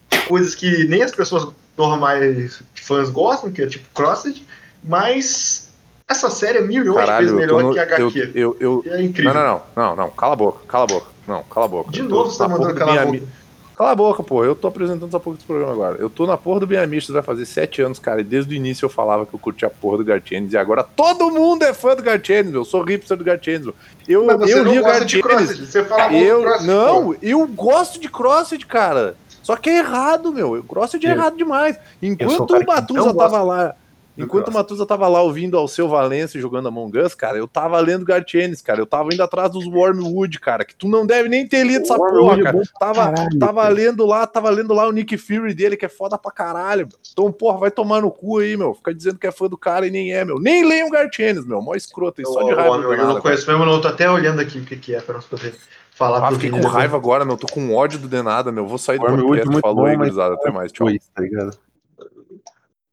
de coisas que nem as pessoas normais fãs gostam, que é tipo Crossed, mas essa série é milhões de vezes Caralho, eu tô melhor no, que a eu, HQ. eu, eu, É incrível. Não, não, não, não, não, cala a boca, cala a boca. Não, cala a boca. De Eu novo tô você tá mandando do calar a boca. Cala a boca, pô. Eu tô apresentando essa porra desse programa agora. Eu tô na porra do Bem Amistos, vai fazer sete anos, cara. E desde o início eu falava que eu curtia a porra do Gartienes. E agora todo mundo é fã do Gartienes, meu. Eu sou hipster do Gartienes, meu. Eu, Mas você eu não li o gosta de você fala Eu, Crossed, não, pô. eu gosto de Crossed, cara. Só que é errado, meu. Crossed é Eu- errado demais. Enquanto o Matuza não gosta tava lá. Enquanto o. Matuza tava lá ouvindo ao seu Valença e jogando Among Us, cara, eu tava lendo Gartienes, cara. Eu tava indo atrás dos Wormwood, cara, que tu não deve nem ter lido essa Wormwood porra, é cara. Tava, caralho, tava cara. lendo lá, tava lendo lá o Nick Fury dele, que é foda pra caralho. Então, porra, vai tomar no cu aí, meu. Fica dizendo que é fã do cara e nem é, meu. Nem leiam Gartienes, meu. Mó escroto aí, só de raiva. meu, eu nada, não conheço mesmo, não. Eu tô até olhando aqui o que, que é pra nós poder falar Ah, fiquei com raiva agora, meu. Tô com ódio do Denada, meu. Vou sair do podcast. muito Falou aí, bom, gurizada. Até mais. Tchau. Foi isso, tá ligado?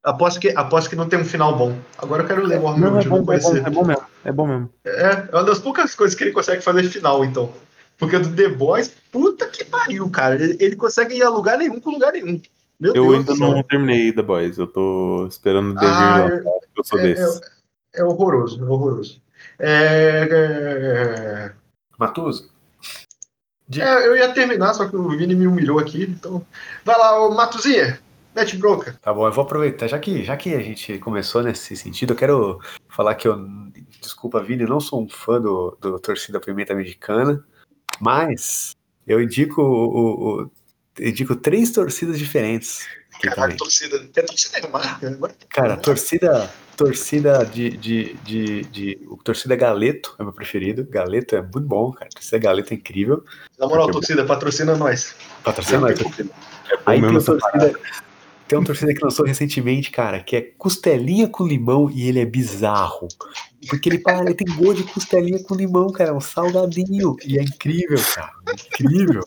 Aposto que, aposto que não tem um final bom. Agora eu quero ler o Não, Wormwood, é não bom, é bom, conhecia. é bom mesmo. É bom mesmo. É, é uma das poucas coisas que ele consegue fazer final, então. Porque do The Boys, puta que pariu, cara. Ele, ele consegue ir a lugar nenhum com lugar nenhum. Meu Eu Deus ainda do céu. não terminei The Boys. Eu tô esperando o devir Ah, lá. eu- Eu sou é, desses. é, é horroroso, é horroroso. É, é, Matuso? é, eu ia terminar, só que o Vini me humilhou aqui, então. Vai lá, ô Matuzinha, mete broca. Tá bom, eu vou aproveitar, já que, já que a gente começou nesse sentido, eu quero falar que eu, desculpa, Vini, eu não sou um fã do, do Torcida Pimenta Mexicana, mas eu indico, o, o- eu indico três torcidas diferentes Caralho, também. torcida. É torcida é marca, agora. Cara, torcida, torcida de, de, de, de, o torcida Galeto é meu preferido, Galeto é muito bom, cara, torcida Galeto é incrível, Na moral, torcida, patrocina nós. patrocina nós, torcida. Aí tem, torcida, tem uma torcida que lançou recentemente, cara, que é costelinha com limão e ele é bizarro. Porque ele, ele tem gosto de costelinha com limão, cara, é um salgadinho. E é incrível, cara. é Incrível.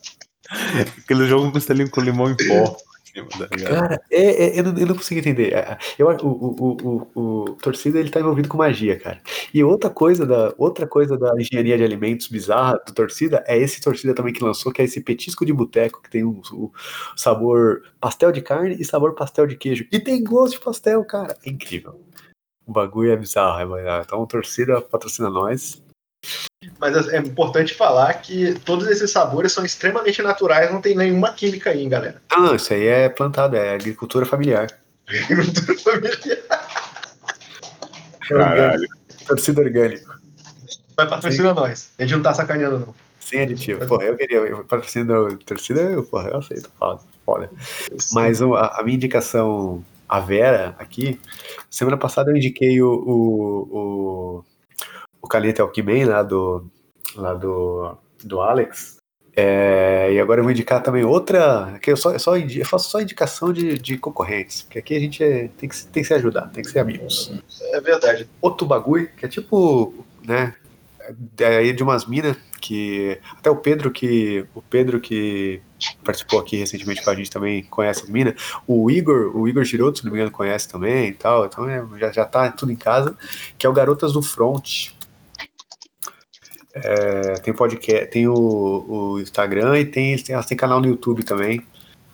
Aquele jogo com costelinho com limão em pó. Tá ligado? Cara, é, é- eu, não, eu não consigo entender. É, Eu, acho- o, o, o, o, torcida ele tá envolvido com magia, cara. E outra coisa da outra coisa da engenharia de alimentos bizarra do torcida é esse torcida também que lançou, que é esse petisco de boteco que tem um, o sabor pastel de carne e sabor pastel de queijo. E tem gosto de pastel, cara. É incrível. O bagulho é bizarro, é bizarro. Então, torcida patrocina nós. Mas é importante falar que todos esses sabores são extremamente naturais, não tem nenhuma química aí, hein, galera. Ah, isso aí é plantado, é agricultura familiar. É <laughs> orgânico. Torcida orgânico. Vai patrocina nós. A gente não tá sacaneando, não. Sem aditivo. Porra, eu queria. Eu, patrocínio torcida, eu, porra, eu aceito. Foda. foda. Mas a, a minha indicação, a Vera, aqui, semana passada eu indiquei o. O, o, o Caneta Alckmin lá do. Lá do. Do Alex. É, e agora eu vou indicar também outra. Que eu, só, eu, só, eu faço só indicação de, de concorrentes. Porque aqui a gente é- tem, que, se- tem que se ajudar, tem que ser amigos. É verdade. Outro bagulho, que é tipo, né? Daí de umas minas que. Até o Pedro que. O Pedro que participou aqui recentemente com a gente também conhece as minas. O Igor, o Igor Giroto, se não me engano, conhece também e tal. Então é, já, já tá tudo em casa. Que é o Garotas do Front. É, tem podcast, tem o, o Instagram e tem, tem, elas têm canal no YouTube também.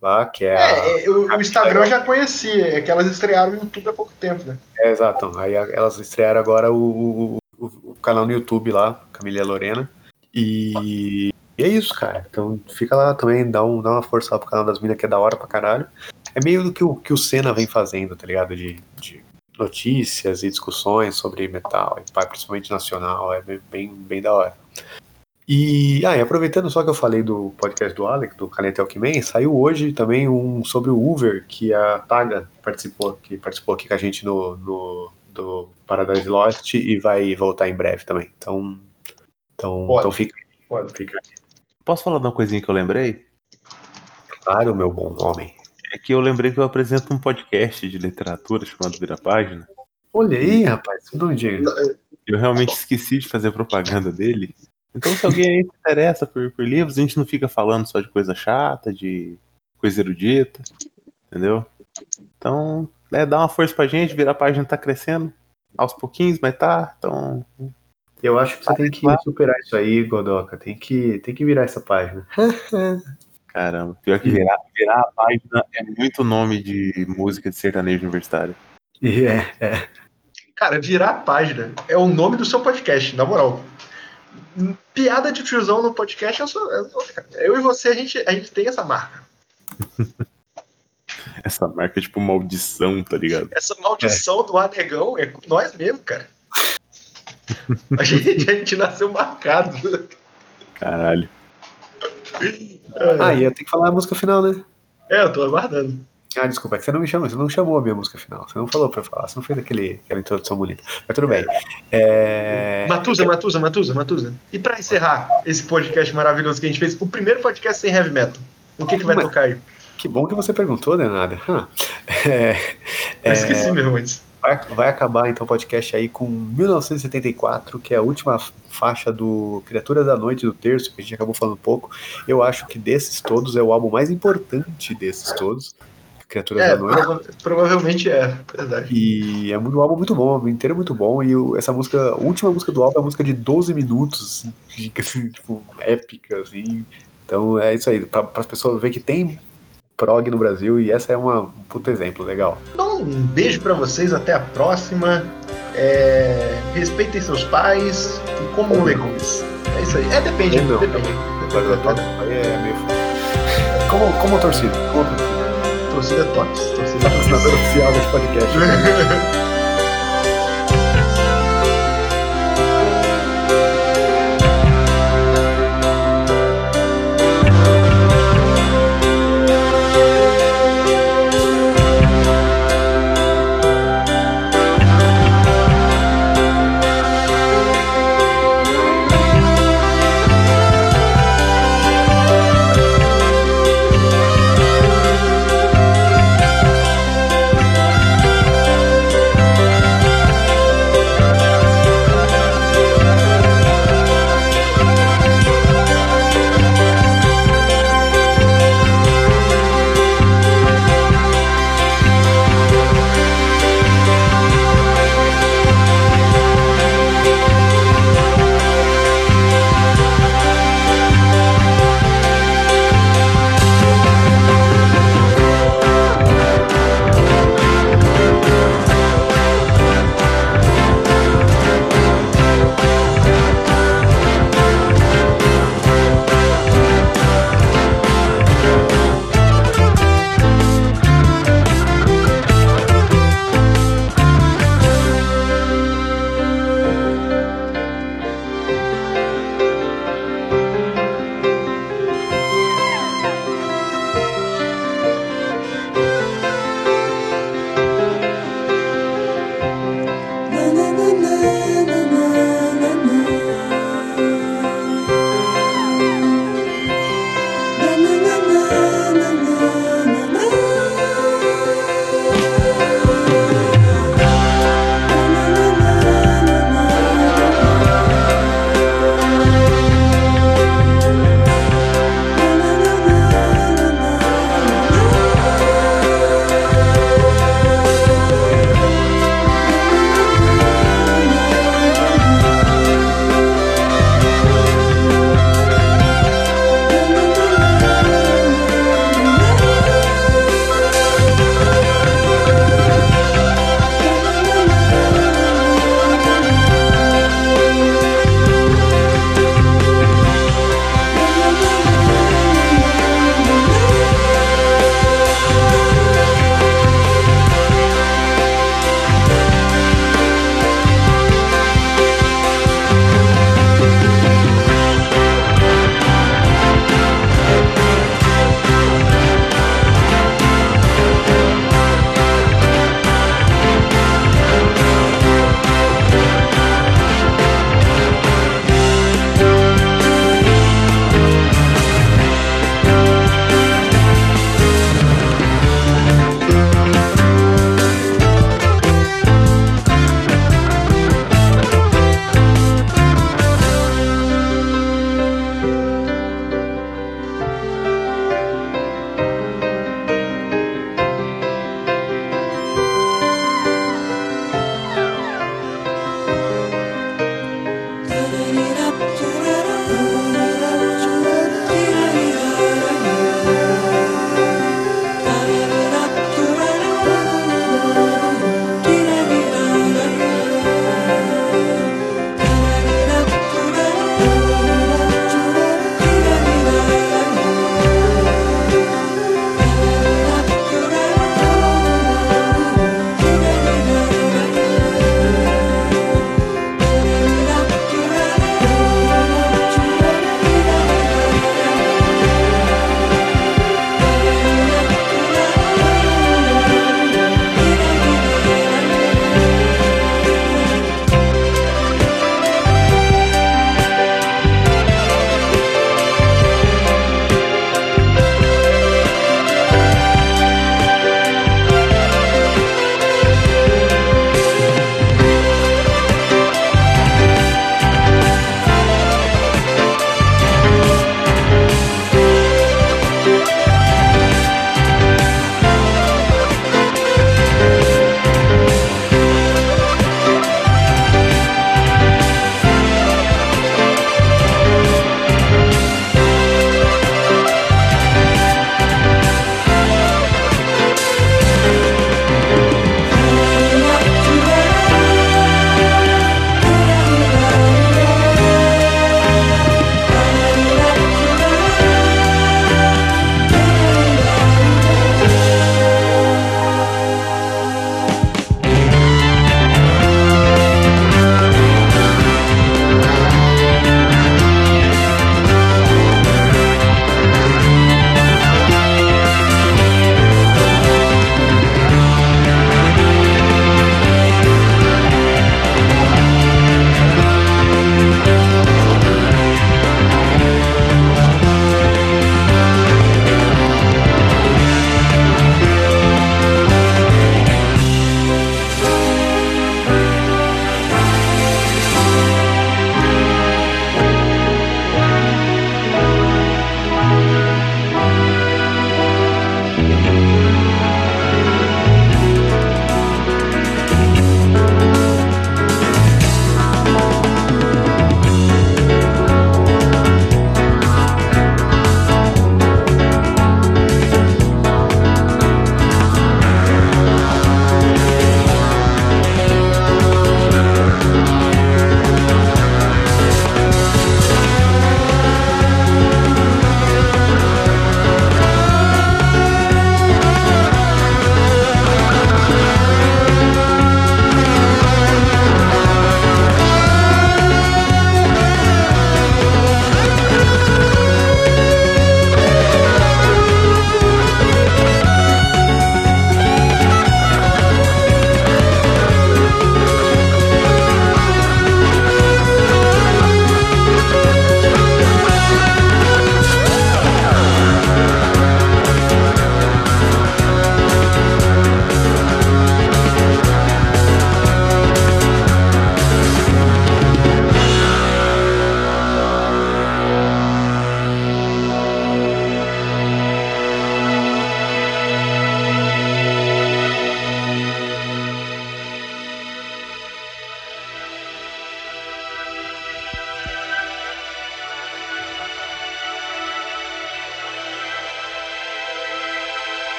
Lá, que é. a- É, é, o, o Instagram eu já conhecia, é que elas estrearam no YouTube há pouco tempo, né? É, exato. Aí a- elas estrearam agora o, o, o canal no YouTube lá, Camila Lorena. E, e é isso, cara. Então fica lá também, dá, um, dá uma força lá pro canal das minas que é da hora pra caralho. É meio do que o que o Senna vem fazendo, tá ligado? De, de notícias e discussões sobre metal, e principalmente nacional, é bem, bem, bem da hora. E, ah, e aproveitando só que eu falei do podcast do Alec, do Caneta Alckmin, saiu hoje também um sobre o Uber, que a Taga participou, que participou aqui com a gente no, no do Paradise Lost e vai voltar em breve também. Então, então, Pode. então fica, Pode. fica Posso falar de uma coisinha que eu lembrei? claro, meu bom homem. É que eu lembrei que eu apresento um podcast de literatura chamado Vira Página. Olha aí, rapaz, um diga. Eu realmente esqueci de fazer propaganda dele. Então, se alguém aí se interessa por, por livros, a gente não fica falando só de coisa chata, de coisa erudita, entendeu? Então, é, dá uma força pra gente, virar a página tá crescendo aos pouquinhos, mas tá. Então, Eu acho que você tem que superar isso aí, Godoka. Tem que, tem que virar essa página. <laughs> caramba. Pior que virar, virar a página é muito nome de música de sertanejo universitário. É, é. Cara, virar a página é o nome do seu podcast, na moral. Piada de tiozão no podcast, eu, sou, eu, e você, a gente, a gente tem essa marca. <laughs> Essa marca é tipo maldição, tá ligado? Essa maldição do anegão é com nós mesmo, cara. A gente, a gente nasceu marcado. Caralho. Ah, e eu tenho que falar a música final, né? É, eu tô aguardando. Ah, desculpa, é que você não me chamou, você não chamou a minha música final. Você não falou pra eu falar, você não fez aquele, aquela introdução bonita. Mas tudo bem. É... Matusa, Matusa, Matusa, Matusa. E pra encerrar esse podcast maravilhoso que a gente fez, o primeiro podcast sem heavy metal, o que, que vai Mas- tocar aí? Que bom que você perguntou, Denada. Hã. É, Eu esqueci mesmo antes. Vai, acabar então o podcast aí com 1974, que é a última faixa do Criaturas da Noite do Terço, que a gente acabou falando um pouco. Eu acho que desses todos é o álbum mais importante desses todos. Criaturas É, da Noite. prova- provavelmente é, verdade. E é um álbum muito bom, o álbum inteiro é muito bom. E essa música, a última música do álbum é uma música de 12 minutos, assim, assim, <laughs> tipo, épica, assim. Então é isso aí, para as pessoas verem que tem prog no Brasil e essa é uma, um puto exemplo legal. Então, um beijo pra vocês, até a próxima. É, respeitem seus pais e comam legumes. É isso aí. É, depende, Ou não. depende. Mas a aí é meio. Como, como torcida? Como torcida? Torcida tops. Torcida Patrocinador tops. oficial desse podcast. <laughs>